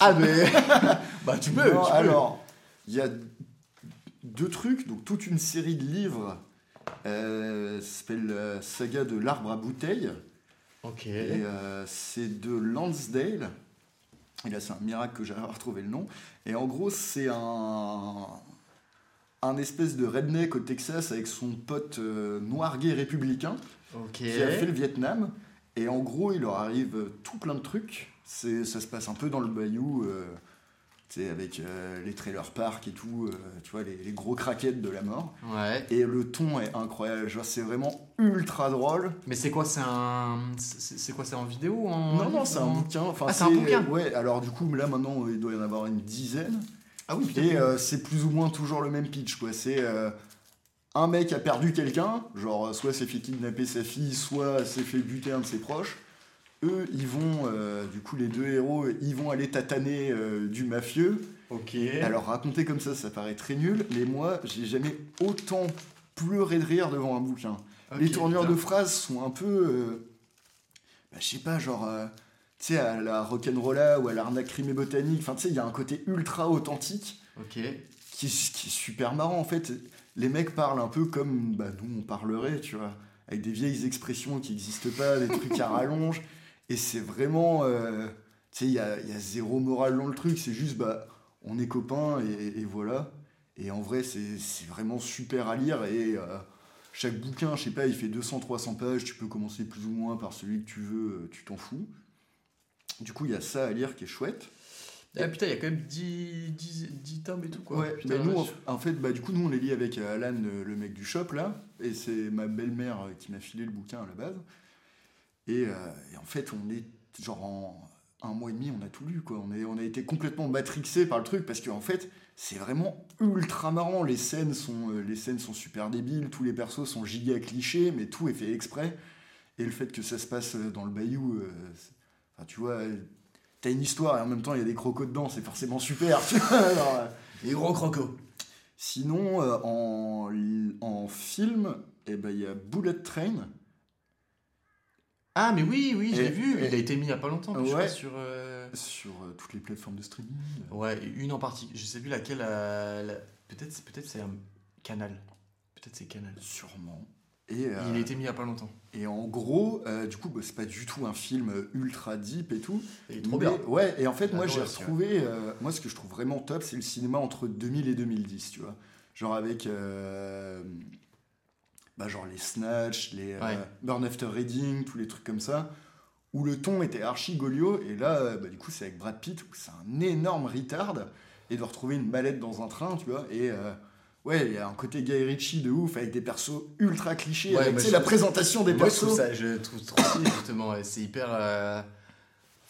Ah, mais. (laughs) bah, tu peux, Non, tu peux. alors, il y a deux trucs, donc toute une série de livres. Euh, ça s'appelle la saga de l'arbre à bouteille. Ok. Et euh, c'est de Lansdale. Et là, c'est un miracle que j'ai retrouvé le nom. Et en gros, c'est un, un espèce de redneck au Texas avec son pote euh, noir gay républicain qui a fait le Vietnam. Et en gros, il leur arrive tout plein de trucs. Ça se passe un peu dans le bayou, euh, avec euh, les trailer parks et tout, euh, tu vois, les, les gros craquettes de la mort. Ouais. Et le ton est incroyable. Genre, c'est vraiment ultra drôle. Mais c'est quoi C'est un. C'est quoi C'est en vidéo en. Non, non, c'est un bouquin. Enfin, Ah, c'est un bouquin Ouais, alors du coup, là maintenant, il doit y en avoir une dizaine. Ah oui. Et euh, c'est plus ou moins toujours le même pitch, quoi. C'est euh, un mec a perdu quelqu'un, genre soit s'est fait kidnapper sa fille, soit s'est fait buter un de ses proches. Eux, ils vont, euh, du coup, les deux héros, ils vont aller tataner euh, du mafieux. Ok. Alors, raconter comme ça, ça paraît très nul, mais moi, j'ai jamais autant pleuré de rire devant un bouquin. Les tournures putain. de phrases sont un peu. euh, bah, je sais pas, genre. euh, tu sais, à la rock'n'rolla ou à l'arnaque rimée botanique, enfin, tu sais, il y a un côté ultra authentique Ok. qui est, qui est super marrant en fait. Les mecs parlent un peu comme bah, nous on parlerait, tu vois, avec des vieilles expressions qui n'existent pas, des trucs à (laughs) rallonge. Et c'est vraiment. euh, tu sais, il y a, il y a zéro morale dans le truc, c'est juste bah, on est copains et, et voilà. Et en vrai, c'est vraiment super à lire et. euh, chaque bouquin, je sais pas, il fait 200-300 pages, tu peux commencer plus ou moins par celui que tu veux, euh, tu t'en fous. Du coup, il y a ça à lire qui est chouette. Ah putain, il y a quand même 10, 10, 10 tomes et tout quoi. Ouais, Putain, mais nous, en, fait, bah, du coup, nous, on les lit avec Alan, le, mec du shop, là, et c'est ma belle-mère qui m'a filé le bouquin à la base. Et, euh, et en fait, on est, genre, en un mois et demi, on a tout lu, quoi. On, est, on a été complètement matrixé par le truc, parce qu'en fait, c'est vraiment ultra marrant. Les scènes, sont, euh, les scènes sont super débiles, tous les persos sont giga clichés, mais tout est fait exprès. Et le fait que ça se passe euh, dans le bayou, euh, enfin, tu vois... T'as une histoire et en même temps il y a des crocos dedans, c'est forcément super. alors, (laughs) Les gros crocos. Sinon, en, en film, eh ben, il y a Bullet Train. Ah, mais oui, oui, je Et- l'ai vu. et- Il a été mis il y a pas longtemps, je crois, sur. euh, sur euh, toutes les plateformes de streaming. Ouais, une en partie. Je sais plus laquelle. euh, la- Peut-être peut-être c'est un Canal. Peut-être c'est Canal. Sûrement. Et, Il a été mis il y a pas longtemps. et en gros, du coup, bah, c'est pas du tout un film ultra deep et tout. Trop Mais- bien. Ouais, et en fait, moi, j'ai retrouvé. euh, moi, ce que je trouve vraiment top, c'est le cinéma entre 2000 et 2010, tu vois. Genre avec. Bah, genre les Snatch, les euh, Ouais. Burn After Reading, tous les trucs comme ça. Où le ton était archi golio. Et là, euh, bah, du coup, c'est avec Brad Pitt, où c'est un énorme retard. Et de retrouver une mallette dans un train, tu vois. Et. euh, Ouais, il y a un côté Guy Ritchie de ouf avec des persos ultra clichés, Ouais, avec je- la présentation des Moi, je trouve persos. ça, je trouve trop justement. C'est hyper. euh,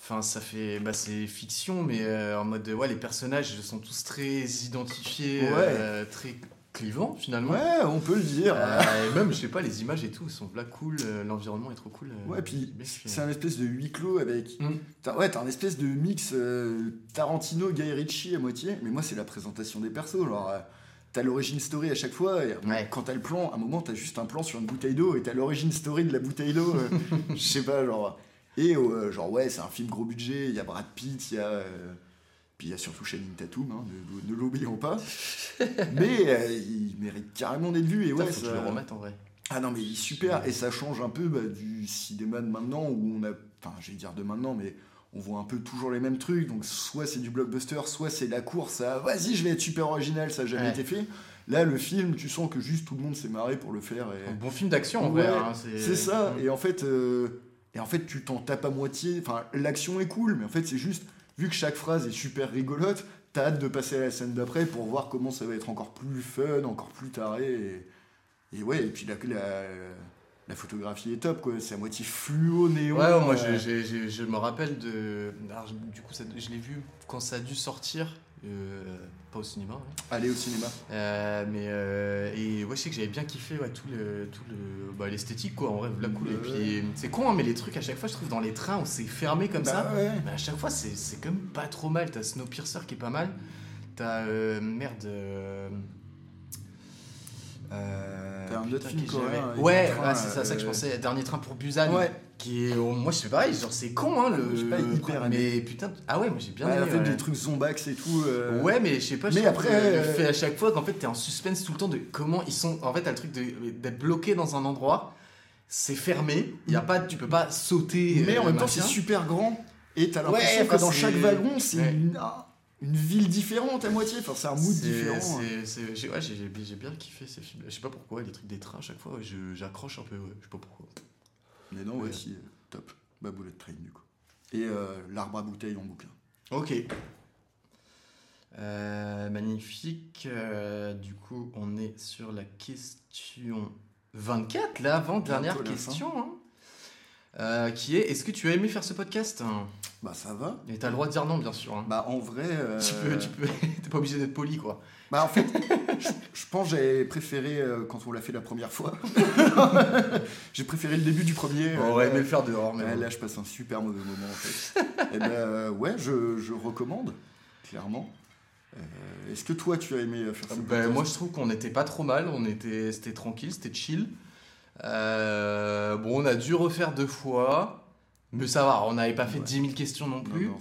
Enfin, ça fait. Bah, c'est fiction, mais euh, en mode. Ouais, les personnages sont tous très identifiés, Ouais. euh, très clivants, finalement. Ouais, on peut le dire. Euh, et même, je sais pas, les images et tout, sont là cool, euh, l'environnement est trop cool. euh, Ouais, puis c'est un espèce de huis clos avec. Mm. Ouais, t'as un espèce de mix Tarantino, Guy Ritchie à moitié, mais moi c'est la présentation des persos. Genre, t'as l'origine story à chaque fois, et Ouais. quand t'as le plan, à un moment t'as juste un plan sur une bouteille d'eau, et t'as l'origine story de la bouteille d'eau, (laughs) je sais pas, genre. Et genre, ouais, c'est un film gros budget, il y a Brad Pitt, il y a. puis il y a surtout Channing Tatum, hein, ne, ne l'oublions pas. mais euh, il mérite carrément d'être vu, et Putain, ouais, faut que je le remette en vrai. ah non, mais il est super, et ça change un peu bah, du cinéma de maintenant où on a. Enfin, je vais dire de maintenant, mais on voit un peu toujours les mêmes trucs. Donc, soit c'est du blockbuster, soit c'est la course à vas-y, je vais être super original, ça n'a jamais Ouais. été fait. Là, le film, tu sens que juste tout le monde s'est marré pour le faire. Et... Un bon film d'action en Ouais, vrai. hein, C'est ça, Mm. et en fait, euh, et en fait tu t'en tapes à moitié. Enfin, l'action est cool, mais en fait, c'est juste, vu que chaque phrase est super rigolote, t'as hâte de passer à la scène d'après pour voir comment ça va être encore plus fun, encore plus taré. Et, et ouais, et puis la, la, la photographie est top, quoi. C'est à moitié fluo, néon. Ouais, ouais, moi euh, je me rappelle de. alors, du coup, ça- je l'ai vu quand ça a dû sortir. Euh, pas au cinéma, ouais. Aller au cinéma. Euh, mais euh, et ouais, je sais que j'avais bien kiffé ouais, tout le tout le bah, l'esthétique quoi en vrai la cool et puis c'est con hein, mais les trucs à chaque fois je trouve dans les trains où c'est fermé comme ça Bah ouais. mais à chaque fois c'est c'est quand même pas trop mal t'as Snowpiercer qui est pas mal t'as euh, merde euh, T'as un autre film coréen ouais ah, c'est ça, ça que je euh, pensais dernier train pour Busan Ouais. qui est oh, moi je fais pareil genre c'est con hein le J'ai pas hyper aimé. mais putain ah ouais moi j'ai bien Ouais, aimé en fait, des trucs zombax et tout. euh, Ouais, mais je sais pas, je Mais après, euh, fait à chaque fois qu'en fait t'es en suspense tout le temps de comment ils sont. En fait, t'as le truc d'être bloqué dans un endroit, c'est fermé, y a pas, tu peux pas sauter. Mais en euh, même temps, c'est super grand. Et t'as l'impression Ouais, que dans c'est- chaque wagon, c'est Ouais. une, une ville différente à moitié. Enfin, c'est un mood C'est- différent. c'est- j'ai- Ouais, j'ai j'ai bien kiffé ces films. Je sais pas pourquoi, les trucs des trains, à chaque fois, j'accroche un peu, ouais, je sais pas pourquoi. Mais non, Ouais. ouais, si, top. Bah, Bullet Train, du coup. Et euh, l'arbre à bouteille en bouquin. Ok. Euh, magnifique. Euh, du coup, on est sur la question 24, là, avant-dernière Bientôt la fin. question. hein. Euh, qui est Est-ce que tu as aimé faire ce podcast? Bah, ça va. Et t'as le droit de dire non, bien sûr. hein. Bah, en vrai. euh, Tu peux, tu peux. (laughs) T'es pas obligé d'être poli, quoi. Bah, en fait, (laughs) je, je pense que j'ai préféré euh, quand on l'a fait la première fois. (laughs) j'ai préféré le début du premier. Euh, aurait là- aimé le faire dehors, mais. Ouais, bon. là, je passe un super mauvais moment en fait. Et ben euh, ouais, je, je recommande, clairement. Euh, Est-ce que toi, tu as aimé euh, faire ça Ben, moi, je trouve qu'on était pas trop mal. On était, c'était tranquille, c'était chill. Euh, bon, on a dû refaire deux fois. Mais ça va, on n'avait pas fait Ouais. 10 000 questions non plus. non,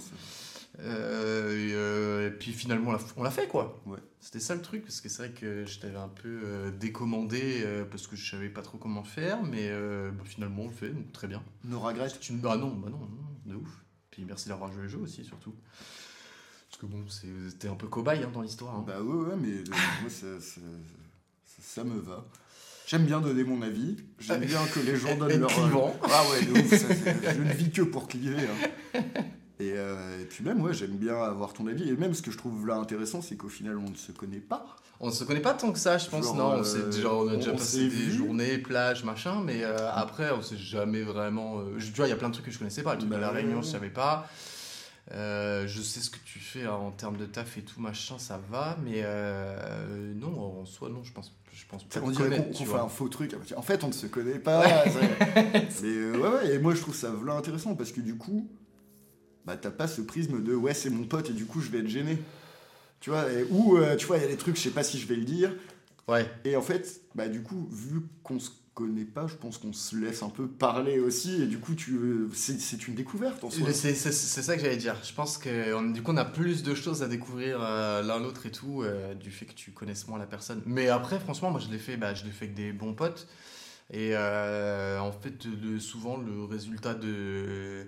Euh, et, euh, et puis finalement, on l'a- fait quoi. Ouais. C'était ça le truc, parce que c'est vrai que je t'avais un peu euh, décommandé parce que je savais pas trop comment faire, mais bah, finalement on le fait, donc très bien. No regrets. Tu me- Ah non, bah non, non, de ouf. Puis merci d'avoir joué le jeu aussi, surtout. Parce que bon, c'était un peu cobaye hein, dans l'histoire. hein. Bah ouais, ouais, mais moi, ça, ça, ça- ça me va. J'aime bien donner mon avis. J'aime bien que les gens (laughs) donnent leur. clivant. Ah ouais, de ouf, ça, je ne vis que pour cliver. hein. Et, euh, et puis même, ouais, j'aime bien avoir ton avis. Et même ce que je trouve là intéressant, c'est qu'au final, on ne se connaît pas. On ne se connaît pas tant que ça, je pense. Genre, non, on, euh, genre, on a déjà on passé des vu. journées, plage, machin, mais euh, après, on s'est jamais vraiment. euh, je- tu vois, il y a plein de trucs que je connaissais pas. Le truc de Bah, la Réunion, je savais pas. Euh, je sais ce que tu fais hein, en termes de taf et tout, machin, ça va, mais euh, non, en soi, non, je pense, je pense pas On dirait qu'on fait un faux truc. En fait, on ne se connaît pas. c'est- (laughs) Mais euh, ouais, ouais, et moi je trouve ça vraiment intéressant parce que du coup, bah t'as pas ce prisme de ouais, c'est mon pote et du coup je vais être gêné. Tu vois, et- ou tu vois, il y a des trucs, je sais pas si je vais le dire. Ouais, Et en fait, bah du coup, vu qu'on se connaît pas, je pense qu'on se laisse un peu parler aussi et du coup, tu c'est une découverte en soi. C'est ça que j'allais dire. Je pense que on- du coup, on a plus de choses à découvrir euh, l'un l'autre et tout, euh, du fait que tu connaisses moins la personne. Mais après, franchement, moi, je l'ai fait, bah, je l'ai fait avec des bons potes. Et euh, en fait, le- souvent, le résultat de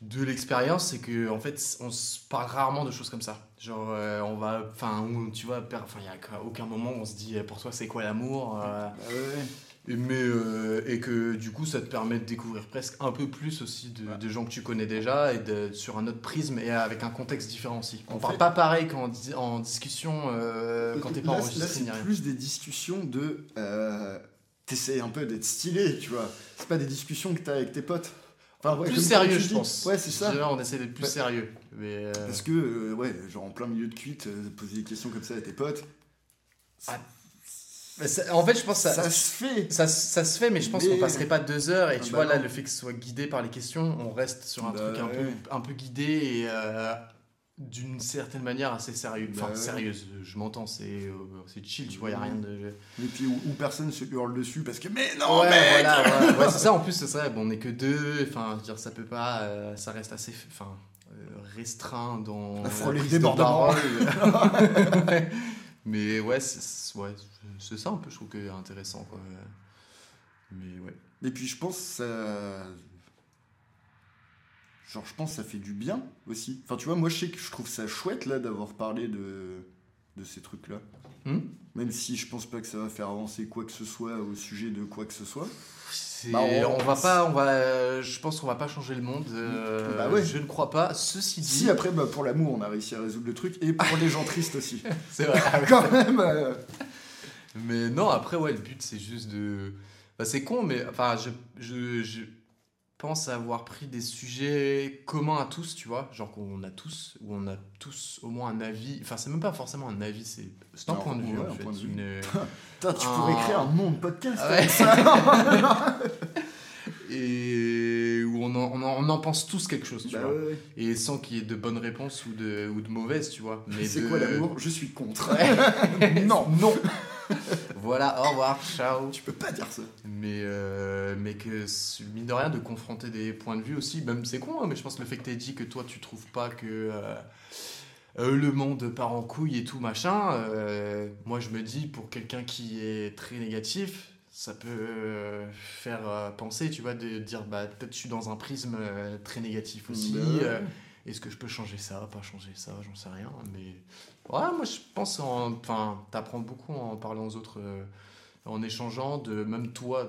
de l'expérience, c'est que en fait, on se parle rarement de choses comme ça. Genre, euh, on va, enfin, tu vois, enfin, il y a aucun moment où on se dit, pour toi, c'est quoi l'amour euh, ouais. Et, mais, euh, et que du coup, ça te permet de découvrir presque un peu plus aussi de, Ouais. de gens que tu connais déjà et de, sur un autre prisme et avec un contexte différent aussi. On En parle fait- pas pareil qu'en di- en discussion euh, quand t'es pas Là, enregistré là, c'est plus des discussions de. Euh, T'essayes un peu d'être stylé, tu vois. C'est pas des discussions que t'as avec tes potes. Enfin, ouais, plus sérieux, je pense. Ouais, c'est ça. Dirais, on essaie d'être plus Ouais. sérieux. Mais, euh, Parce que, euh, ouais, genre en plein milieu de cuite, euh, poser des questions comme ça à tes potes. Ah, ça- en fait, je pense que Ça, ça, se fait. ça, ça se fait, mais je pense Mais- qu'on passerait pas deux heures. Et Ah tu bah vois, là, le fait que ce soit guidé par les questions, on reste sur un Bah truc un, ouais. peu, un peu guidé et euh, d'une certaine manière assez sérieux. Enfin, Bah ouais. sérieuse, je m'entends, c'est euh, c'est chill, tu vois, il a rien de. Et puis où, où personne se hurle dessus parce que, mais non, ouais, mec voilà, (laughs) ouais, ouais, c'est ça. En plus, c'est ça. Bon, on est que deux. Enfin, je veux dire, ça peut pas. euh, ça reste assez, enfin, euh, restreint dans. La prise de parole. (laughs) Ouais. Mais ouais, c'est ouais, c'est ça un peu. Je trouve que intéressant, quoi. Mais ouais. Et puis je pense que ça. Genre, je pense que ça fait du bien aussi. Enfin, tu vois, moi je sais que je trouve ça chouette là d'avoir parlé de, de ces trucs-là. Hmm? Même si je pense pas que ça va faire avancer quoi que ce soit au sujet de quoi que ce soit. Bah, on- on... va pas, on va, je pense qu'on va pas changer le monde. euh, Bah ouais. Je ne crois pas. Ceci dit, Si après, bah, pour l'amour, on a réussi à résoudre le truc, et pour les gens tristes aussi. (laughs) c'est vrai. (laughs) Quand même euh, Mais non, après, ouais, le but, c'est juste de. Bah, c'est con, mais enfin, je, je, je, pense avoir pris des sujets communs à tous, tu vois, genre qu'on a tous, ou on a tous au moins un avis, enfin c'est même pas forcément un avis, c'est un point de vue ouais, en un fait. point de vue. une- (laughs) Putain, tu pourrais créer un nom de podcast Ouais. avec ça. (laughs) et où on en, on, en, on en pense tous quelque chose, tu Bah vois. ouais. Et sans qu'il y ait de bonnes réponses ou de, ou de mauvaises, tu vois. Mais C'est de- quoi l'amour? Je suis contre. (laughs) Non. non. Voilà, au revoir, ciao. Tu peux pas dire ça. Mais, euh, mais que, mine de rien, de confronter des points de vue aussi, même c'est con, hein, mais je pense que le fait que tu dit que toi, tu trouves pas que euh, euh, le monde part en couille et tout, machin, euh, moi je me dis, pour quelqu'un qui est très négatif, ça peut faire penser, tu vois, de dire, bah peut-être je suis dans un prisme très négatif aussi. Bah est-ce que je peux changer ça, pas changer ça, j'en sais rien. Mais ouais, moi je pense, en- enfin, t'apprends beaucoup en parlant aux autres, euh, en échangeant, de même toi,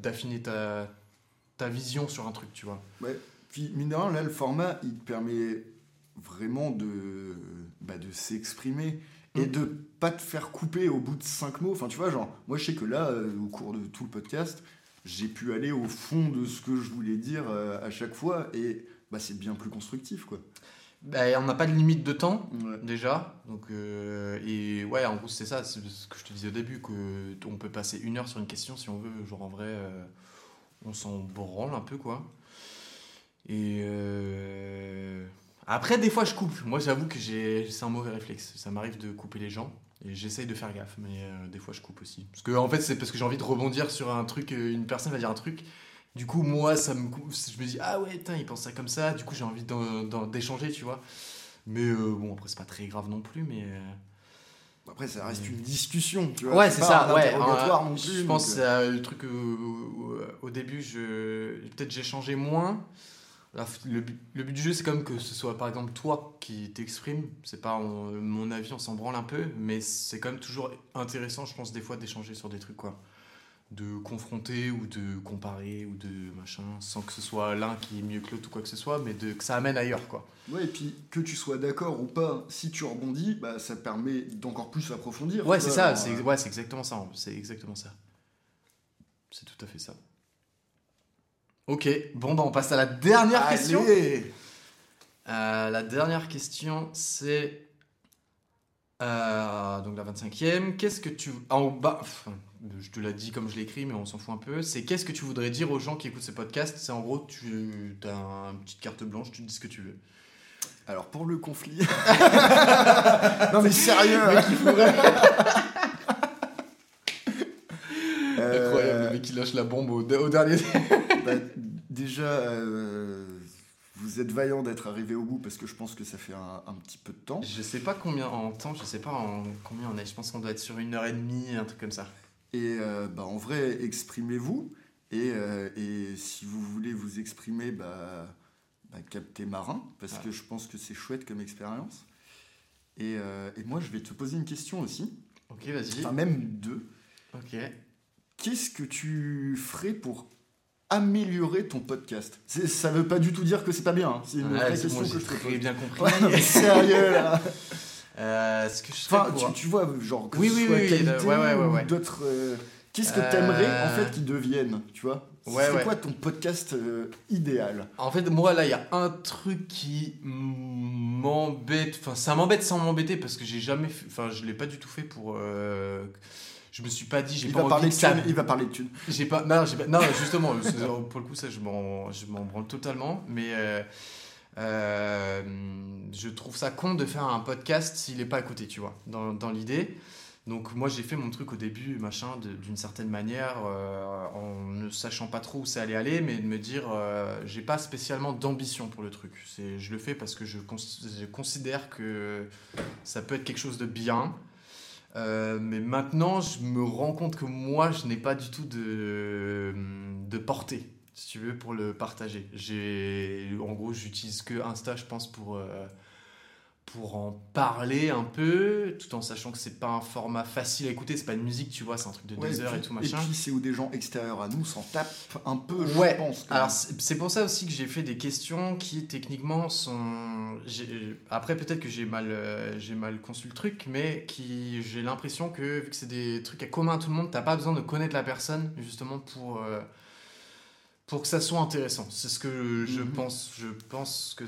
d'affiner ta, ta vision sur un truc, tu vois. Puis, mine de rien, là, le format, il te permet vraiment de, bah, de s'exprimer et Mm. de pas te faire couper au bout de cinq mots. Enfin, tu vois, genre, moi, je sais que là, euh, au cours de tout le podcast, j'ai pu aller au fond de ce que je voulais dire euh, à chaque fois et bah, c'est bien plus constructif, quoi. Bah, on n'a pas de limite de temps. Ouais. déjà. Donc, euh, et ouais, en gros, c'est ça, c'est ce que je te disais au début, que t- on peut passer une heure sur une question si on veut. Genre, en vrai, euh, on s'en branle un peu, quoi. Et euh, après, des fois, je coupe. Moi, j'avoue que j'ai, c'est un mauvais réflexe. Ça m'arrive de couper les gens. Et j'essaye de faire gaffe, mais des fois je coupe aussi. Parce que en fait, c'est parce que j'ai envie de rebondir sur un truc, une personne va dire un truc. Du coup, moi, ça me, je me dis, ah ouais, putain, il pense ça comme ça. Du coup, j'ai envie d'échanger, tu vois. Mais euh, bon, après, c'est pas très grave non plus, mais. euh, Après, ça reste une discussion, tu vois. Ouais, c'est ça, un ouais. euh, non plus. je pense que euh, le truc au début, je peut-être j'ai changé moins. Le but, le but du jeu, c'est quand même que ce soit par exemple toi qui t'exprimes. C'est pas on- mon avis, on s'en branle un peu, mais c'est quand même toujours intéressant, je pense, des fois d'échanger sur des trucs, quoi. De confronter ou de comparer ou de machin, sans que ce soit l'un qui est mieux que l'autre ou quoi que ce soit, mais de, que ça amène ailleurs, quoi. Ouais, et puis que tu sois d'accord ou pas, si tu rebondis, bah, ça permet d'encore plus approfondir. Ouais, c'est ça, c'est euh, ouais, exactement ça. C'est exactement ça. C'est tout à fait ça. Ok, bon, bah on passe à la dernière Allez question. Euh, la dernière question, c'est. euh, donc la 25e. Qu'est-ce que tu. En bas. Je te l'ai dit comme je l'ai écrit, mais on s'en fout un peu. C'est qu'est-ce que tu voudrais dire aux gens qui écoutent ce podcast? C'est en gros, tu as une petite carte blanche, tu dis ce que tu veux. Alors pour le conflit. (laughs) non mais sérieux Le mec, il fourrait. Euh, Incroyable, le mec qui lâche la bombe au, au dernier. (laughs) bah, déjà, euh, vous êtes vaillant d'être arrivé au bout parce que je pense que ça fait un, un petit peu de temps. Je sais pas combien en temps, je sais pas en combien on est. Je pense qu'on doit être sur une heure et demie, un truc comme ça. Et euh, bah, en vrai, exprimez-vous. Et, euh, et si vous voulez vous exprimer, bah, bah, captez marin, parce Ah. que je pense que c'est chouette comme expérience. Et, euh, et moi, je vais te poser une question aussi, Ok, vas-y. enfin même deux. Ok. Qu'est-ce que tu ferais pour améliorer ton podcast? Ça veut pas du tout dire que c'est pas bien, hein. c'est une Ouais, vraie question que je te pose. bien compris. Ouais, non, mais sérieux là (laughs) Euh, ce que je Enfin, tu, tu vois, genre que Oui, ce oui, soit oui, qualité ouais, ouais, ouais, ou d'autres. euh, Qu'est-ce que t'aimerais Euh, en fait qu'ils deviennent, tu vois? C'est quoi ton podcast euh, idéal? En fait, moi, là, il y a un truc qui m'embête. Enfin, ça m'embête sans m'embêter parce que j'ai jamais fait. Enfin, je l'ai pas du tout fait pour. euh, Je me suis pas dit, j'ai il pas va, parler envie de que ça. il va parler de thunes. J'ai pas. Non, j'ai pas. Non, justement, (laughs) pour le coup, ça, je m'en, je m'en branle totalement. Mais euh, euh, je trouve ça con de faire un podcast s'il est pas à côté, tu vois, dans, l'idée. Donc, moi, j'ai fait mon truc au début, machin, d'une certaine manière, euh, en ne sachant pas trop où ça allait aller, mais de me dire, euh, j'ai pas spécialement d'ambition pour le truc. Je le fais parce que je, cons- je considère que ça peut être quelque chose de bien. Euh, mais maintenant, je me rends compte que moi, je n'ai pas du tout de portée, si tu veux, pour le partager. J'ai, en gros, j'utilise que Insta, je pense, pour, euh, pour en parler un peu, tout en sachant que c'est pas un format facile à écouter, c'est pas une musique, tu vois, c'est un truc de Ouais, deux heures puis- et tout machin. puis c'est où des gens extérieurs à nous s'en tapent un peu, Ouais, je pense. quand Alors c'est pour ça aussi que j'ai fait des questions qui techniquement sont. Après peut-être que j'ai mal, euh, j'ai mal conçu le truc, mais qui j'ai l'impression que vu que c'est des trucs à commun à tout le monde, t'as pas besoin de connaître la personne justement pour. euh, pour que ça soit intéressant. C'est ce que je Mhm. pense. Je pense que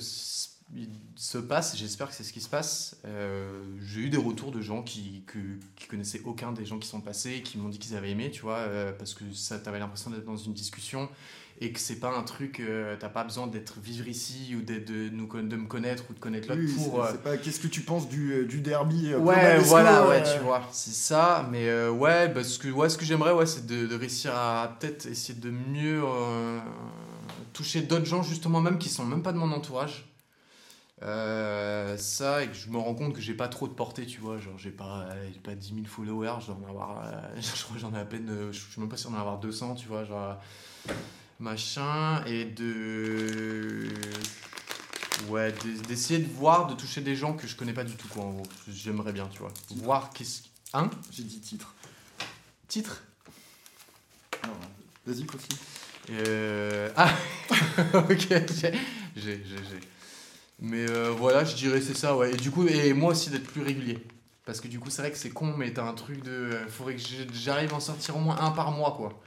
il se passe. J'espère que c'est ce qui se passe. Euh, J'ai eu des retours de gens qui, que, qui connaissaient aucun des gens qui sont passés, qui m'ont dit qu'ils avaient aimé, tu vois, euh, parce que ça, t'avais l'impression d'être dans une discussion et que c'est pas un truc. euh, T'as pas besoin d'être vivre ici ou de, de me connaître ou de connaître l'autre Oui, pour. c'est- euh, c'est pas qu'est-ce que tu penses du, euh, du derby Ouais, voilà, ouais, tu vois, c'est ça. Mais euh, ouais, bah, ce que, ouais, ce que j'aimerais, ouais, c'est de, de réussir à peut-être essayer de mieux toucher d'autres gens, justement, même qui sont même pas de mon entourage. Euh, ça, et que je me rends compte que j'ai pas trop de portée, tu vois. Genre, j'ai pas, euh, j'ai pas 10 000 followers, je dois en avoir. euh, (laughs) je crois que j'en ai à peine. je suis même pas sûr d'en avoir 200, tu vois. Genre, machin. Et de. Ouais, d'e- d'essayer de voir, de toucher des gens que je connais pas du tout, quoi, en gros. J'aimerais bien, tu vois. Voir qu'est-ce. Hein? J'ai dit titre. Titre? Vas-y, continue. Euh, Ah (laughs) Ok, j'ai. j'ai- j'ai- j'ai. Mais euh, voilà, je dirais c'est ça, ouais. Et du coup, et moi aussi d'être plus régulier. Parce que du coup, c'est vrai que c'est con, mais t'as un truc de. euh, Faudrait que j'arrive à en sortir au moins un par mois, quoi.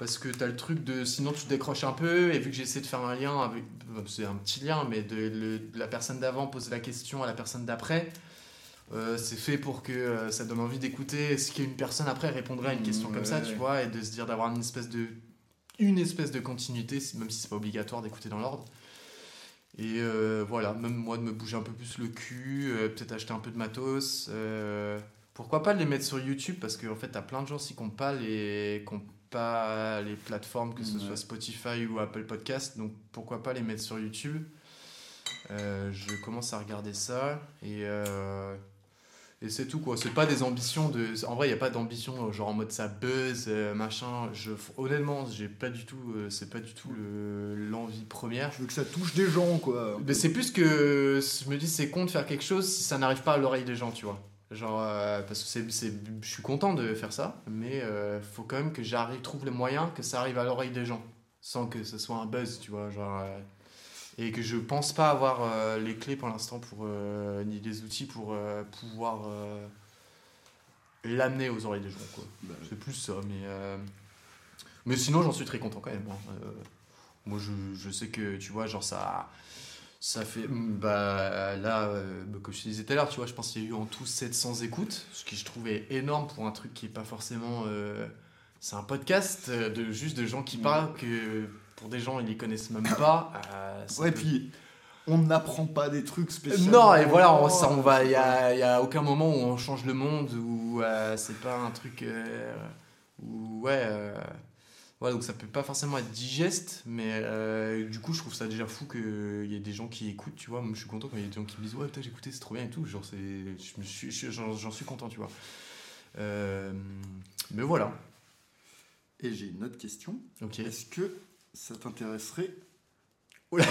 Parce que t'as le truc de. Sinon, tu décroches un peu, et vu que j'essaie de faire un lien avec. C'est un petit lien, mais de, le- de la personne d'avant poser la question à la personne d'après. euh, c'est fait pour que euh, ça donne envie d'écouter ce qu'une personne après répondrait à une question comme ça, Ouais. tu vois, et de se dire d'avoir une espèce de une espèce de continuité, même si c'est pas obligatoire d'écouter dans l'ordre. Et euh, voilà, même moi de me bouger un peu plus le cul, peut-être acheter un peu de matos. pourquoi pas les mettre sur YouTube Parce qu'en fait, t'as plein de gens qui n'ont pas les, qui ont pas les plateformes, que ce soit Spotify ou Apple Podcast. Donc pourquoi pas les mettre sur YouTube Euh, Je commence à regarder ça et. euh, et c'est tout quoi, c'est pas des ambitions de. En vrai, il n'y a pas d'ambition euh, genre en mode ça buzz, machin. Je... Honnêtement, j'ai pas du tout. c'est pas du tout le- l'envie première. Je veux que ça touche des gens, quoi. Mais c'est plus que je me dis c'est con de faire quelque chose si ça n'arrive pas à l'oreille des gens, tu vois. Genre, euh, parce que c'est, je suis content de faire ça, mais euh, faut quand même que j'arrive, trouve les moyens que ça arrive à l'oreille des gens, sans que ce soit un buzz, tu vois. Genre, euh, et que je pense pas avoir euh, les clés pour l'instant pour, ni les outils pour pouvoir l'amener aux oreilles des gens, quoi. Bah, C'est plus ça, mais. Mais sinon, j'en suis très content quand même. hein. Moi, je, je sais que, tu vois, genre, ça. Ça fait. Bah, là, euh, comme je te disais tout à l'heure, tu vois, je pense qu'il y a eu en tout 700 écoutes, ce qui je trouvais énorme pour un truc qui est pas forcément. euh, C'est un podcast euh, de juste de gens qui Ouais. parlent que pour des gens, ils les connaissent même pas. euh, Ouais, peut- puis on n'apprend pas des trucs spécialement. non, et voilà, on, ça, on va, il y a, y a aucun moment où on change le monde où euh, c'est pas un truc où ouais, voilà, donc ça peut pas forcément être digeste, mais euh, du coup je trouve ça déjà fou qu'il y ait des gens qui écoutent, tu vois. Moi je suis content quand il y a des gens qui me disent ouais putain j'ai écouté c'est trop bien et tout, genre suis, j'en, suis content, tu vois. Euh, mais voilà, Et j'ai une autre question. Est-ce que ça t'intéresserait (laughs) Oula,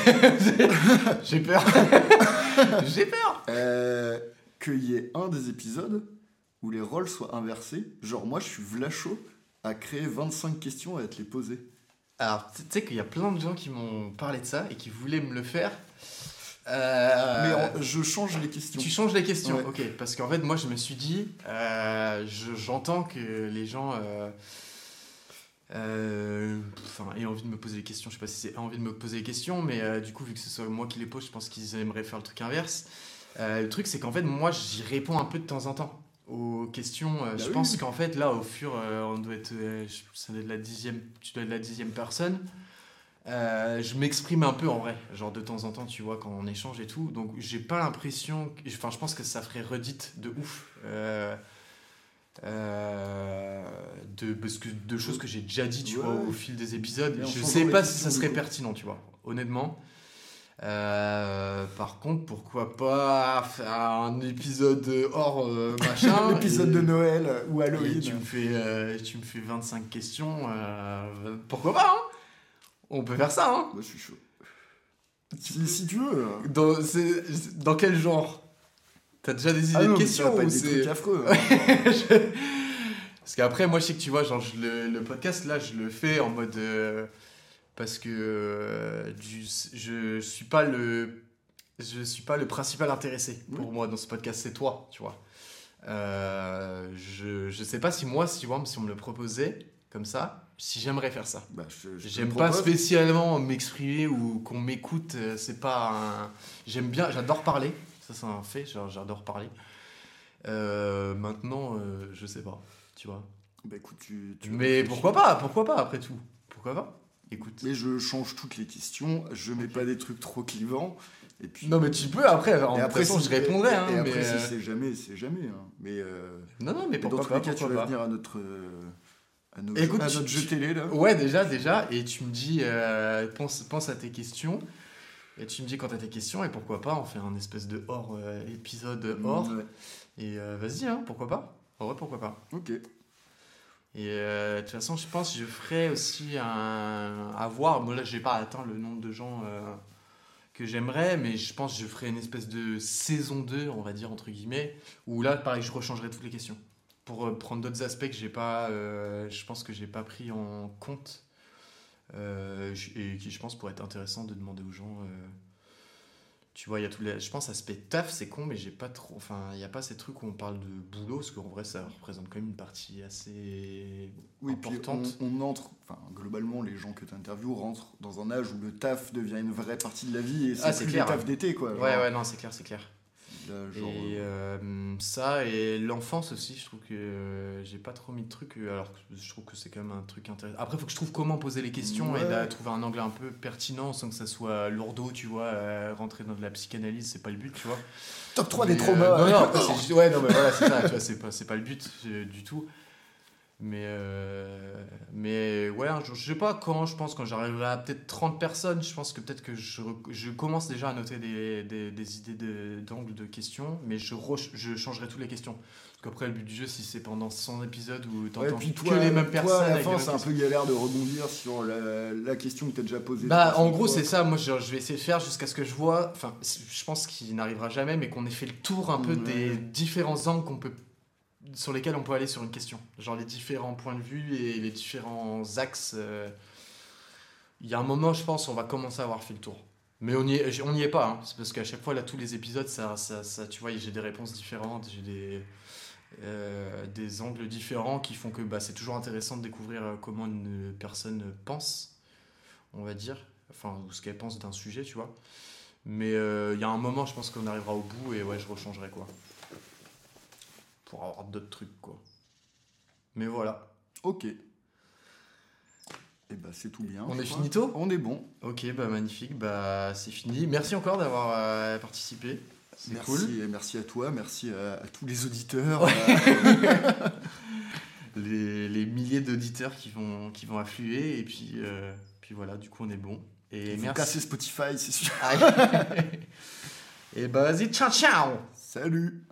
j'ai peur, (laughs) j'ai peur. euh, qu'il y ait un des épisodes où les rôles soient inversés Genre, moi, je suis Vlacho à créer 25 questions et à te les poser. Alors, tu sais qu'il y a plein de gens qui m'ont parlé de ça et qui voulaient me le faire. Euh, Mais en- je change les questions. Tu changes les questions, Ouais. ok. Parce qu'en fait, moi, je me suis dit, euh, je- j'entends que les gens euh, euh, aient envie de me poser des questions. Je sais pas si c'est envie de me poser des questions, mais du coup, vu que ce soit moi qui les pose, je pense qu'ils aimeraient faire le truc inverse. Le truc, c'est qu'en fait, moi, j'y réponds un peu de temps en temps aux questions. Euh, Bah je oui. pense qu'en fait, là, au fur, euh, on doit être, euh, ça doit être la dixième, tu dois être la dixième personne. Euh, je m'exprime un peu en vrai, genre de temps en temps, tu vois, quand on échange et tout. Donc, j'ai pas l'impression. que- Enfin, je pense que ça ferait redite de ouf. Euh, euh, de, parce que, de choses que j'ai déjà dit, tu Ouais. vois, au fil des épisodes. Je sais pas si ça serait pertinent, tu vois, honnêtement. Euh, par contre, pourquoi pas faire un épisode hors euh, machin (laughs) L'épisode et- de Noël euh, ou et Halloween. tu me fais, euh, tu me fais 25 questions. euh, pourquoi pas hein? On peut faire ça. Hein? Moi, je suis chaud. Si, si tu veux. euh. dans, quel genre? T'as déjà des idées Ah non, de mais questions pas ou des trucs affreux. hein. Je- (laughs) Parce qu'après, moi, je sais que tu vois, genre, je le, le podcast, là, je le fais en mode. Parce que euh, du- je suis pas le. Je suis pas le principal intéressé pour moi dans ce podcast, c'est toi, tu vois. Euh, je, je sais pas si moi, si, si on me le proposait comme ça, Si j'aimerais faire ça. Bah, J'aime pas spécialement m'exprimer ou qu'on m'écoute. euh, C'est pas un... J'aime bien, j'adore parler. Ça, c'est un fait. J'adore parler. Euh, maintenant, je sais pas. Tu vois. Bah écoute, tu, tu Mais pourquoi pas Pourquoi pas après tout Pourquoi pas? Écoute. Mais je change toutes les questions, je mets pas des trucs trop clivants. Et puis, Non, mais tu peux après. En façon, si- je répondrai. hein, Et, mais, après, euh, si c'est jamais, c'est jamais. hein. Mais, euh, Non, non, mais mais dans tous les cas, tu vas pas. venir à notre, euh, à nos- Écoute, à tu- notre tu- jeu télé là. Ouais, déjà, déjà. Et tu me dis, euh, pense, pense à tes questions. Et tu me dis quand t'as tes questions. Et pourquoi pas, on fait un espèce de hors euh, épisode hors. Ouais. Et euh, vas-y, hein, pourquoi pas En vrai, pourquoi pas Ok. Et euh, de toute façon, je pense que je ferai aussi un. À voir. Moi, là, j'ai pas atteint le nombre de gens euh, que j'aimerais, mais je pense que je ferai une espèce de saison 2, on va dire, entre guillemets, où là, pareil, je rechangerai toutes les questions. Pour euh, prendre d'autres aspects que j'ai pas. je pense que j'ai pas pris en compte. et qui, je pense, pourrait être intéressant de demander aux gens. Tu vois, il y a tous les. Je pense aspect taf, c'est con, mais j'ai pas trop. Enfin, il n'y a pas ces trucs où on parle de boulot, parce qu'en vrai, ça représente quand même une partie assez Oui, puis on, importante. on entre, enfin globalement, les gens que tu interviews rentrent dans un âge où le taf devient une vraie partie de la vie et c'est Ah, c'est plus clair. le taf d'été quoi. Ouais, ouais, non, c'est clair, c'est clair. Genre, et euh, euh, ça, et l'enfance aussi, je trouve que euh, j'ai pas trop mis de trucs, alors que je trouve que c'est quand même un truc intéressant. Après, il faut que je trouve comment poser les questions et là, trouver un angle un peu pertinent sans que ça soit lourdeau, tu vois. euh, rentrer dans de la psychanalyse, c'est pas le but, tu vois. top 3 Mais, des traumas. non, non, ouais, non, mais voilà, c'est ça, tu vois, c'est pas, le but du tout. Mais, euh, mais ouais, un jour, je sais pas quand, je pense, quand j'arriverai à peut-être 30 personnes, je pense que peut-être que je, je commence déjà à noter des, des, des idées de- d'angles de, questions, mais je, re- je changerai toutes les questions. Parce qu'après, le but du jeu, si c'est pendant 100 épisodes où Ouais, t'entends puis que les mêmes toi, personnes. à la fin, c'est un peu galère de rebondir sur la, la question que tu as déjà posée. bah, en gros, c'est ça. Moi, je, je vais essayer de faire jusqu'à ce que je vois. Enfin, je pense qu'il n'arrivera jamais, mais qu'on ait fait le tour un peu Ouais. des différents angles qu'on peut, sur lesquels on peut aller sur une question. Genre les différents points de vue et les différents axes. euh. Il y a un moment, je pense, on va commencer à avoir fait le tour. Mais on n'y est, on est pas. hein. C'est parce qu'à chaque fois, là, tous les épisodes, ça, ça, tu vois, j'ai des réponses différentes, j'ai des, euh, des angles différents qui font que bah, c'est toujours intéressant de découvrir euh, comment une personne pense, on va dire, enfin, ou ce qu'elle pense d'un sujet, tu vois. Mais il y a un moment, je pense qu'on arrivera au bout et ouais, je rechangerai quoi. Pour avoir d'autres trucs, quoi. Mais voilà. Ok. Et bah, c'est tout bien. On est crois. finito On est bon. Ok, bah magnifique, bah c'est fini. Merci encore d'avoir euh, participé. C'est Merci, cool. merci à toi, merci à, à tous les auditeurs. euh, (laughs) Les, les milliers d'auditeurs qui vont, qui vont affluer et puis, euh, puis voilà, du coup on est bon. Et merci. cassez Spotify, c'est sûr. (laughs) et bah vas-y, ciao ciao Salut